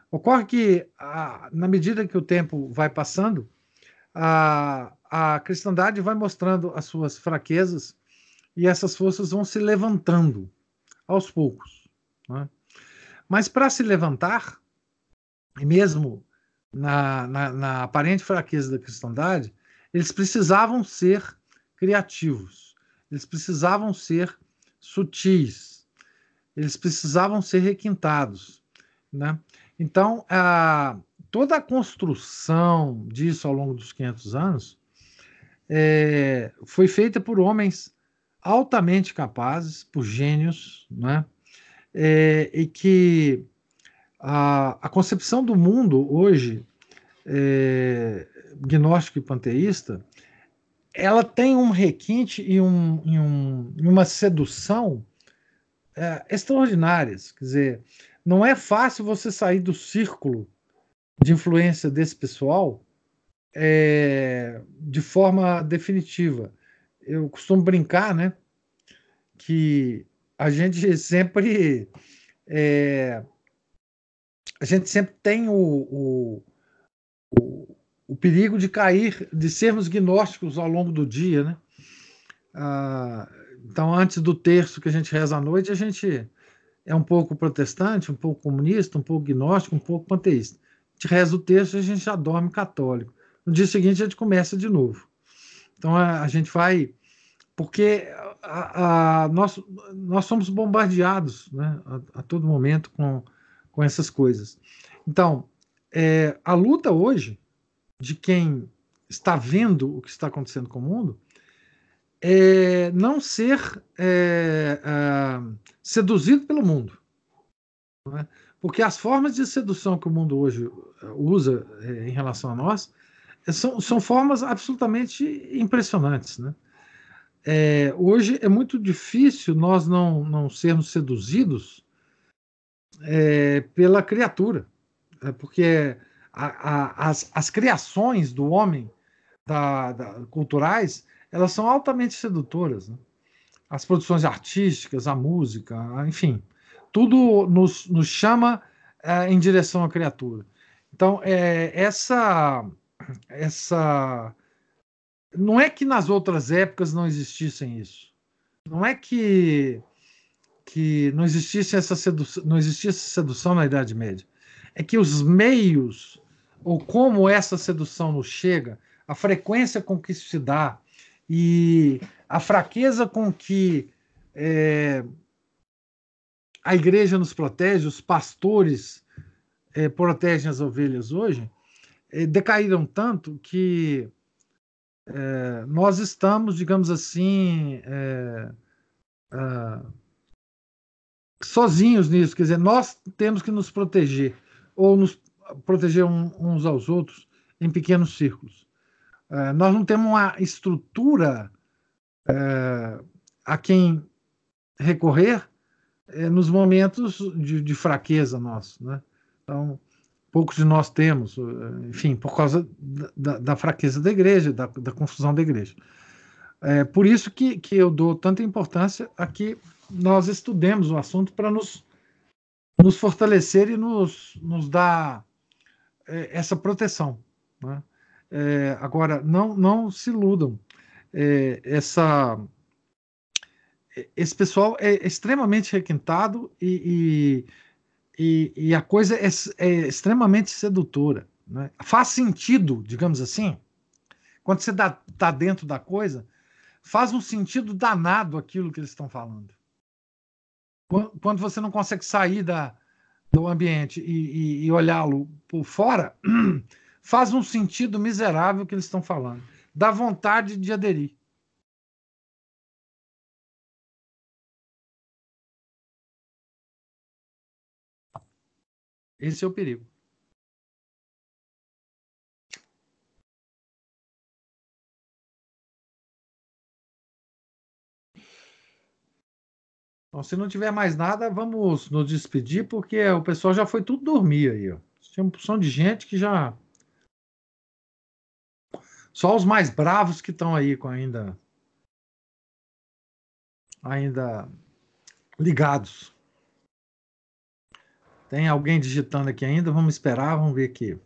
Ocorre que, a, na medida que o tempo vai passando, a, a cristandade vai mostrando as suas fraquezas e essas forças vão se levantando aos poucos. Né? Mas para se levantar, e mesmo na, na, na, aparente fraqueza da cristandade, eles precisavam ser criativos, eles precisavam ser sutis, eles precisavam ser requintados. Né? Então, a, toda a construção disso ao longo dos 500 anos é, foi feita por homens altamente capazes, por gênios, né? É, e que a, a, concepção do mundo hoje, é, gnóstico e panteísta, ela tem um requinte e, um, e, um, uma sedução é, extraordinárias. Quer dizer, não é fácil você sair do círculo de influência desse pessoal é, de forma definitiva. Eu costumo brincar, né, que a gente sempre é, a gente sempre tem o, o, o, o, perigo de cair, de sermos gnósticos ao longo do dia, né? Ah, então, antes do terço que a gente reza à noite, a gente é um pouco protestante, um pouco comunista, um pouco gnóstico, um pouco panteísta. A gente reza o terço e a gente já dorme católico. No dia seguinte a gente começa de novo. Então a, a gente vai. Porque a, a, nós, nós somos bombardeados né, a, a, todo momento com, com essas coisas. Então, é, a luta hoje de quem está vendo o que está acontecendo com o mundo é não ser é, é, seduzido pelo mundo. Né? Porque as formas de sedução que o mundo hoje usa é, em relação a nós são, são formas absolutamente impressionantes. Né? É, hoje é muito difícil nós não, não sermos seduzidos é, pela criatura, é, porque a, a, as, as criações do homem da, da, culturais elas são altamente sedutoras. Né? As produções artísticas, a música, enfim, tudo nos, nos chama é, em direção à criatura. Então, é, essa essa não é que nas outras épocas não existissem isso. Não é que que não existisse essa sedução, não existisse sedução na Idade Média. É que os meios ou como essa sedução nos chega, a frequência com que isso se dá e a fraqueza com que é, a igreja nos protege, os pastores é, protegem as ovelhas hoje, é, decaíram tanto que é, nós estamos, digamos assim, é, sozinhos nisso. Quer dizer, nós temos que nos proteger, ou nos proteger uns aos outros em pequenos círculos. É, nós não temos uma estrutura é, a quem recorrer é, nos momentos de, de fraqueza nosso. Né? Então, poucos de nós temos, enfim, por causa da, da fraqueza da igreja, da, da, confusão da igreja. É por isso que, que eu dou tanta importância a que nós estudemos o assunto para nos, nos fortalecer e nos, nos dar é, essa proteção. Né? É, agora, não, não se iludam. É, essa, esse pessoal é extremamente requintado e, e, e, e a coisa é, é extremamente sedutora. Né? Faz sentido, digamos assim, quando você está dentro da coisa, faz um sentido danado aquilo que eles estão falando. Quando você não consegue sair da, do ambiente e, e, e olhá-lo por fora, <clears throat> faz um sentido miserável que eles estão falando. Dá vontade de aderir. Esse é o perigo. Então, se não tiver mais nada, vamos nos despedir, porque o pessoal já foi tudo dormir aí. Ó. Tinha uma porção de gente que já. Só os mais bravos que estão aí com ainda. Ainda ligados. Tem alguém digitando aqui ainda? Vamos esperar, vamos ver aqui.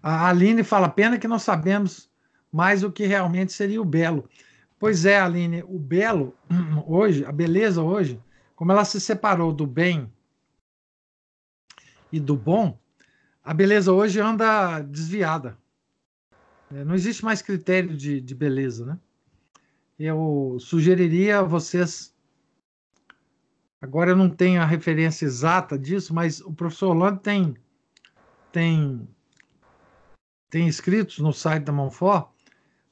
A Aline fala: pena que não sabemos mais o que realmente seria o belo. Pois é, Aline, o belo <clears throat> hoje, a beleza hoje, como ela se separou do bem e do bom, a beleza hoje anda desviada. É, não existe mais critério de, de beleza, né? Eu sugeriria a vocês. Agora eu não tenho a referência exata disso, mas o professor Holanda tem, tem, tem escritos no site da Monfort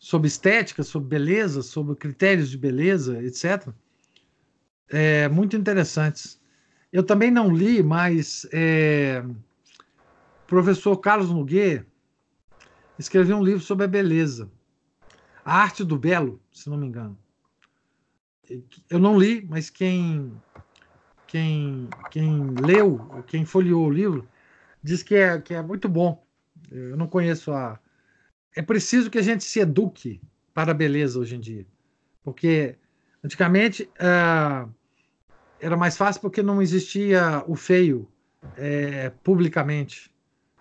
sobre estética, sobre beleza, sobre critérios de beleza, etc. É, muito interessantes. Eu também não li, mas é, o professor Carlos Nogueira escreveu um livro sobre a beleza. A Arte do Belo, se não me engano. Eu não li, mas quem quem, quem leu, quem folheou o livro, diz que é, que é muito bom. Eu não conheço a, é preciso que a gente se eduque para a beleza hoje em dia. Porque antigamente uh, era mais fácil porque não existia o feio é, publicamente,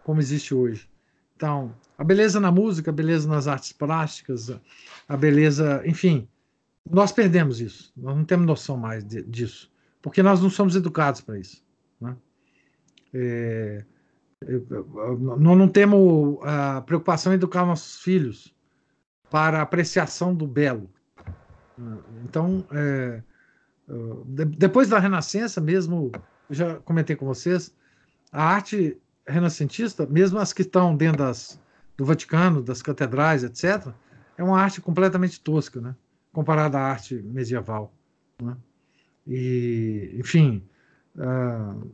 como existe hoje. Então, a beleza na música, a beleza nas artes plásticas, a beleza, enfim, nós perdemos isso. Nós não temos noção mais de, disso, porque nós não somos educados para isso. Né? É, nós não temos a preocupação em educar nossos filhos para a apreciação do belo. Então, é, depois da Renascença, mesmo, já comentei com vocês, a arte renascentista, mesmo as que estão dentro das, do Vaticano, das catedrais, etc., é uma arte completamente tosca, né? comparada à arte medieval. Né? E, enfim, uh,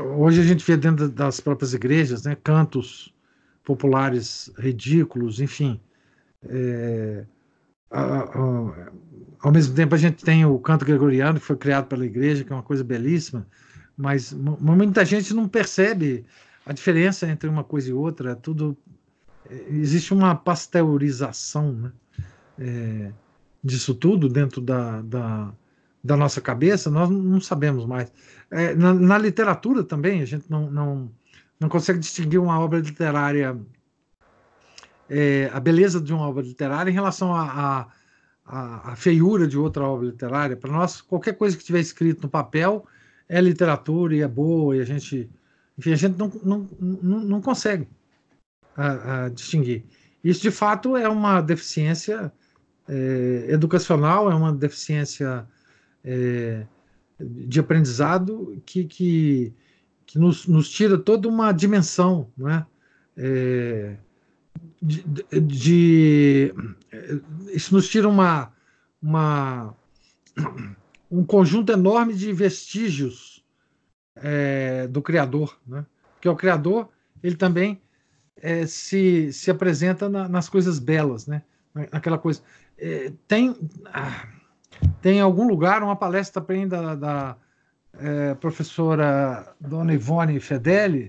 hoje a gente vê dentro das próprias igrejas né, cantos populares ridículos, enfim. É, ao mesmo tempo, a gente tem o canto gregoriano, que foi criado pela igreja, que é uma coisa belíssima, mas muita gente não percebe a diferença entre uma coisa e outra. É tudo é, existe uma pasteurização né, é, disso tudo dentro da, da, da nossa cabeça, nós não sabemos mais. É, na, na, literatura também, a gente não, não, não consegue distinguir uma obra literária, é, a beleza de uma obra literária em relação à a, a, a, feiura de outra obra literária. Para nós, qualquer coisa que tiver escrito no papel é literatura e é boa, e a gente, enfim, a gente não, não, não, não consegue a, distinguir. Isso, de fato, é uma deficiência é, educacional, é uma deficiência é, de aprendizado que, que, que nos, nos, tira toda uma dimensão, não é? é de, de, isso nos tira uma, uma, um conjunto enorme de vestígios é, do Criador, né? porque o Criador ele também é, se, se apresenta na, nas coisas belas, né? Aquela coisa. É, tem, ah, tem em algum lugar uma palestra também da, da é, professora Dona Ivone Fedeli,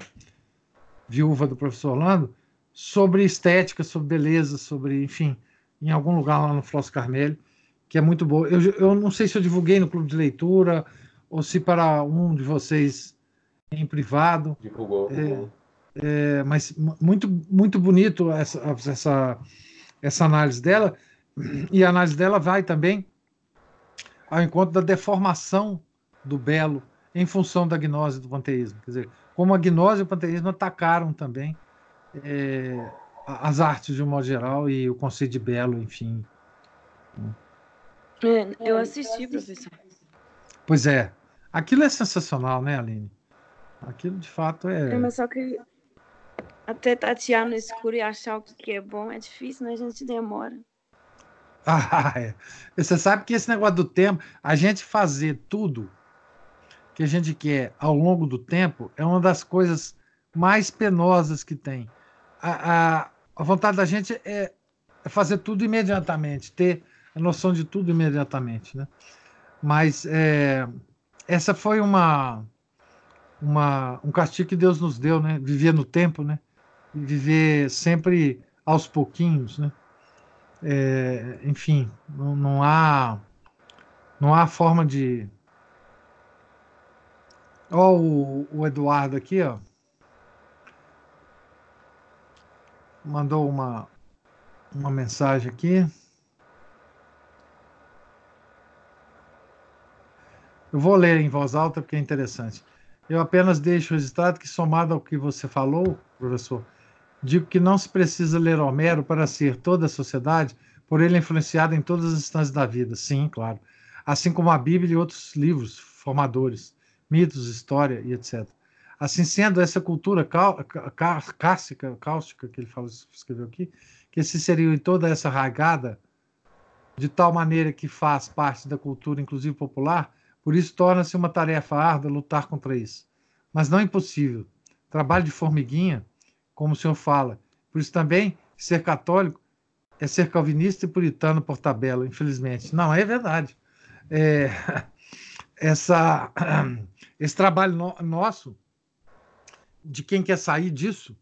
viúva do professor Orlando, sobre estética, sobre beleza, sobre, enfim, em algum lugar lá no Floss Carmelho, que é muito boa. Eu, eu não sei se eu divulguei no clube de leitura ou se para um de vocês em privado. Divulgou. É, é, mas muito, muito bonito essa, essa, essa análise dela. E a análise dela vai também ao encontro da deformação do belo em função da gnose do panteísmo. Quer dizer, como a gnose e o panteísmo atacaram também é, as artes de um modo geral e o conceito de belo, enfim. É, eu assisti, professor. Pois é. Aquilo é sensacional, né, Aline? Aquilo de fato é. é mas só que até tatear no escuro e achar o que é bom é difícil, né? A gente demora. <laughs> Ah, é. Você sabe que esse negócio do tempo, a gente fazer tudo que a gente quer ao longo do tempo é uma das coisas mais penosas que tem. A, a, vontade da gente é, é, fazer tudo imediatamente, ter a noção de tudo imediatamente, né? Mas é, essa foi uma, uma um castigo que Deus nos deu, né? Viver no tempo, né? E viver sempre aos pouquinhos, né? É, enfim, não, não há não há forma de Ó, o, o Eduardo aqui, ó. Mandou uma, uma mensagem aqui. Eu vou ler em voz alta porque é interessante. Eu apenas deixo registrado que, somado ao que você falou, professor, digo que não se precisa ler Homero para ser toda a sociedade, por ele influenciado em todas as instâncias da vida. Sim, claro. Assim como a Bíblia e outros livros formadores mitos, história e etc. Assim sendo, essa cultura cáustica, cáustica que ele fala, escreveu aqui, que se inseriu em toda essa ragada, de tal maneira que faz parte da cultura, inclusive popular, por isso torna-se uma tarefa árdua lutar contra isso. Mas não é impossível. Trabalho de formiguinha, como o senhor fala. Por isso também, ser católico é ser calvinista e puritano por tabela, infelizmente. Não, é verdade. É, <laughs> essa <clears throat> esse trabalho no, nosso, de quem quer sair disso,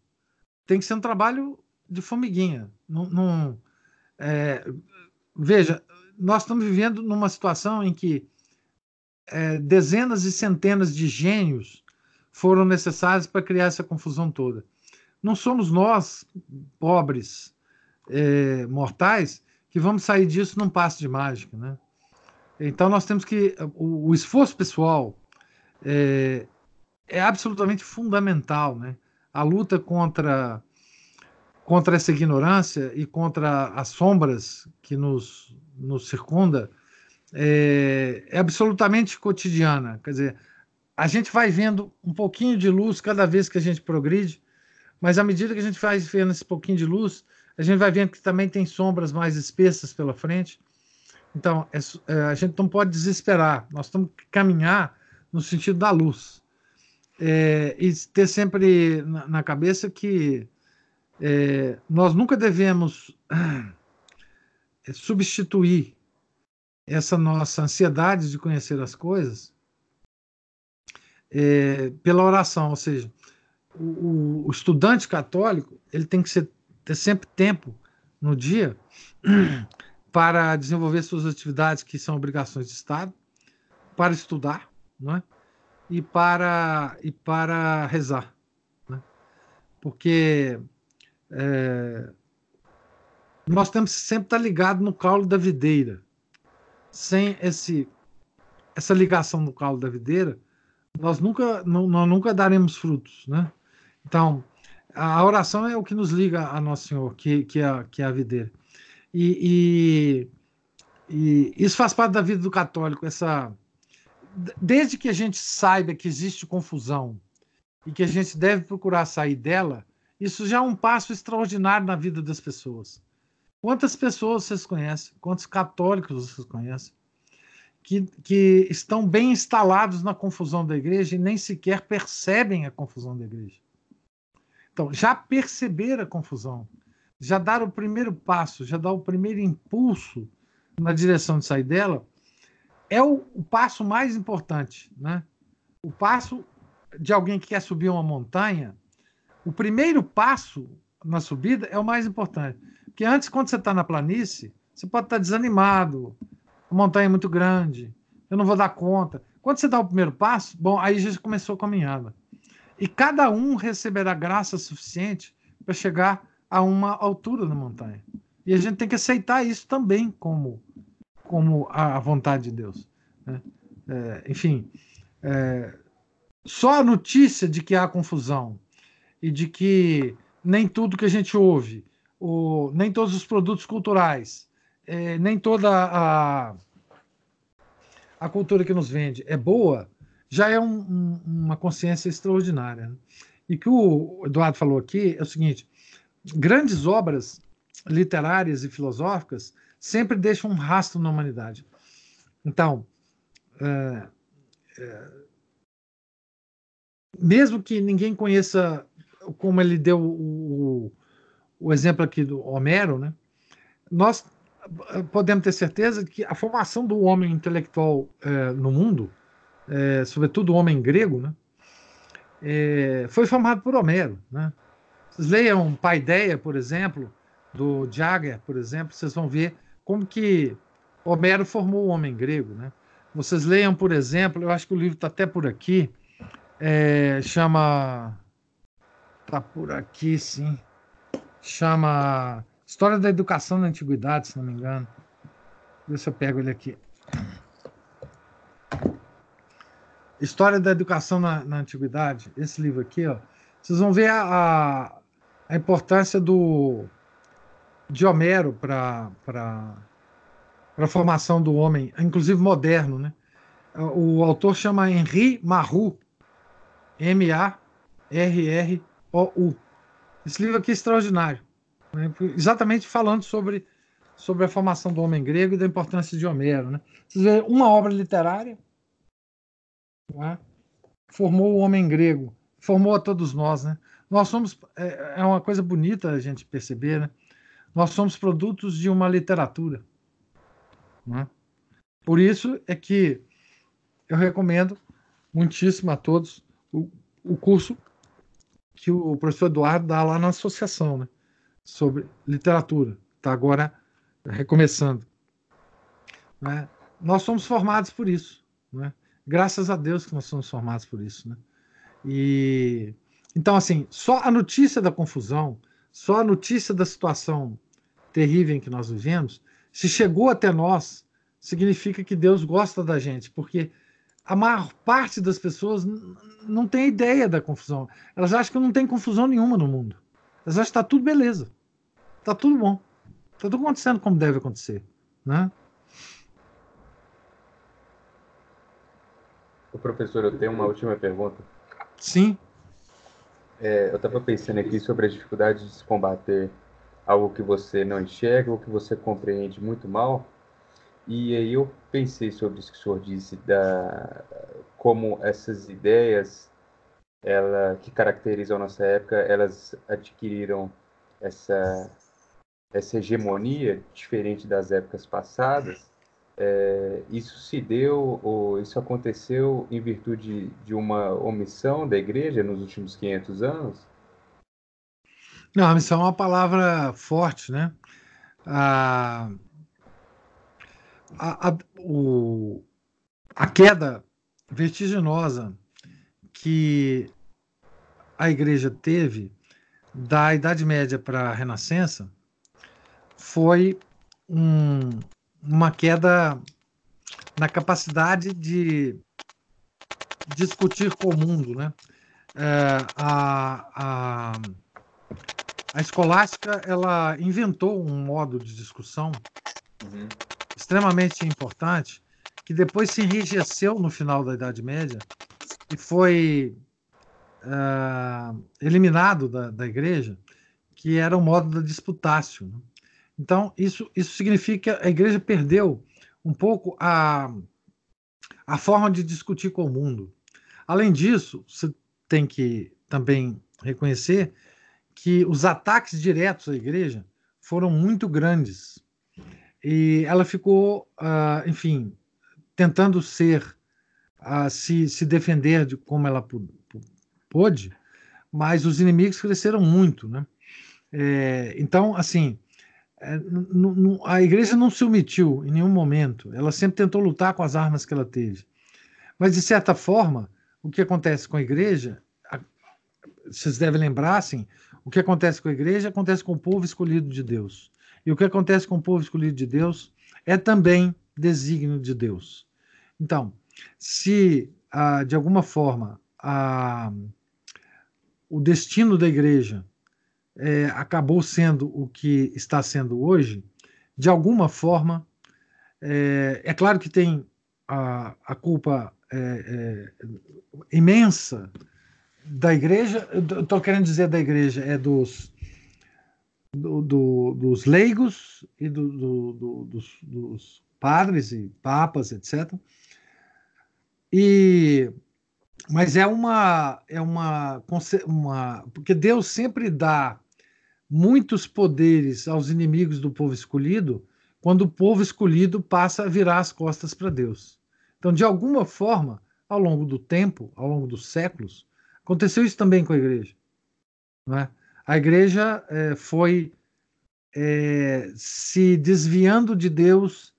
tem que ser um trabalho de formiguinha. Não, não é, veja, nós estamos vivendo numa situação em que é, dezenas e centenas de gênios foram necessários para criar essa confusão toda. Não somos nós, pobres é, mortais, que vamos sair disso num passo de mágica. Né? Então, nós temos que. O, o esforço pessoal, é, é absolutamente fundamental, né? A luta contra contra essa ignorância e contra as sombras que nos, nos circunda é, é, absolutamente cotidiana. Quer dizer, a gente vai vendo um pouquinho de luz cada vez que a gente progride, mas à medida que a gente vai vendo esse pouquinho de luz, a gente vai vendo que também tem sombras mais espessas pela frente. Então, é, é, a gente não pode desesperar, nós temos que caminhar no sentido da luz. É, e ter sempre na, na cabeça que é, nós nunca devemos <clears throat> é, substituir essa nossa ansiedade de conhecer as coisas é, pela oração, ou seja, o, o, estudante católico ele tem que ser, ter sempre tempo no dia <clears throat> para desenvolver suas atividades que são obrigações de Estado, para estudar, não é? E para e para rezar, né? porque é, nós temos sempre estar ligado no caulo da videira. Sem esse essa ligação no caulo da videira, nós nunca não, nós nunca daremos frutos, né? Então a oração é o que nos liga a Nosso Senhor, que, que, é, que é a videira. E, e, e isso faz parte da vida do católico, essa desde que a gente saiba que existe confusão e que a gente deve procurar sair dela, isso já é um passo extraordinário na vida das pessoas. Quantas pessoas vocês conhecem? Quantos católicos vocês conhecem? Que, que estão bem instalados na confusão da igreja e nem sequer percebem a confusão da igreja. Então, já perceber a confusão, já dar o primeiro passo, já dar o primeiro impulso na direção de sair dela, é o, o passo mais importante. Né? O passo de alguém que quer subir uma montanha, o primeiro passo na subida é o mais importante. Porque antes, quando você está na planície, você pode estar tá desanimado, a montanha é muito grande, eu não vou dar conta. Quando você dá o primeiro passo, bom, aí já começou a caminhada. E cada um receberá graça suficiente para chegar a uma altura na montanha. E a gente tem que aceitar isso também como, como a vontade de Deus. Né? É, enfim, é, só a notícia de que há confusão e de que nem tudo que a gente ouve, nem todos os produtos culturais, é, nem toda a, a cultura que nos vende é boa, já é um, um, uma consciência extraordinária. Né? E que o Eduardo falou aqui é o seguinte: grandes obras literárias e filosóficas sempre deixam um rastro na humanidade. Então, é, é, mesmo que ninguém conheça como ele deu o, o exemplo aqui do Homero, né? nós podemos ter certeza que a formação do homem intelectual é, no mundo, é, sobretudo o homem grego, né? É, foi formado por Homero. Né? Vocês leiam Paideia, por exemplo, do Jagger, por exemplo, vocês vão ver como que Homero formou o homem grego. Né? Vocês leiam, por exemplo, eu acho que o livro está até por aqui, é, chama. Está por aqui, sim. Chama História da Educação na Antiguidade, se não me engano. Deixa eu pego ele aqui. História da Educação na, na Antiguidade. Esse livro aqui, ó. Vocês vão ver a, a, a importância do de Homero para a formação do homem, inclusive moderno, né? O autor chama Henri Marrou, M-A-R-R-O-U. Esse livro aqui é extraordinário, né? exatamente falando sobre, sobre a formação do homem grego e da importância de Homero. Né? Vocês veem, uma obra literária né? formou o homem grego, formou a todos nós. Né? Nós somos, é, é uma coisa bonita a gente perceber, né? Nós somos produtos de uma literatura. Né? Por isso é que eu recomendo muitíssimo a todos o, o curso que o professor Eduardo dá lá na associação, né? sobre literatura. Está agora recomeçando. Né? Nós somos formados por isso. Né? Graças a Deus que nós somos formados por isso. Né? E então, assim, só a notícia da confusão, só a notícia da situação terrível em que nós vivemos, se chegou até nós, significa que Deus gosta da gente, porque a maior parte das pessoas não tem ideia da confusão. Elas acham que não tem confusão nenhuma no mundo. Elas acham que está tudo beleza. Está tudo bom. Está tudo acontecendo como deve acontecer. Né? O professor, eu tenho uma última pergunta. Sim. É, eu estava pensando aqui sobre a dificuldade de se combater algo que você não enxerga ou que você compreende muito mal. E aí eu pensei sobre isso que o senhor disse, da, como essas ideias ela, que caracterizam a nossa época, elas adquiriram essa, essa hegemonia diferente das épocas passadas. É, isso se deu, ou isso aconteceu em virtude de uma omissão da igreja nos últimos 500 anos? Não, a missão é uma palavra forte, né? A, a, o, a queda vertiginosa que a igreja teve da Idade Média para a Renascença foi um, uma queda na capacidade de discutir com o mundo, né? É, a, a, a escolástica ela inventou um modo de discussão uhum. extremamente importante que depois se enrijeceu no final da Idade Média e foi uh, eliminado da, da igreja, que era o modo da disputácio. Né? Então, isso, isso significa que a igreja perdeu um pouco a, a forma de discutir com o mundo. Além disso, você tem que também reconhecer que os ataques diretos à igreja foram muito grandes. E ela ficou, uh, enfim, tentando ser, uh, se, se defender de como ela pôde, mas os inimigos cresceram muito, né? É, então, assim, a igreja não se omitiu em nenhum momento. Ela sempre tentou lutar com as armas que ela teve. Mas, de certa forma, o que acontece com a igreja, vocês devem lembrar, assim, o que acontece com a igreja acontece com o povo escolhido de Deus. E o que acontece com o povo escolhido de Deus é também desígnio de Deus. Então, se ah, de alguma forma ah, o destino da igreja é, acabou sendo o que está sendo hoje, de alguma forma, é, é claro que tem a, a culpa é, é imensa da igreja, estou querendo dizer da igreja, é dos, do, do, dos leigos e do, dos, dos, padres e papas, etc. E, mas é uma, é uma, uma. Porque Deus sempre dá muitos poderes aos inimigos do povo escolhido quando o povo escolhido passa a virar as costas para Deus. Então, de alguma forma, ao longo do tempo, ao longo dos séculos, aconteceu isso também com a igreja. Não é? A igreja é, foi é, se desviando de Deus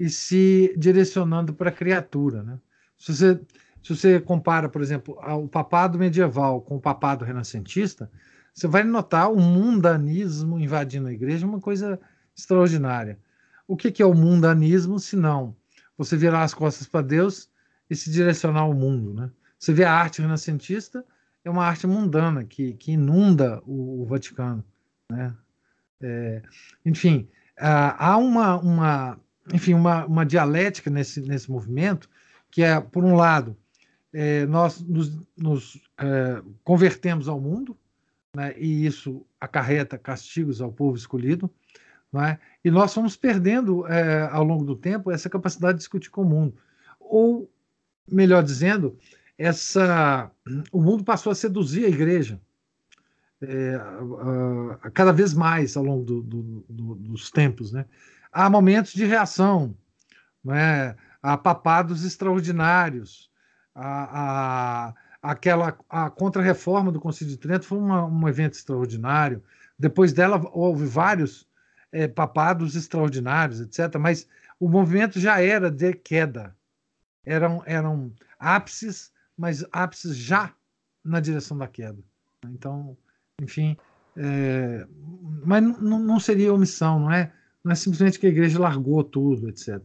e se direcionando para a criatura. Né? Se, você, se você compara, por exemplo, o papado medieval com o papado renascentista, você vai notar o mundanismo invadindo a igreja, uma coisa extraordinária. O que, que é o mundanismo, se não você virar as costas para Deus e se direcionar ao mundo? Né? Você vê a arte renascentista, é uma arte mundana que, que inunda o, o Vaticano. Né? É, enfim, há uma, uma, enfim, uma, uma dialética nesse, nesse movimento, que é, por um lado, é, nós nos, nos é, convertemos ao mundo, né, e isso acarreta castigos ao povo escolhido, é? e nós fomos perdendo é, ao longo do tempo essa capacidade de discutir com o mundo. Ou, melhor dizendo, essa, o mundo passou a seduzir a igreja é, a, a, cada vez mais ao longo do, do, do, dos tempos. Né? Há momentos de reação, é? há papados extraordinários, há, há aquela a contra-reforma do Concílio de Trento foi uma, um evento extraordinário. Depois dela houve vários é, papados extraordinários, etc. Mas o movimento já era de queda. Eram, eram ápices, mas ápices já na direção da queda. Então, enfim, é, mas não seria omissão, não é? Não é simplesmente que a igreja largou tudo, etc.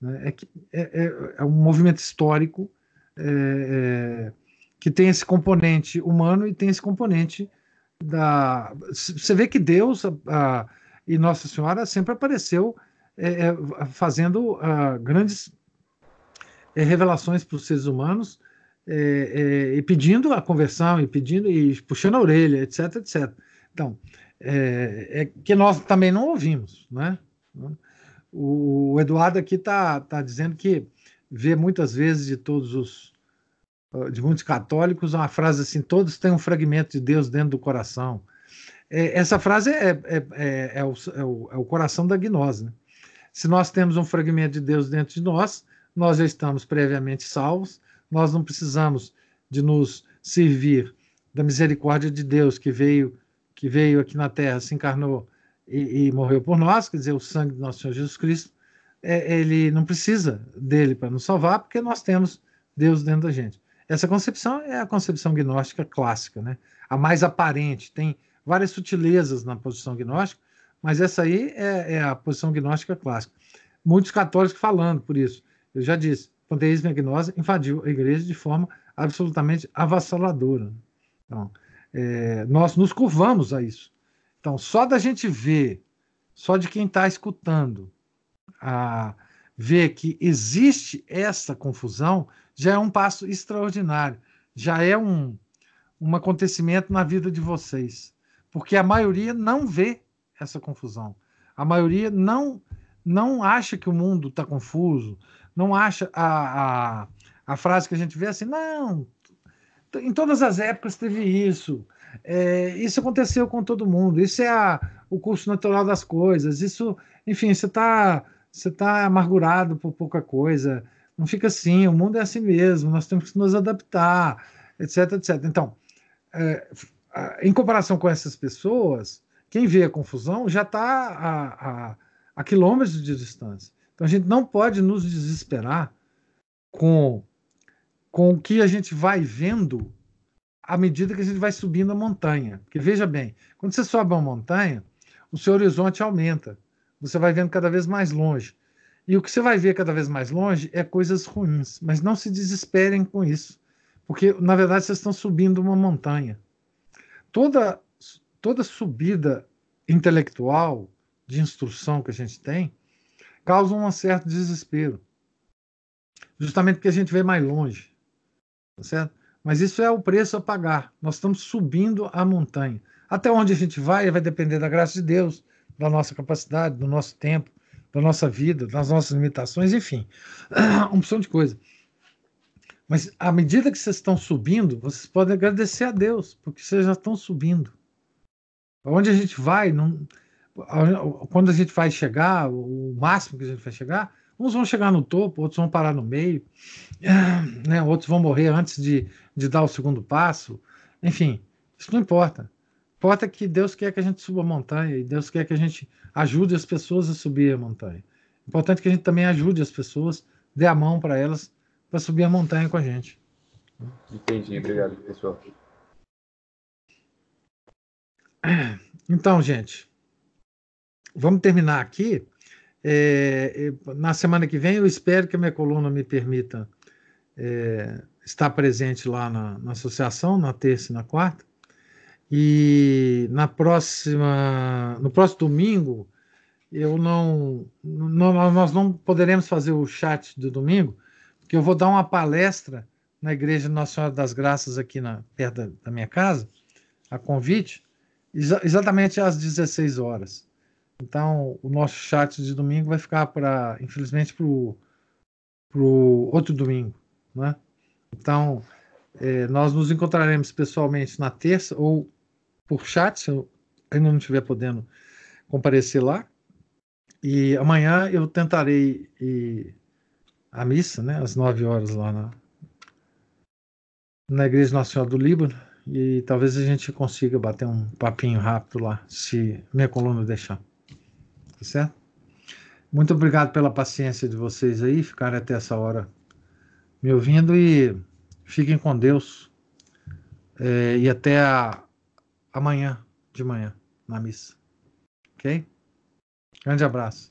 Né? É, que, é, é, é um movimento histórico é que tem esse componente humano e tem esse componente da. Você vê que Deus a, a, e Nossa Senhora sempre apareceu é, é, fazendo a, grandes é, revelações para os seres humanos é, é, e pedindo a conversão e pedindo e puxando a orelha, etc, etc. Então, é, que nós também não ouvimos, né? O, o Eduardo aqui está tá dizendo que vê muitas vezes de todos os de muitos católicos, uma frase assim: todos têm um fragmento de Deus dentro do coração. É, essa frase é, é, é, é, o, é, o, é o coração da gnose. Né? Se nós temos um fragmento de Deus dentro de nós, nós já estamos previamente salvos, nós não precisamos de nos servir da misericórdia de Deus que veio que veio aqui na Terra, se encarnou e, e morreu por nós, quer dizer, o sangue do nosso Senhor Jesus Cristo, ele não precisa dele para nos salvar, porque nós temos Deus dentro da gente. Essa concepção é a concepção gnóstica clássica, né? a mais aparente. Tem várias sutilezas na posição gnóstica, mas essa aí é, é a posição gnóstica clássica. Muitos católicos falando por isso. Eu já disse, panteísmo e gnose invadiu a igreja de forma absolutamente avassaladora. Então, é, nós nos curvamos a isso. Então, só da gente ver, só de quem está escutando, a ver que existe essa confusão, já é um passo extraordinário, já é um, um acontecimento na vida de vocês, porque a maioria não vê essa confusão, a maioria não não acha que o mundo está confuso, não acha a, a, a frase que a gente vê assim, não, em todas as épocas teve isso, É, isso aconteceu com todo mundo. Isso é a, o curso natural das coisas. Isso, enfim, você está você tá amargurado por pouca coisa. Não fica assim. O mundo é assim mesmo. Nós temos que nos adaptar, etc, etc. Então, é, em comparação com essas pessoas, quem vê a confusão já está a, a, a quilômetros de distância. Então, a gente não pode nos desesperar com, com o que a gente vai vendo à medida que a gente vai subindo a montanha. Porque veja bem, quando você sobe uma montanha, o seu horizonte aumenta. Você vai vendo cada vez mais longe. E o que você vai ver cada vez mais longe é coisas ruins. Mas não se desesperem com isso. Porque, na verdade, vocês estão subindo uma montanha. Toda, toda subida intelectual, de instrução que a gente tem, causa um certo desespero. Justamente porque a gente vê mais longe. Tá certo? Mas isso é o preço a pagar. Nós estamos subindo a montanha. Até onde a gente vai vai depender da graça de Deus, da nossa capacidade, do nosso tempo, da nossa vida, das nossas limitações, enfim, <clears throat> uma opção de coisa. Mas à medida que vocês estão subindo, vocês podem agradecer a Deus, porque vocês já estão subindo. Onde a gente vai, não, quando a gente vai chegar, o máximo que a gente vai chegar, uns vão chegar no topo, outros vão parar no meio, <clears throat> né? outros vão morrer antes de, de dar o segundo passo. Enfim, isso não importa. Importa que Deus quer que a gente suba a montanha e Deus quer que a gente ajude as pessoas a subir a montanha. Importante que a gente também ajude as pessoas, dê a mão para elas para subir a montanha com a gente. Entendi, obrigado, pessoal. Então, gente, vamos terminar aqui. É, na semana que vem, eu espero que a minha coluna me permita é, estar presente lá na, na, associação, na terça e na quarta. E na próxima, no próximo domingo, eu não, não, nós não poderemos fazer o chat do domingo, porque eu vou dar uma palestra na Igreja Nossa Senhora das Graças aqui na, perto da, da minha casa, a convite, exa exatamente às 16 horas. Então, o nosso chat de domingo vai ficar para, infelizmente, para o outro domingo, né? Então, é, nós nos encontraremos pessoalmente na terça ou por chat, se eu ainda não estiver podendo comparecer lá. E amanhã eu tentarei ir à missa, né, às nove horas lá na, na Igreja Nacional do Líbano. E talvez a gente consiga bater um papinho rápido lá, se minha coluna deixar. Tá certo? Muito obrigado pela paciência de vocês aí, ficarem até essa hora me ouvindo e fiquem com Deus. É, e até a, amanhã de manhã na missa. Ok? Grande abraço.